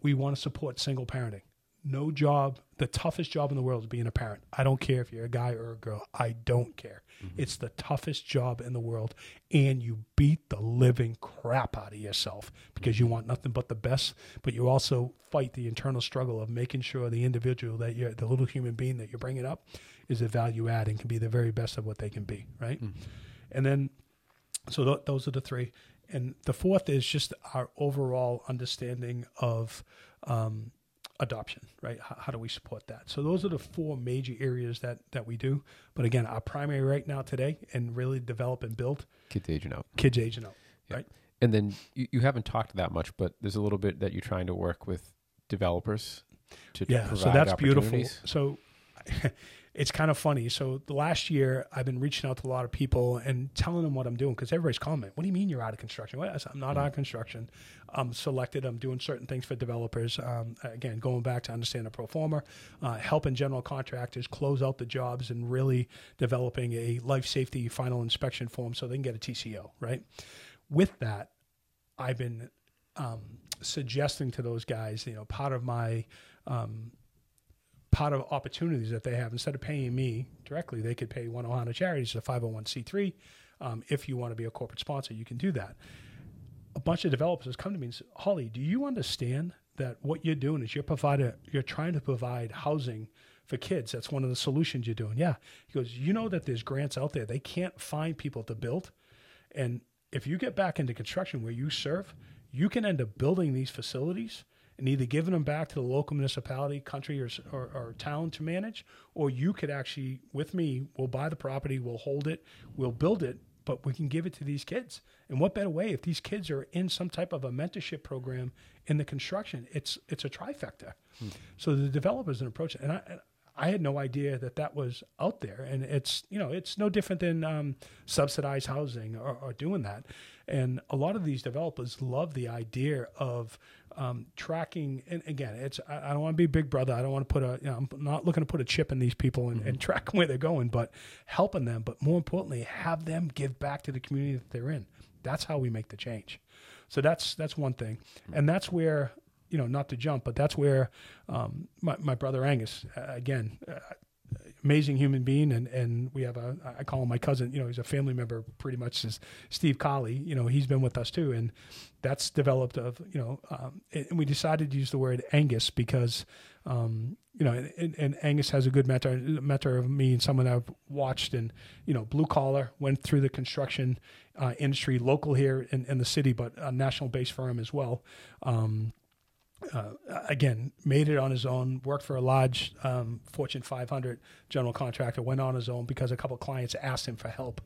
We want to support single parenting. No job the toughest job in the world is being a parent. I don't care if you're a guy or a girl. I don't care. Mm-hmm. It's the toughest job in the world and you beat the living crap out of yourself because you want nothing but the best but you also fight the internal struggle of making sure the individual that you're the little human being that you're bringing up is a value add and can be the very best of what they can be right? Mm-hmm. And then so th- those are the three. And the fourth is just our overall understanding of um, adoption, right? How, how do we support that? So those are the four major areas that that we do. But again, our primary right now today, and really develop and build Kids aging out. kids aging out, right? And then you, you haven't talked that much, but there's a little bit that you're trying to work with developers to Yeah, provide so that's beautiful. So it's kind of funny. So the last year, I've been reaching out to a lot of people and telling them what I'm doing because everybody's calling me. What do you mean you're out of construction? Well, I said, I'm not out of construction. I'm selected. I'm doing certain things for developers. Um, again, going back to understand the pro forma, uh, helping general contractors close out the jobs and really developing a life safety final inspection form so they can get a TCO. Right. With that, I've been um, suggesting to those guys, you know, part of my um, part of opportunities that they have instead of paying me directly, they could pay one Ohana Charities, a 501c3. Um, if you want to be a corporate sponsor, you can do that. A bunch of developers come to me and say, Holly, do you understand that what you're doing is you're providing, you're trying to provide housing for kids? That's one of the solutions you're doing. Yeah. He goes, you know that there's grants out there. They can't find people to build. And if you get back into construction where you serve, you can end up building these facilities and either giving them back to the local municipality, country, or, or, or town to manage, or you could actually, with me, we'll buy the property, we'll hold it, we'll build it, but we can give it to these kids. And what better way if these kids are in some type of a mentorship program in the construction? It's it's a trifecta. So the developers and approach, and I. And I had no idea that that was out there, and it's you know it's no different than um, subsidized housing or, or doing that. And a lot of these developers love the idea of um, tracking. And again, it's I, I don't want to be Big Brother. I don't want to put a you know I'm not looking to put a chip in these people and, and track where they're going, but helping them. But more importantly, have them give back to the community that they're in. That's how we make the change. So that's that's one thing, and that's where you know not to jump, but that's where um, my my brother Angus uh, again. Uh, amazing human being and and we have a I call him my cousin you know he's a family member pretty much as Steve Colley you know he's been with us too and that's developed of you know um, and and we decided to use the word Angus because um, you know and, and Angus has a good mentor mentor of me and someone I've watched and you know blue collar went through the construction uh, industry local here in, in the city but a national based firm as well. Um, uh, again, made it on his own, worked for a large um, Fortune 500 general contractor, went on his own because a couple of clients asked him for help.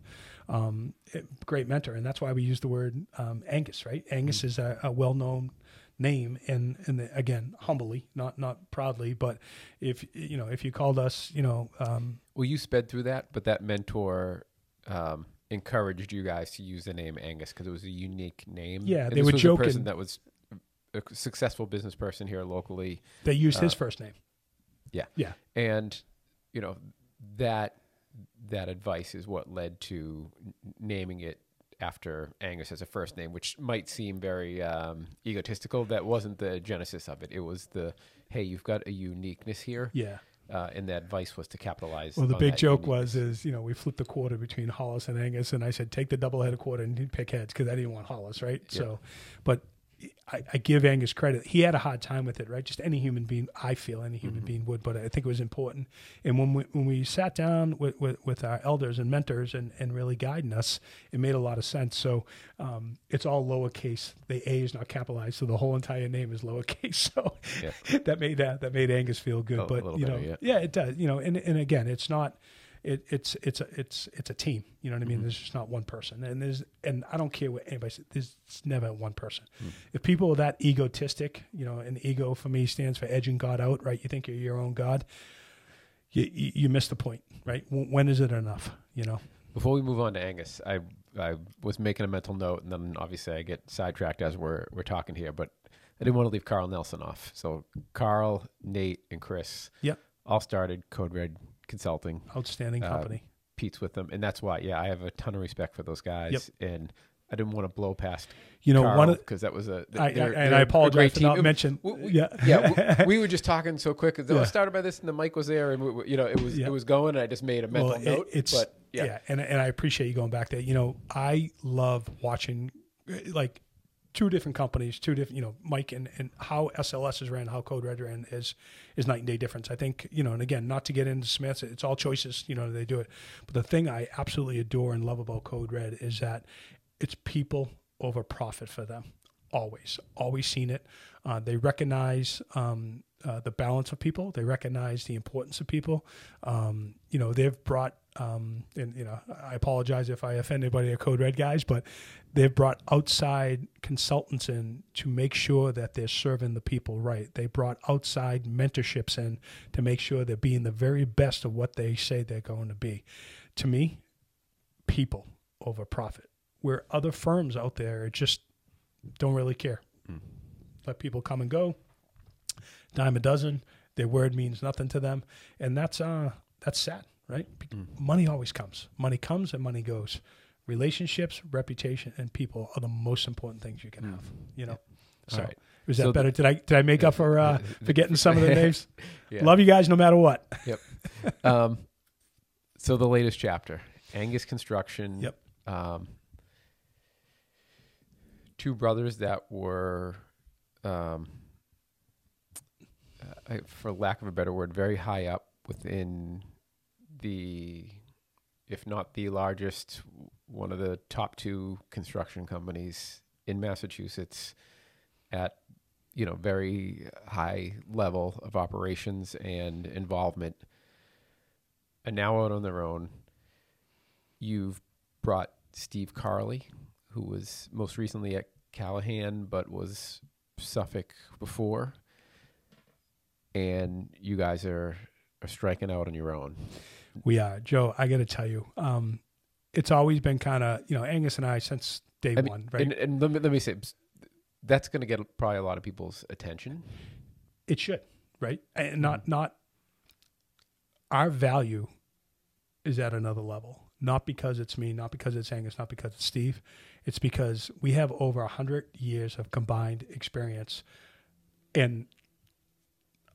Um, it- great mentor. And that's why we use the word um, Angus, right? Angus is a, a well known name and and the, again humbly not not proudly but if you know if you called us you know um Well, you sped through that, but that mentor um, encouraged you guys to use the name Angus because it was a unique name. Yeah, And they were was joking. A person that was a successful business person here locally, they used his Uh, first name Yeah. yeah and you know that that advice is what led to naming it after Angus as a first name, which might seem very um, egotistical. That wasn't the genesis of it. It was the hey, you've got a uniqueness here. yeah Uh, and the advice was to capitalize. Well, the big that joke uniqueness. was is you know we flipped the quarter between Hollis and Angus, and I said take the double headed quarter and pick heads because I didn't want Hollis, right? So, but I, I give Angus credit. He had a hard time with it, right? Just any human being, I feel any human being would, but I think it was important. And when we when we sat down with with, with our elders and mentors and, and really guiding us, it made a lot of sense. So um, it's all lowercase. The A is not capitalized, so the whole entire name is lowercase. So Yeah. that made uh, that made Angus feel good. A but you know, better, yeah. it does. You know, and and again, it's not. It, it's it's a it's it's a team. You know what I mean? Mm-hmm. There's just not one person, and there's and I don't care what anybody says. There's never one person. Mm. If people are that egotistic, you know, and ego for me stands for edging God out, right? You think you're your own God. You you, you miss the point, right? When is it enough? You know. Before we move on to Angus, I I was making a mental note, and then obviously I get sidetracked as we're we're talking here, but I didn't want to leave Carl Nelson off. So Carl, Nate, and Chris Yep. all started Code Red Consulting. Outstanding Uh, company. Pete's with them, and that's why. Yeah, I have a ton of respect for those guys, and I didn't want to blow past. You know, one of because that was a I, I, they're- and I apologize for not It- mentioning. we- we- yeah, yeah, we, we were just talking so quick. 'cause Yeah. Started by this, and the mic was there, and you know it was Yeah. it was going. And I just made a mental Well, it- note. it's but yeah. yeah, and and I appreciate you going back there. You know, I love watching uh, like two different companies, two different. You know, Mike and and how SLS is ran, how Code Red ran is is night and day difference. I think you know, and again, not to get into Smiths, it's all choices. You know, they do it. But the thing I absolutely adore and love about Code Red is that it's people over profit for them. Always, always seen it. Uh, they recognize um, uh, the balance of people. They recognize the importance of people. Um, you know, they've brought, um, and you know, I apologize if I offend anybody at Code Red guys, but they've brought outside consultants in to make sure that they're serving the people right. They brought outside mentorships in to make sure they're being the very best of what they say they're going to be. To me, people over profit. Where other firms out there just don't really care. Let people come and go, dime a dozen. Their word means nothing to them, and that's uh that's sad, right? Be- Money always comes. Money comes and money goes. Relationships, reputation, and people are the most important things you can have. You know. All So right. was that So better? Did I did I make up for uh, forgetting some of the names? Yeah. Love you guys no matter what. um, so the latest chapter, Angus Construction. Yep. Um, two brothers that were, um, uh, for lack of a better word, very high up within the, if not the largest, one of the top two construction companies in Massachusetts at you know very high level of operations and involvement and now out on their own you've brought Steve Carley, who was most recently at Callahan, but was Suffolk before. And you guys are, are striking out on your own. We are, Joe. I got to tell you, um, it's always been kind of you know Angus and I since day I mean, one, right? And, and let, me, let me say, that's going to get probably a lot of people's attention. It should, right? And not not our value is at another level. Not because it's me, not because it's Angus, not because it's Steve. It's because we have over a hundred years of combined experience. And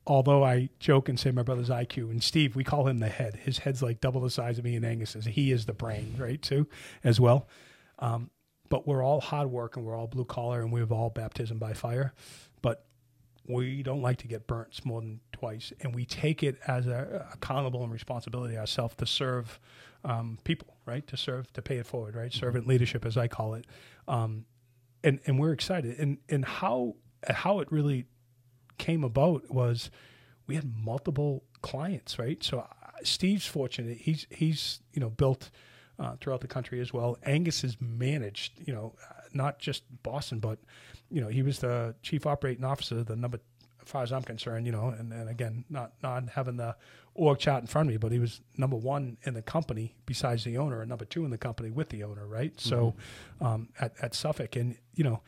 although I joke and say my brother's IQ and Steve, we call him the head. His head's like double the size of me and Angus's. He is the brain, right? Too, as well. Um, but we're all hard work and we're all blue collar and we've all baptism by fire. But we don't like to get burnt more than twice, and we take it as a accountable and responsibility ourselves to serve um, people, right? To serve, to pay it forward, right? Servant leadership, as I call it, um, and and we're excited. And and how how it really came about was we had multiple clients, right? So uh, Steve's fortunate; he's he's you know built. Uh, throughout the country as well. Angus has managed, you know, not just Boston, but you know, he was the chief operating officer, the number, as far as I'm concerned, you know, and, and again, not not having the org chart in front of me, but he was number one in the company besides the owner, and number two in the company with the owner, right? Mm-hmm. So, um, at at Suffolk, and you know,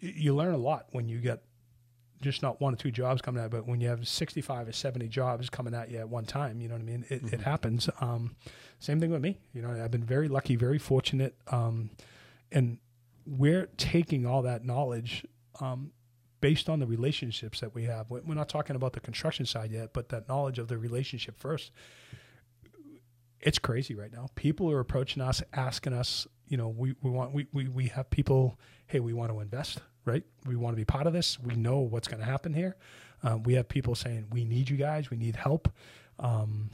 you learn a lot when you get just not one or two jobs coming out, but when you have 65 or 70 jobs coming at you at one time, you know what I mean? It, mm-hmm. it happens. Um, same thing with me. You know, I've been very lucky, very fortunate. Um, and we're taking all that knowledge um, based on the relationships that we have. We're not talking about the construction side yet, but that knowledge of the relationship first. It's crazy right now. People are approaching us, asking us, you know, we, we want, we, we, we have people, hey, we want to invest right? We want to be part of this. We know what's going to happen here. Um, we have people saying, we need you guys, we need help. Um,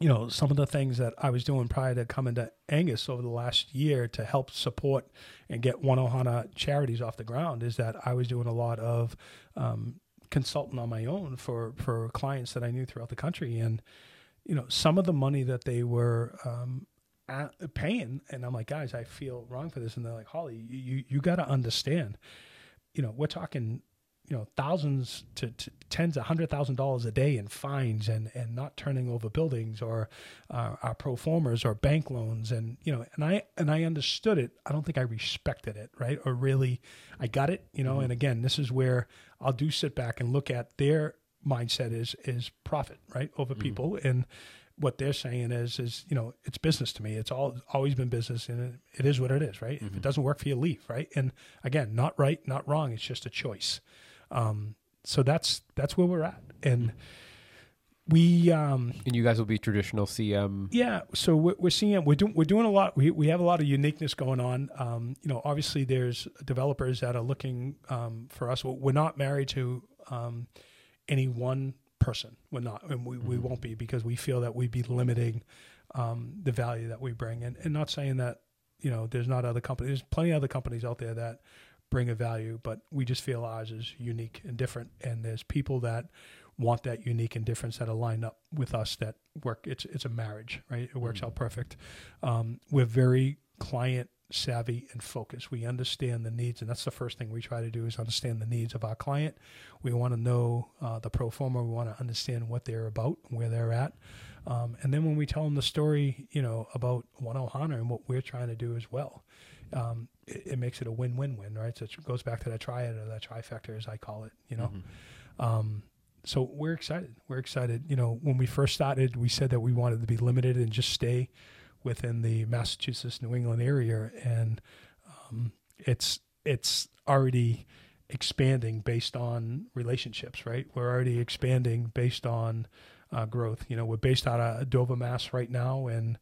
you know, some of the things that I was doing prior to coming to Angus over the last year to help support and get One Ohana charities off the ground is that I was doing a lot of um, consulting on my own for, for clients that I knew throughout the country. And, you know, some of the money that they were um, paying, and I'm like, guys, I feel wrong for this. And they're like, Holly, you, you got to understand you know, we're talking, you know, thousands to, to tens of hundred thousand dollars a day in fines and, and not turning over buildings or uh, our pro formas or bank loans. And, you know, and I, and I understood it. I don't think I respected it, right. Or really, I got it, you know, mm-hmm. and again, this is where I'll do sit back and look at their mindset is, is profit, right. Over mm-hmm. people. And, what they're saying is is you know it's business to me. It's all always been business and it, it is what it is right? Mm-hmm. if it mm-hmm. doesn't work for you leave right? And again not right not wrong it's just a choice. Um, so that's that's where we're at. And we um and you guys will be traditional cm yeah so we're, we're seeing we're doing we're doing a lot we, we have a lot of uniqueness going on. Um you know obviously there's developers that are looking um for us. We're not married to um any one person. We're not, and we, mm-hmm. we won't be because we feel that we'd be limiting um, the value that we bring. And, and not saying that, you know, there's not other companies, there's plenty of other companies out there that bring a value, but we just feel ours is unique and different. And there's people that want that unique and difference that align up with us that work. It's, it's a marriage, right? It works mm-hmm. out perfect. Um, we're very client savvy and focused. We understand the needs, and that's the first thing we try to do is understand the needs of our client. We want to know uh, the pro forma. We want to understand what they're about, where they're at, um, and then when we tell them the story, you know, about One Ohana and what we're trying to do as well, um, it, it, makes it a win-win-win, right? So it goes back to that triad or that trifecta, as I call it. You know. Mm-hmm. Um, so we're excited. We're excited. You know, when we first started, we said that we wanted to be limited and just stay within the Massachusetts New England area, and um, it's it's already expanding based on relationships. Right, we're already expanding based on uh, growth. You know, we're based out of Dover, Mass, right now, and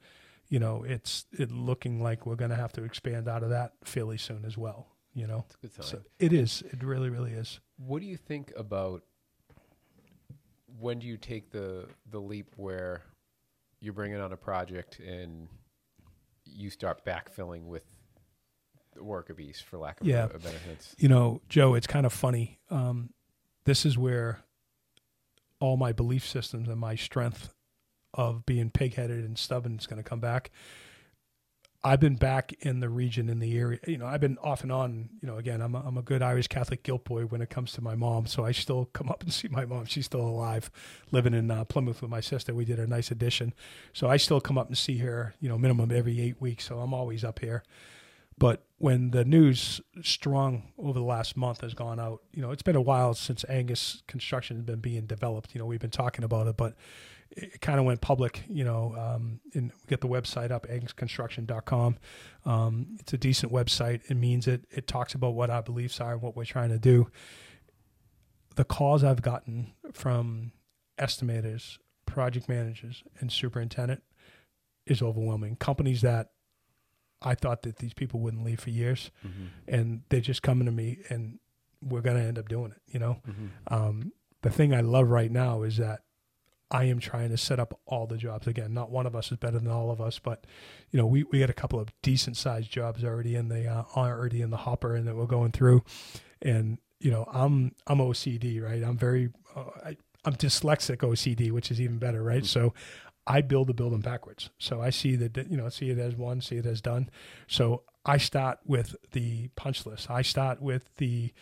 you know it's it looking like we're going to have to expand out of that fairly soon as well. You know, so it is. It really, really is. What do you think about? When do you take the the leap where you're bringing on a project and you start backfilling with worker bees, for lack of yeah. a, a better sense. You know, Joe, it's kind of funny. Um, this is where all my belief systems and my strength of being pigheaded and stubborn is going to come back. I've been back in the region in the area. You know, I've been off and on. You know, again, I'm a, I'm a good Irish Catholic guilt boy when it comes to my mom. So I still come up and see my mom. She's still alive, living in uh, Plymouth with my sister. We did a nice addition. So I still come up and see her. You know, minimum every eight weeks. So I'm always up here. But when the news strong over the last month has gone out, you know, it's been a while since Angus construction has been being developed. You know, we've been talking about it, but it kind of went public, you know, um, and get the website up, angusconstruction.com. Um, it's a decent website. It means it. It talks about what our beliefs are and what we're trying to do. The calls I've gotten from estimators, project managers, and superintendent is overwhelming. Companies that I thought that these people wouldn't leave for years, mm-hmm. and they're just coming to me, and we're going to end up doing it. You know, mm-hmm. um, the thing I love right now is that I am trying to set up all the jobs again. Not one of us is better than all of us, but you know, we, we got a couple of decent sized jobs already in the uh, already in the hopper and that we're going through. And you know, I'm I'm OCD, right? I'm very uh, I, I'm dyslexic OCD, which is even better, right? Mm-hmm. So I build the building backwards. So I see that you know, see it as one, see it as done. So I start with the punch list. I start with the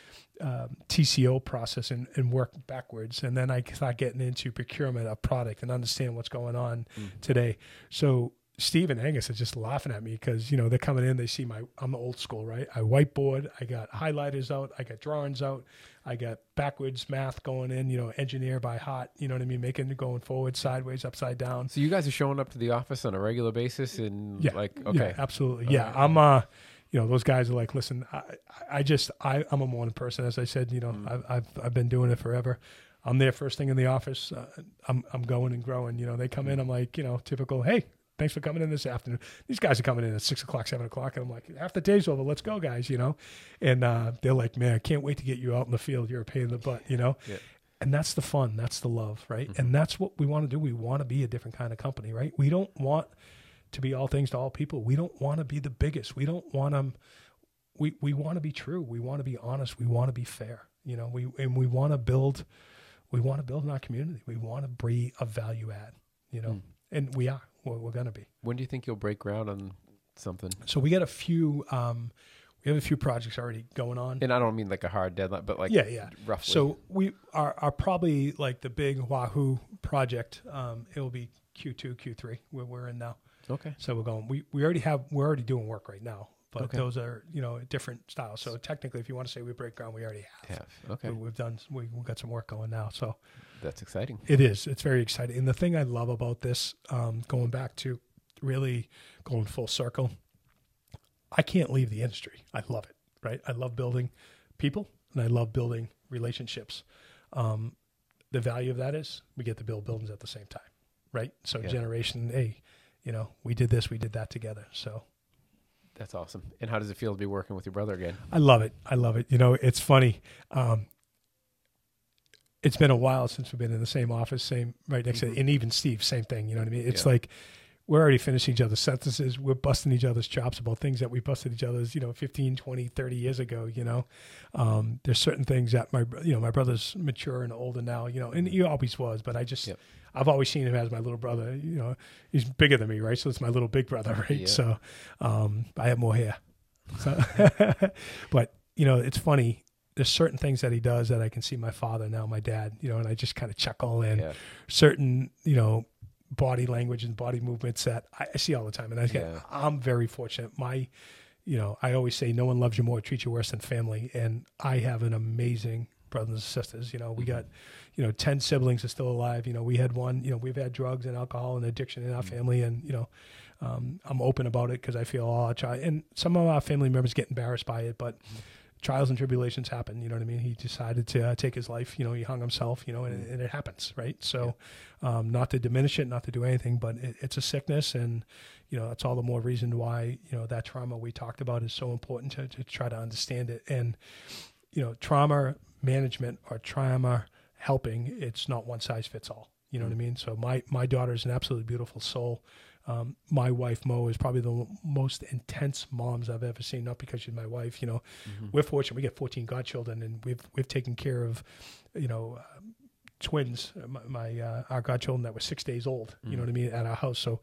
um, TCO process and, and, work backwards, and then I start getting into procurement of product and understand what's going on mm. today. So Steve and Angus are just laughing at me because you know they're coming in. They see my I'm the old school, right? I whiteboard. I got highlighters out. I got drawings out. I got backwards math going in. You know, engineer by heart. You know what I mean? Making it going forward, sideways, upside down. So you guys are showing up to the office on a regular basis, and yeah, like okay, yeah, absolutely, All yeah. I'm uh, you know, those guys are like, listen, I, I just I I'm a morning person, as I said. You know, mm. I've, I've I've been doing it forever. I'm there first thing in the office. Uh, I'm I'm going and growing. You know, they come in. I'm like, you know, typical. Hey, thanks for coming in this afternoon. These guys are coming in at six o'clock, seven o'clock, and I'm like, half the day's over. Let's go, guys. You know, and uh, they're like, man, I can't wait to get you out in the field. You're a pain in the butt. You know. Yeah. And that's the fun. That's the love, right? Mm-hmm. And that's what we want to do. We want to be a different kind of company, right? We don't want to be all things to all people. We don't want to be the biggest. We don't want to. We we want to be true. We want to be honest. We want to be fair. You know, we and we want to build. We want to build in our community. We want to be a value add. You know, mm. and we are we're, we're going to be. When do you think you'll break ground on something? So we got a few. Um, we have a few projects already going on. And I don't mean like a hard deadline, but like yeah, yeah, roughly. So we are are probably like the big Wahoo project. Um, it will be Q2, Q3 where we're in now. Okay. So we're going. We we already have. We're already doing work right now, but okay. those are you know different styles. So technically, if you want to say we break ground, we already have. Have okay. We, have done. We, have got some work going now. So that's exciting. It is. It's very exciting. And the thing I love about this, um, going back to really going full circle, I can't leave the industry. I love it, right? I love building people and I love building relationships. Um, the value of that is we get to build buildings at the same time, right? So yeah. generation A, you know, we did this, we did that together. So that's awesome. And how does it feel to be working with your brother again? I love it. I love it. You know, it's funny. Um, it's been a while since we've been in the same office, same right next mm-hmm. to, and even Steve, same thing. You know what I mean? It's yeah. like we're already finishing each other's sentences. We're busting each other's chops about things that we busted each other's, you know, 15, 20, 30 years ago, you know. Um, there's certain things that my, you know, my brother's mature and older now, you know, and he always was, but I just, yep. I've always seen him as my little brother, you know, he's bigger than me, right? So it's my little big brother, right? Yeah. So um, I have more hair. So, but, you know, it's funny there's certain things that he does that I can see my father now, my dad, you know, and I just kind of chuckle and yeah. certain, you know, body language and body movements that I, I see all the time. And I, yeah. I'm very fortunate. My, you know, I always say no one loves you more, treats you worse than family. And I have an amazing brothers and sisters. You know, we mm-hmm. got, you know, 10 siblings are still alive. You know, we had one, you know, we've had drugs and alcohol and addiction in our mm-hmm. family. And, you know, um, I'm open about it because I feel all our child, and some of our family members get embarrassed by it, but, mm-hmm trials and tribulations happen. You know what I mean? He decided to uh, take his life. You know, he hung himself. You know, and, and it happens, right? So, yeah. um, not to diminish it, not to do anything, but it, it's a sickness, and you know, that's all the more reason why you know that trauma we talked about is so important to, to try to understand it. And you know, trauma management or trauma helping, it's not one size fits all. You know mm-hmm. what I mean? So my my daughter is an absolutely beautiful soul. Um, my wife Mo is probably the most intense moms I've ever seen. Not because she's my wife, you know. Mm-hmm. We're fortunate; we get 14 godchildren, and we've we've taken care of, you know, uh, twins. My, my uh, our godchildren that were six days old. Mm-hmm. You know what I mean at our house. So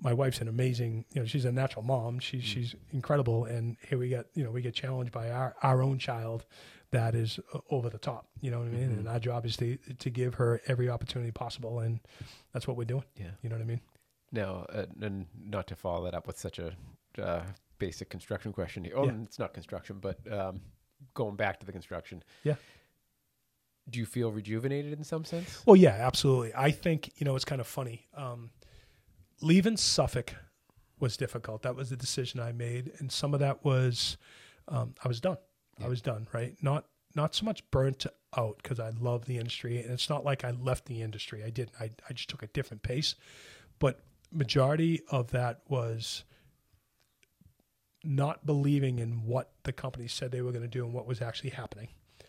my wife's an amazing, you know, she's a natural mom. She's Mm. she's incredible, and here we get, you know, we get challenged by our our own child that is uh, over the top. You know what I mean? Mhm. And our job is to to give her every opportunity possible, and that's what we're doing. Yeah. You know what I mean? Now, uh, and not to follow that up with such a uh, basic construction question here. Oh, Yeah. it's not construction, but um, going back to the construction. Yeah. Do you feel rejuvenated in some sense? Well, yeah, absolutely. I think you know it's kind of funny. Um, leaving Suffolk was difficult. That was the decision I made, and some of that was um, I was done. Yeah. I was done. Right? Not not so much burnt out because I love the industry, and it's not like I left the industry. I didn't. I I just took a different pace, but majority of that was not believing in what the company said they were going to do and what was actually happening.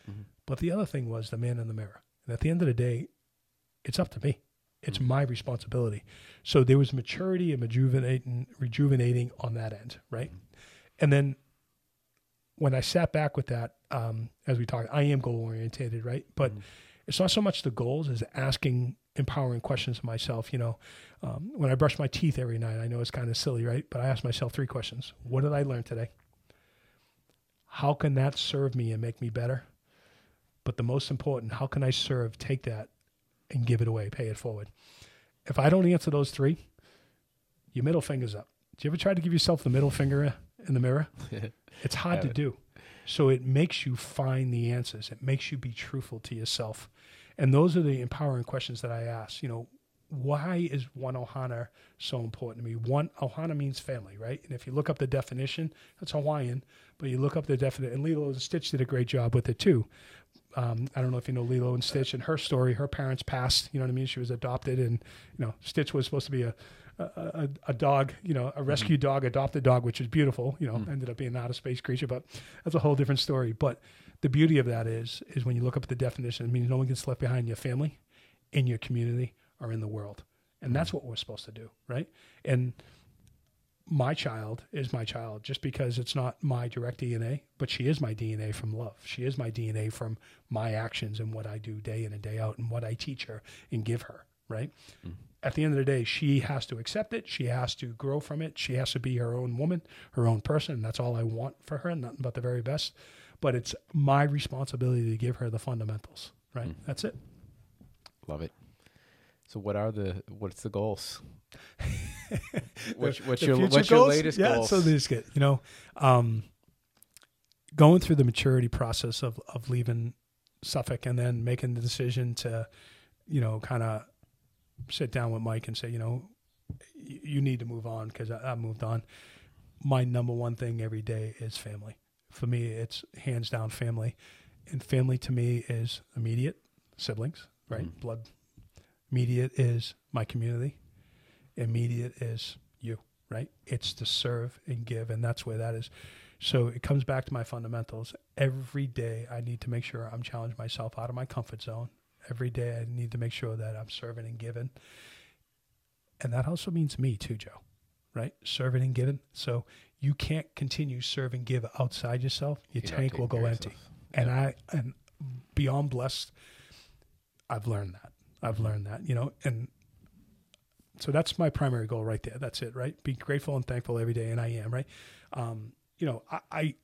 Mhm. But the other thing was the man in the mirror. And at the end of the day, it's up to me. It's Mhm. my responsibility. So there was maturity and rejuvenating, rejuvenating on that end, right? And then when I sat back with that, um, as we talked, I am goal orientated, right? But Mhm. it's not so much the goals as asking empowering questions of myself. You know, um, when I brush my teeth every night, I know it's kind of silly, right? But I ask myself three questions: What did I learn today? How can that serve me and make me better? But the most important, how can I serve, take that, and give it away, pay it forward? If I don't answer those three, your middle finger's up. Do you ever try to give yourself the middle finger in the mirror? It's hard to do. So it makes you find the answers. It makes you be truthful to yourself. And those are the empowering questions that I ask. You know, why is one Ohana so important to me? One Ohana means family, right? And if you look up the definition, that's Hawaiian, but you look up the definition, and Lilo and Stitch did a great job with it too. Um, I don't know if you know Lilo and Stitch and her story. Her parents passed. You know what I mean? She was adopted, and you know Stitch was supposed to be a a, a, dog, you know, a rescue dog, adopted dog, which is beautiful. You know, Mhm. ended up being not a space creature, but that's a whole different story. But the beauty of that is, is when you look up the definition, it means no one gets left behind in your family, in your community, or in the world, and that's what we're supposed to do, right? And my child is my child just because it's not my direct DNA, but she is my DNA from love. She is my DNA from my actions and what I do day in and day out and what I teach her and give her, right? Mhm. At the end of the day, she has to accept it. She has to grow from it. She has to be her own woman, her own person. That's all I want for her, nothing but the very best. But it's my responsibility to give her the fundamentals, right? Mhm. That's it. Love it. So, what are the what's the goals? What's, what's The your what's your goals? latest yeah, goals? so there's good. You know, um, going through the maturity process of of leaving Suffolk and then making the decision to, you know, kind of sit down with Mike and say, you know, you need to move on because I, I moved on. My number one thing every day is family. For me, it's hands down family, and family to me is immediate siblings, right? Mhm. Blood. Immediate is my community. Immediate is you, right? It's to serve and give, and that's where that is. So it comes back to my fundamentals. Every day, I need to make sure I'm challenging myself out of my comfort zone. Every day, I need to make sure that I'm serving and giving. And that also means me too, Joe, right? Serving and giving. So you can't continue serve and give outside yourself. Your You're tank will go empty. yourself. And I and beyond blessed, I've learned that. I've learned that, you know, and so that's my primary goal right there. That's it, right? Be grateful and thankful every day, and I am, right? Um, you know, I, I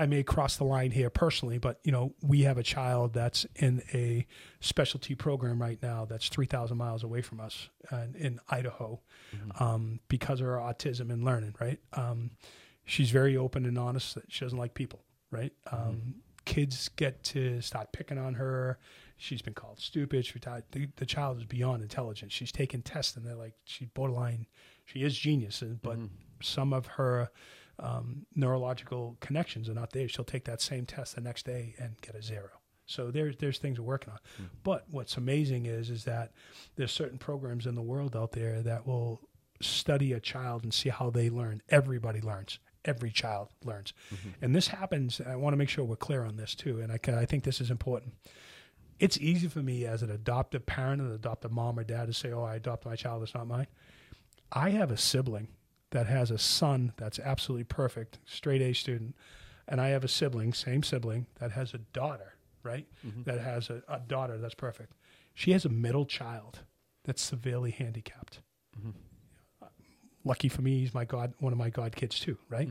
I may cross the line here personally, but you know, we have a child that's in a specialty program right now that's three thousand miles away from us, in Idaho, Mhm. um, because of her autism and learning. Right? Um, she's very open and honest that she doesn't like people. Right? Um, Kids get to start picking on her. She's been called stupid. She the, the child is beyond intelligent. She's taken tests, and they're like she's borderline. She is genius, and- but Mhm. some of her um, neurological connections are not there. She'll take that same test the next day and get a zero. So there's there's things we're working on. Mm. But what's amazing is is that there's certain programs in the world out there that will study a child and see how they learn. Everybody learns. Every child learns. Mhm. And this happens. I want to make sure we're clear on this too. And I, I think this is important. It's easy for me as an adoptive parent, an adoptive mom or dad to say, "Oh, I adopted my child. It's not mine." I have a sibling that has a son that's absolutely perfect, straight A student, and I have a sibling, same sibling, that has a daughter, right? Mhm. That has a, a daughter that's perfect. She has a middle child that's severely handicapped. Mhm. lucky for me, he's my god, one of my god kids too, right?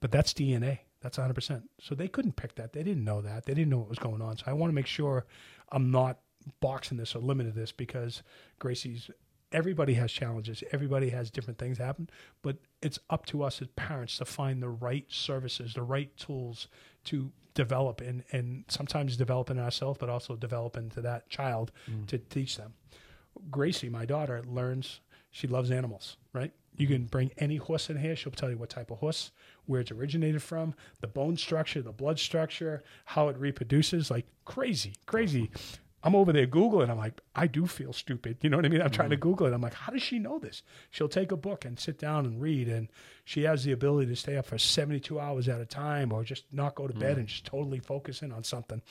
But that's DNA. That's 100%. So they couldn't pick that. They didn't know that. They didn't know what was going on. So I want to make sure I'm not boxing this or limiting this because Gracie's everybody has challenges. Everybody has different things happen, but it's up to us as parents to find the right services, the right tools to develop and and sometimes develop in ourselves, but also develop into that child mm. to teach them. Gracie, my daughter, learns she loves animals, right? You mm. can bring any horse in here, she'll tell you what type of horse, where it's originated from, the bone structure, the blood structure, how it reproduces, like crazy, crazy. I'm over there Googling. I'm like, I do feel stupid. You know what I mean? I'm trying to Google it. I'm like, how does she know this? She'll take a book and sit down and read. And she has the ability to stay up for 72 hours at a time or just not go to bed and just totally focus in on something.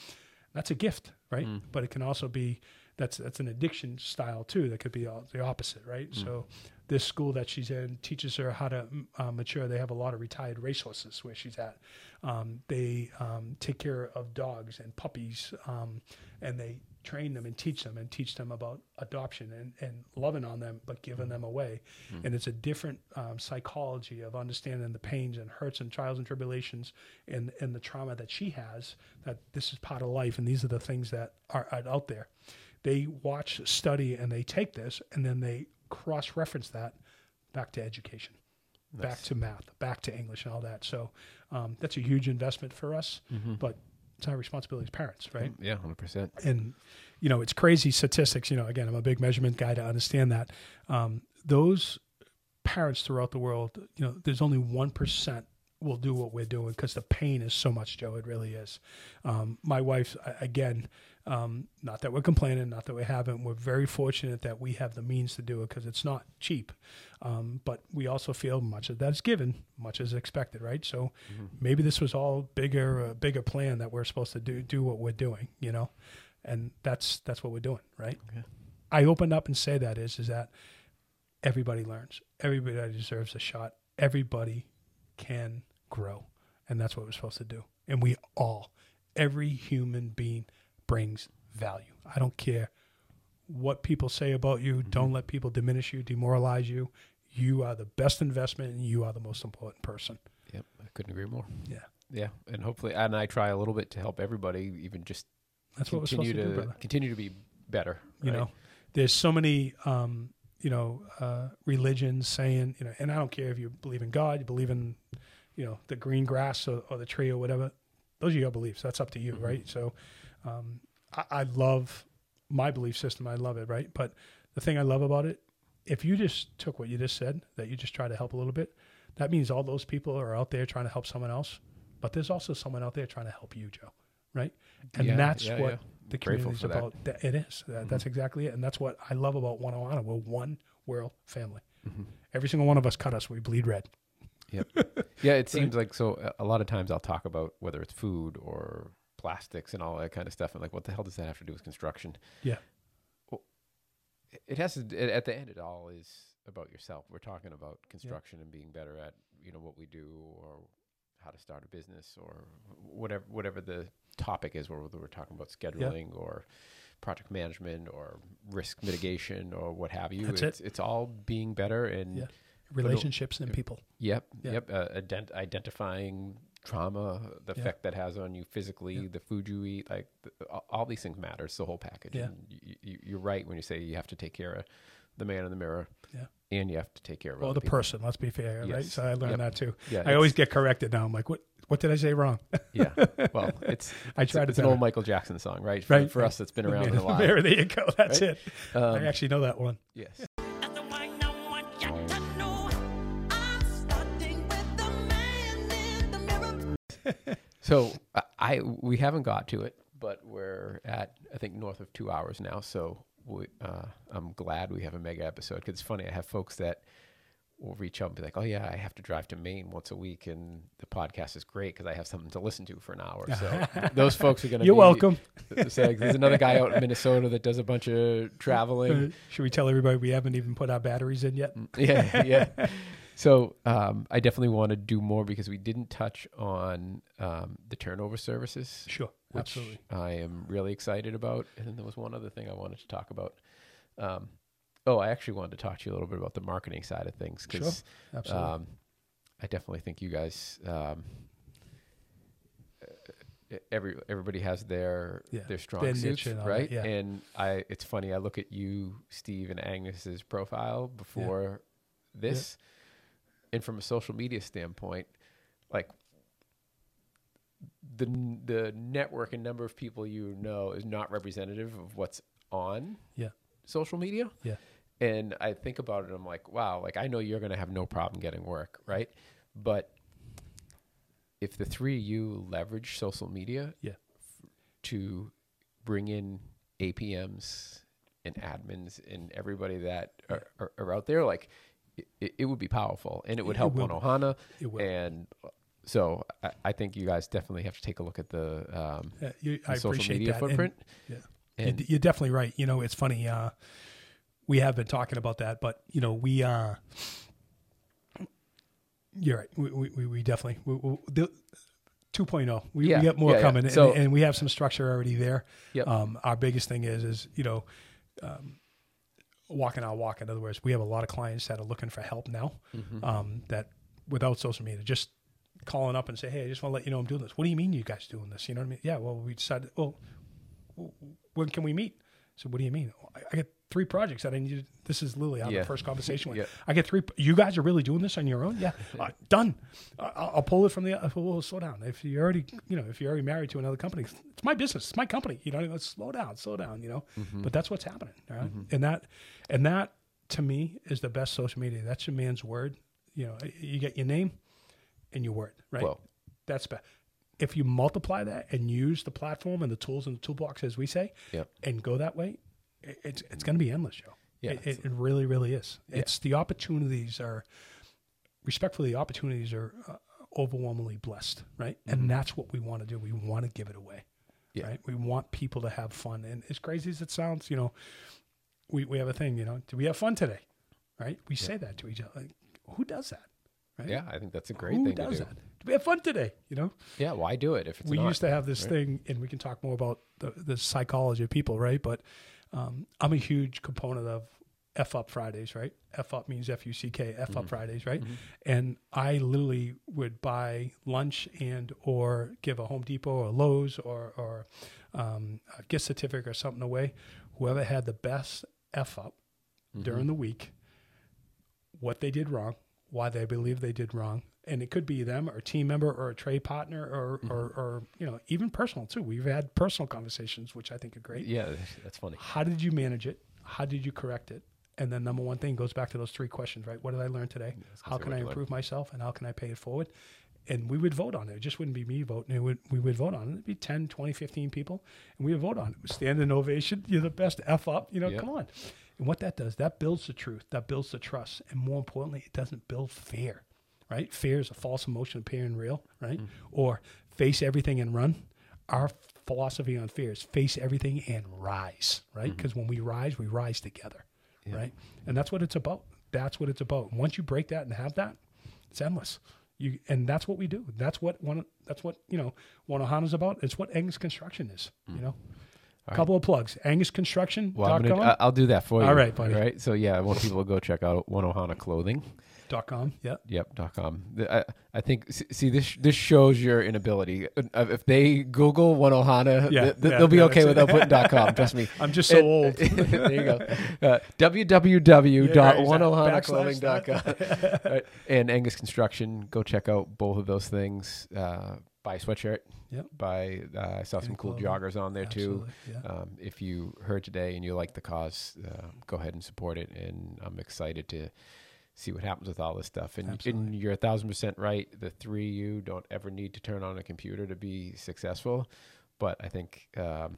That's a gift, right? But it can also be that's that's an addiction style too. That could be all, the opposite, right? So this school that she's in teaches her how to mm, uh, mature. They have a lot of retired racehorses where she's at. Um, they um, take care of dogs and puppies, um, and they train them and teach them and teach them about adoption and, and loving on them, but giving them away. And it's a different um, psychology of understanding the pains and hurts and trials and tribulations and, and the trauma that she has, that this is part of life and these are the things that are, are out there. They watch, study, and they take this and then they cross reference that back to education, back to math, back to English and all that. So um, that's a huge investment for us, but it's our responsibility as parents, right? Yeah, hundred percent. and you know it's crazy statistics you know again i'm a big measurement guy to understand that um, those parents throughout the world you know there's only 1% will do what we're doing because the pain is so much joe it really is um, my wife again um, not that we're complaining not that we haven't. We're very fortunate that we have the means to do it because it's not cheap. Um, but we also feel much of that's given much is expected right? So maybe this was all bigger a bigger plan that we're supposed to do do what we're doing you know? And that's that's what we're doing right? Okay. i open up and say that is is that everybody learns. Everybody deserves a shot. Everybody can grow. And that's what we're supposed to do. And we all every human being brings value. I don't care what people say about you. Don't let people diminish you demoralize you. You are the best investment and you are the most important person. Yep, I couldn't agree more. yeah. Yeah, and hopefully, and I try a little bit to help everybody, even just that's what we're continue to, to, do continue to be better. you right? know there's so many um, you know uh, religions saying you know and i don't care if you believe in god you believe in you know the green grass or, or the tree or whatever. Those are your beliefs. That's up to you right? So um, I, I love my belief system i love it right but the thing i love about it if you just took what you just said that you just try to help a little bit that means all those people are out there trying to help someone else but there's also someone out there trying to help you joe right and Yeah, that's yeah, what yeah. the community is about that. It is. That, That's exactly it. And that's what I love about One Ohana. We're one world family. Mm-hmm. Every single one of us cut us. We bleed red. Yep. yeah, it seems like so. A lot of times I'll talk about whether it's food or plastics and all that kind of stuff, and like, what the hell does that have to do with construction? Yeah. It- It has to. it- At the end, it all is about yourself. We're talking about construction and being better at you know what we do or how to start a business or whatever whatever the topic is, whether we're talking about scheduling or project management or risk mitigation or what have you. That's it. it's it's all being better and Yeah. Relationships and people. Yep. Yeah. Yep. Uh, ident- identifying trauma, the Yeah. effect that has on you physically, Yeah. the food you eat, like the, all, these things matter. It's the whole package. Yeah. And you, you're right when you say you have to take care of the man in the mirror. Yeah. And you have to take care of Well, the people. person. Let's be fair, right? So I learned Yep. that too. Yeah. I always get corrected now. I'm like, what? What did I say wrong? yeah. Well, it's I tried it's to an old Michael Jackson song, right? For, Right, for us, it's been around in a while. There, there you go. That's Right? it. Um, I actually know that one. yes. So I, I we haven't got to it, but we're at I think north of two hours now. So we, uh, I'm glad we have a mega episode because it's funny. I have folks that will reach out and be like, "Oh yeah, I have to drive to Maine once a week, and the podcast is great because I have something to listen to for an hour." So those folks are going to. You're be, welcome. So like, there's another guy out in Minnesota that does a bunch of traveling. Uh, should we tell everybody we haven't even put our batteries in yet? yeah, yeah. So um, I definitely want to do more because we didn't touch on um, the turnover services, Sure. which Absolutely. I am really excited about. And then there was one other thing I wanted to talk about. Um, oh, I actually wanted to talk to you a little bit about the marketing side of things because Absolutely. um, I definitely think you guys. Um, every everybody has their Yeah, their strong their suits, right? yeah. And I, it's funny. I look at you, Steve, and Agnes's profile before this, and from a social media standpoint, like the the network and number of people you know is not representative of what's on yeah. social media. Yeah. And I think about it, I'm like, wow, like I know you're going to have no problem getting work, right? But if the three of you leverage social media Yeah. to bring in APMs and admins and everybody that are, are, are out there, like it, it would be powerful and it would It help be. Ohana. It will. And so I, I think you guys definitely have to take a look at the, um, Yeah, you, the I social appreciate media that. And- footprint. yeah. And- You- you're definitely right. You know, it's funny. Uh, we have been talking about that, but you know, we uh, you're right. We we, we- definitely we, we, the, 2.0. We, Yeah, we got more yeah, yeah. coming, So- and, and we have some structure already there. Yep. Um, our biggest thing is is you know, um, walking our walk. In other words, we have a lot of clients that are looking for help now. Mm-hmm. Um, that without social media, just calling up and say, "Hey, I just want to let you know I'm doing this." What do you mean you guys doing this? You know what I mean? Yeah. Well, we decided. Well, when can we meet? So what do you mean? I, I get three projects that I need. This is literally how Yeah. the first conversation with. Yeah. I get three. You guys are really doing this on your own? Yeah, uh, done. I- I'll, I'll pull it from the. Uh, well, slow down. If you already, you know, if you're already married to another company, it's my business. It's my company. You know, let's slow down, slow down. You know, Mm-hmm. but that's what's happening. right? And that, and that to me is the best social media. That's your man's word. You know, you get your name and your word, right? Well, That's best. If you multiply that and use the platform and the tools in the toolbox, as we say, Yep. and go that way, it's it's going to be endless, Joe. Yeah, it, it, it really, really is. Yeah. It's the opportunities are, respectfully, the opportunities are uh, overwhelmingly blessed, right? And that's what we want to do. We want to give it away, Mm-hmm. Yeah. right? We want people to have fun. And as crazy as it sounds, you know, we, we have a thing, you know, do we have fun today? Right? We say that to each other. Like, who does that? Right? yeah, I think that's a great Who thing does to do. that? Do we have fun today? You know? Yeah, why do it if it's we not? used to have this right? thing, and we can talk more about the, the psychology of people, right? But um, I'm a huge component of F Up Fridays, right? F Up means F U C K, F Mm-hmm. Up Fridays, right? And I literally would buy lunch and or give a Home Depot or Lowe's or or um, a gift certificate or something away. Whoever had the best F Up Mm-hmm. during the week, what they did wrong, why they believe they did wrong. And it could be them or a team member or a trade partner or, Mm-hmm. or, or, you know, even personal too. We've had personal conversations, which I think are great. Yeah, that's- funny. How did you manage it? How did you correct it? And then number one thing goes back to those three questions, right? What did I learn today? How can I learn. improve myself and how can I pay it forward? And we would vote on it. It just wouldn't be me voting. It would, we would vote on it. It'd be 10, 20, 15 people. And we would vote on it. Stand Standing ovation. You're the best F up. You know, Yeah. come on. And what that does, that builds the truth. That builds the trust. And more importantly, it doesn't build fear, right? Fear is a false emotion appearing real, right? Mm. Or face everything and run. Our philosophy on fear is face everything and rise, right? Mm-hmm. Because when we rise, we rise together, right? And that's what it's about. That's what it's about. And once you break that and have that, it's endless. You and that's what we do. That's what one. That's what you know. One Ohana's about. It's what Angus Construction is. You know. A couple of plugs. Angus Construction. Well, gonna, I- I'll do that for you. All right, buddy. All right. So yeah, I want people to go check out One Ohana Clothing. dot com. Yeah. Yep. Dot com. I, I think. See this. This shows your inability. Uh, If they Google One Ohana, Yeah, th- th- yeah, they'll be yeah, okay it. without putting dot com. Trust me. I'm just so And- old. there you go. Uh, www.oneohanaclothing.com. right. And Angus Construction, go check out both of those things. Uh, buy a sweatshirt. Yep. Buy. Uh, I saw some cool clothing. joggers on there too. Yeah. Um, if you heard today and you like the cause, uh, go ahead and support it. And I'm excited to see what happens with all this stuff. And, and you're a thousand percent right. The three you don't ever need to turn on a computer to be successful. But I think um,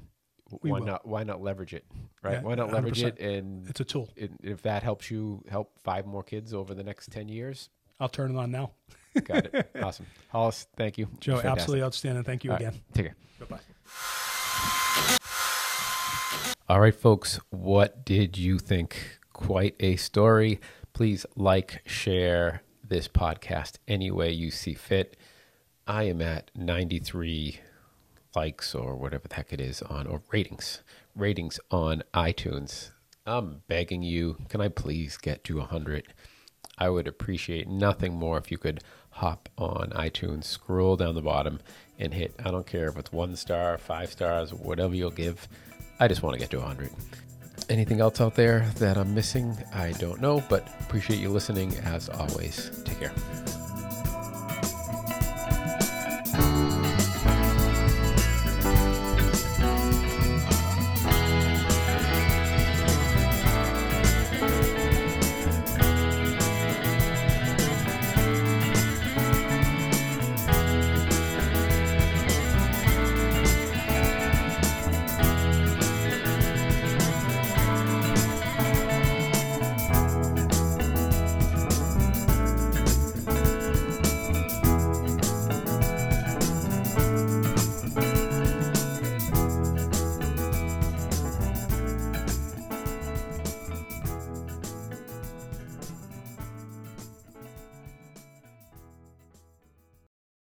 why will. not? Why not leverage it? Right? Yeah, why not leverage 100%. it? And It's a tool. it, if that helps you help five more kids over the next ten years, I'll turn it on now. Got it. awesome, Hollis. Thank you, Joe, absolutely outstanding. Thank you All right, again. Take care. Bye bye. All right, folks, what did you think? Quite a story. Please like, share this podcast any way you see fit. I am at 93 likes or whatever the heck it is on, or ratings, ratings on iTunes. I'm begging you, can I please get to 100? I would appreciate nothing more if you could hop on iTunes, scroll down the bottom, and hit, I don't care if it's one star, five stars, whatever you'll give. I just want to get to 100. Anything else out there that I'm missing? I don't know, but appreciate you listening as always. Take care.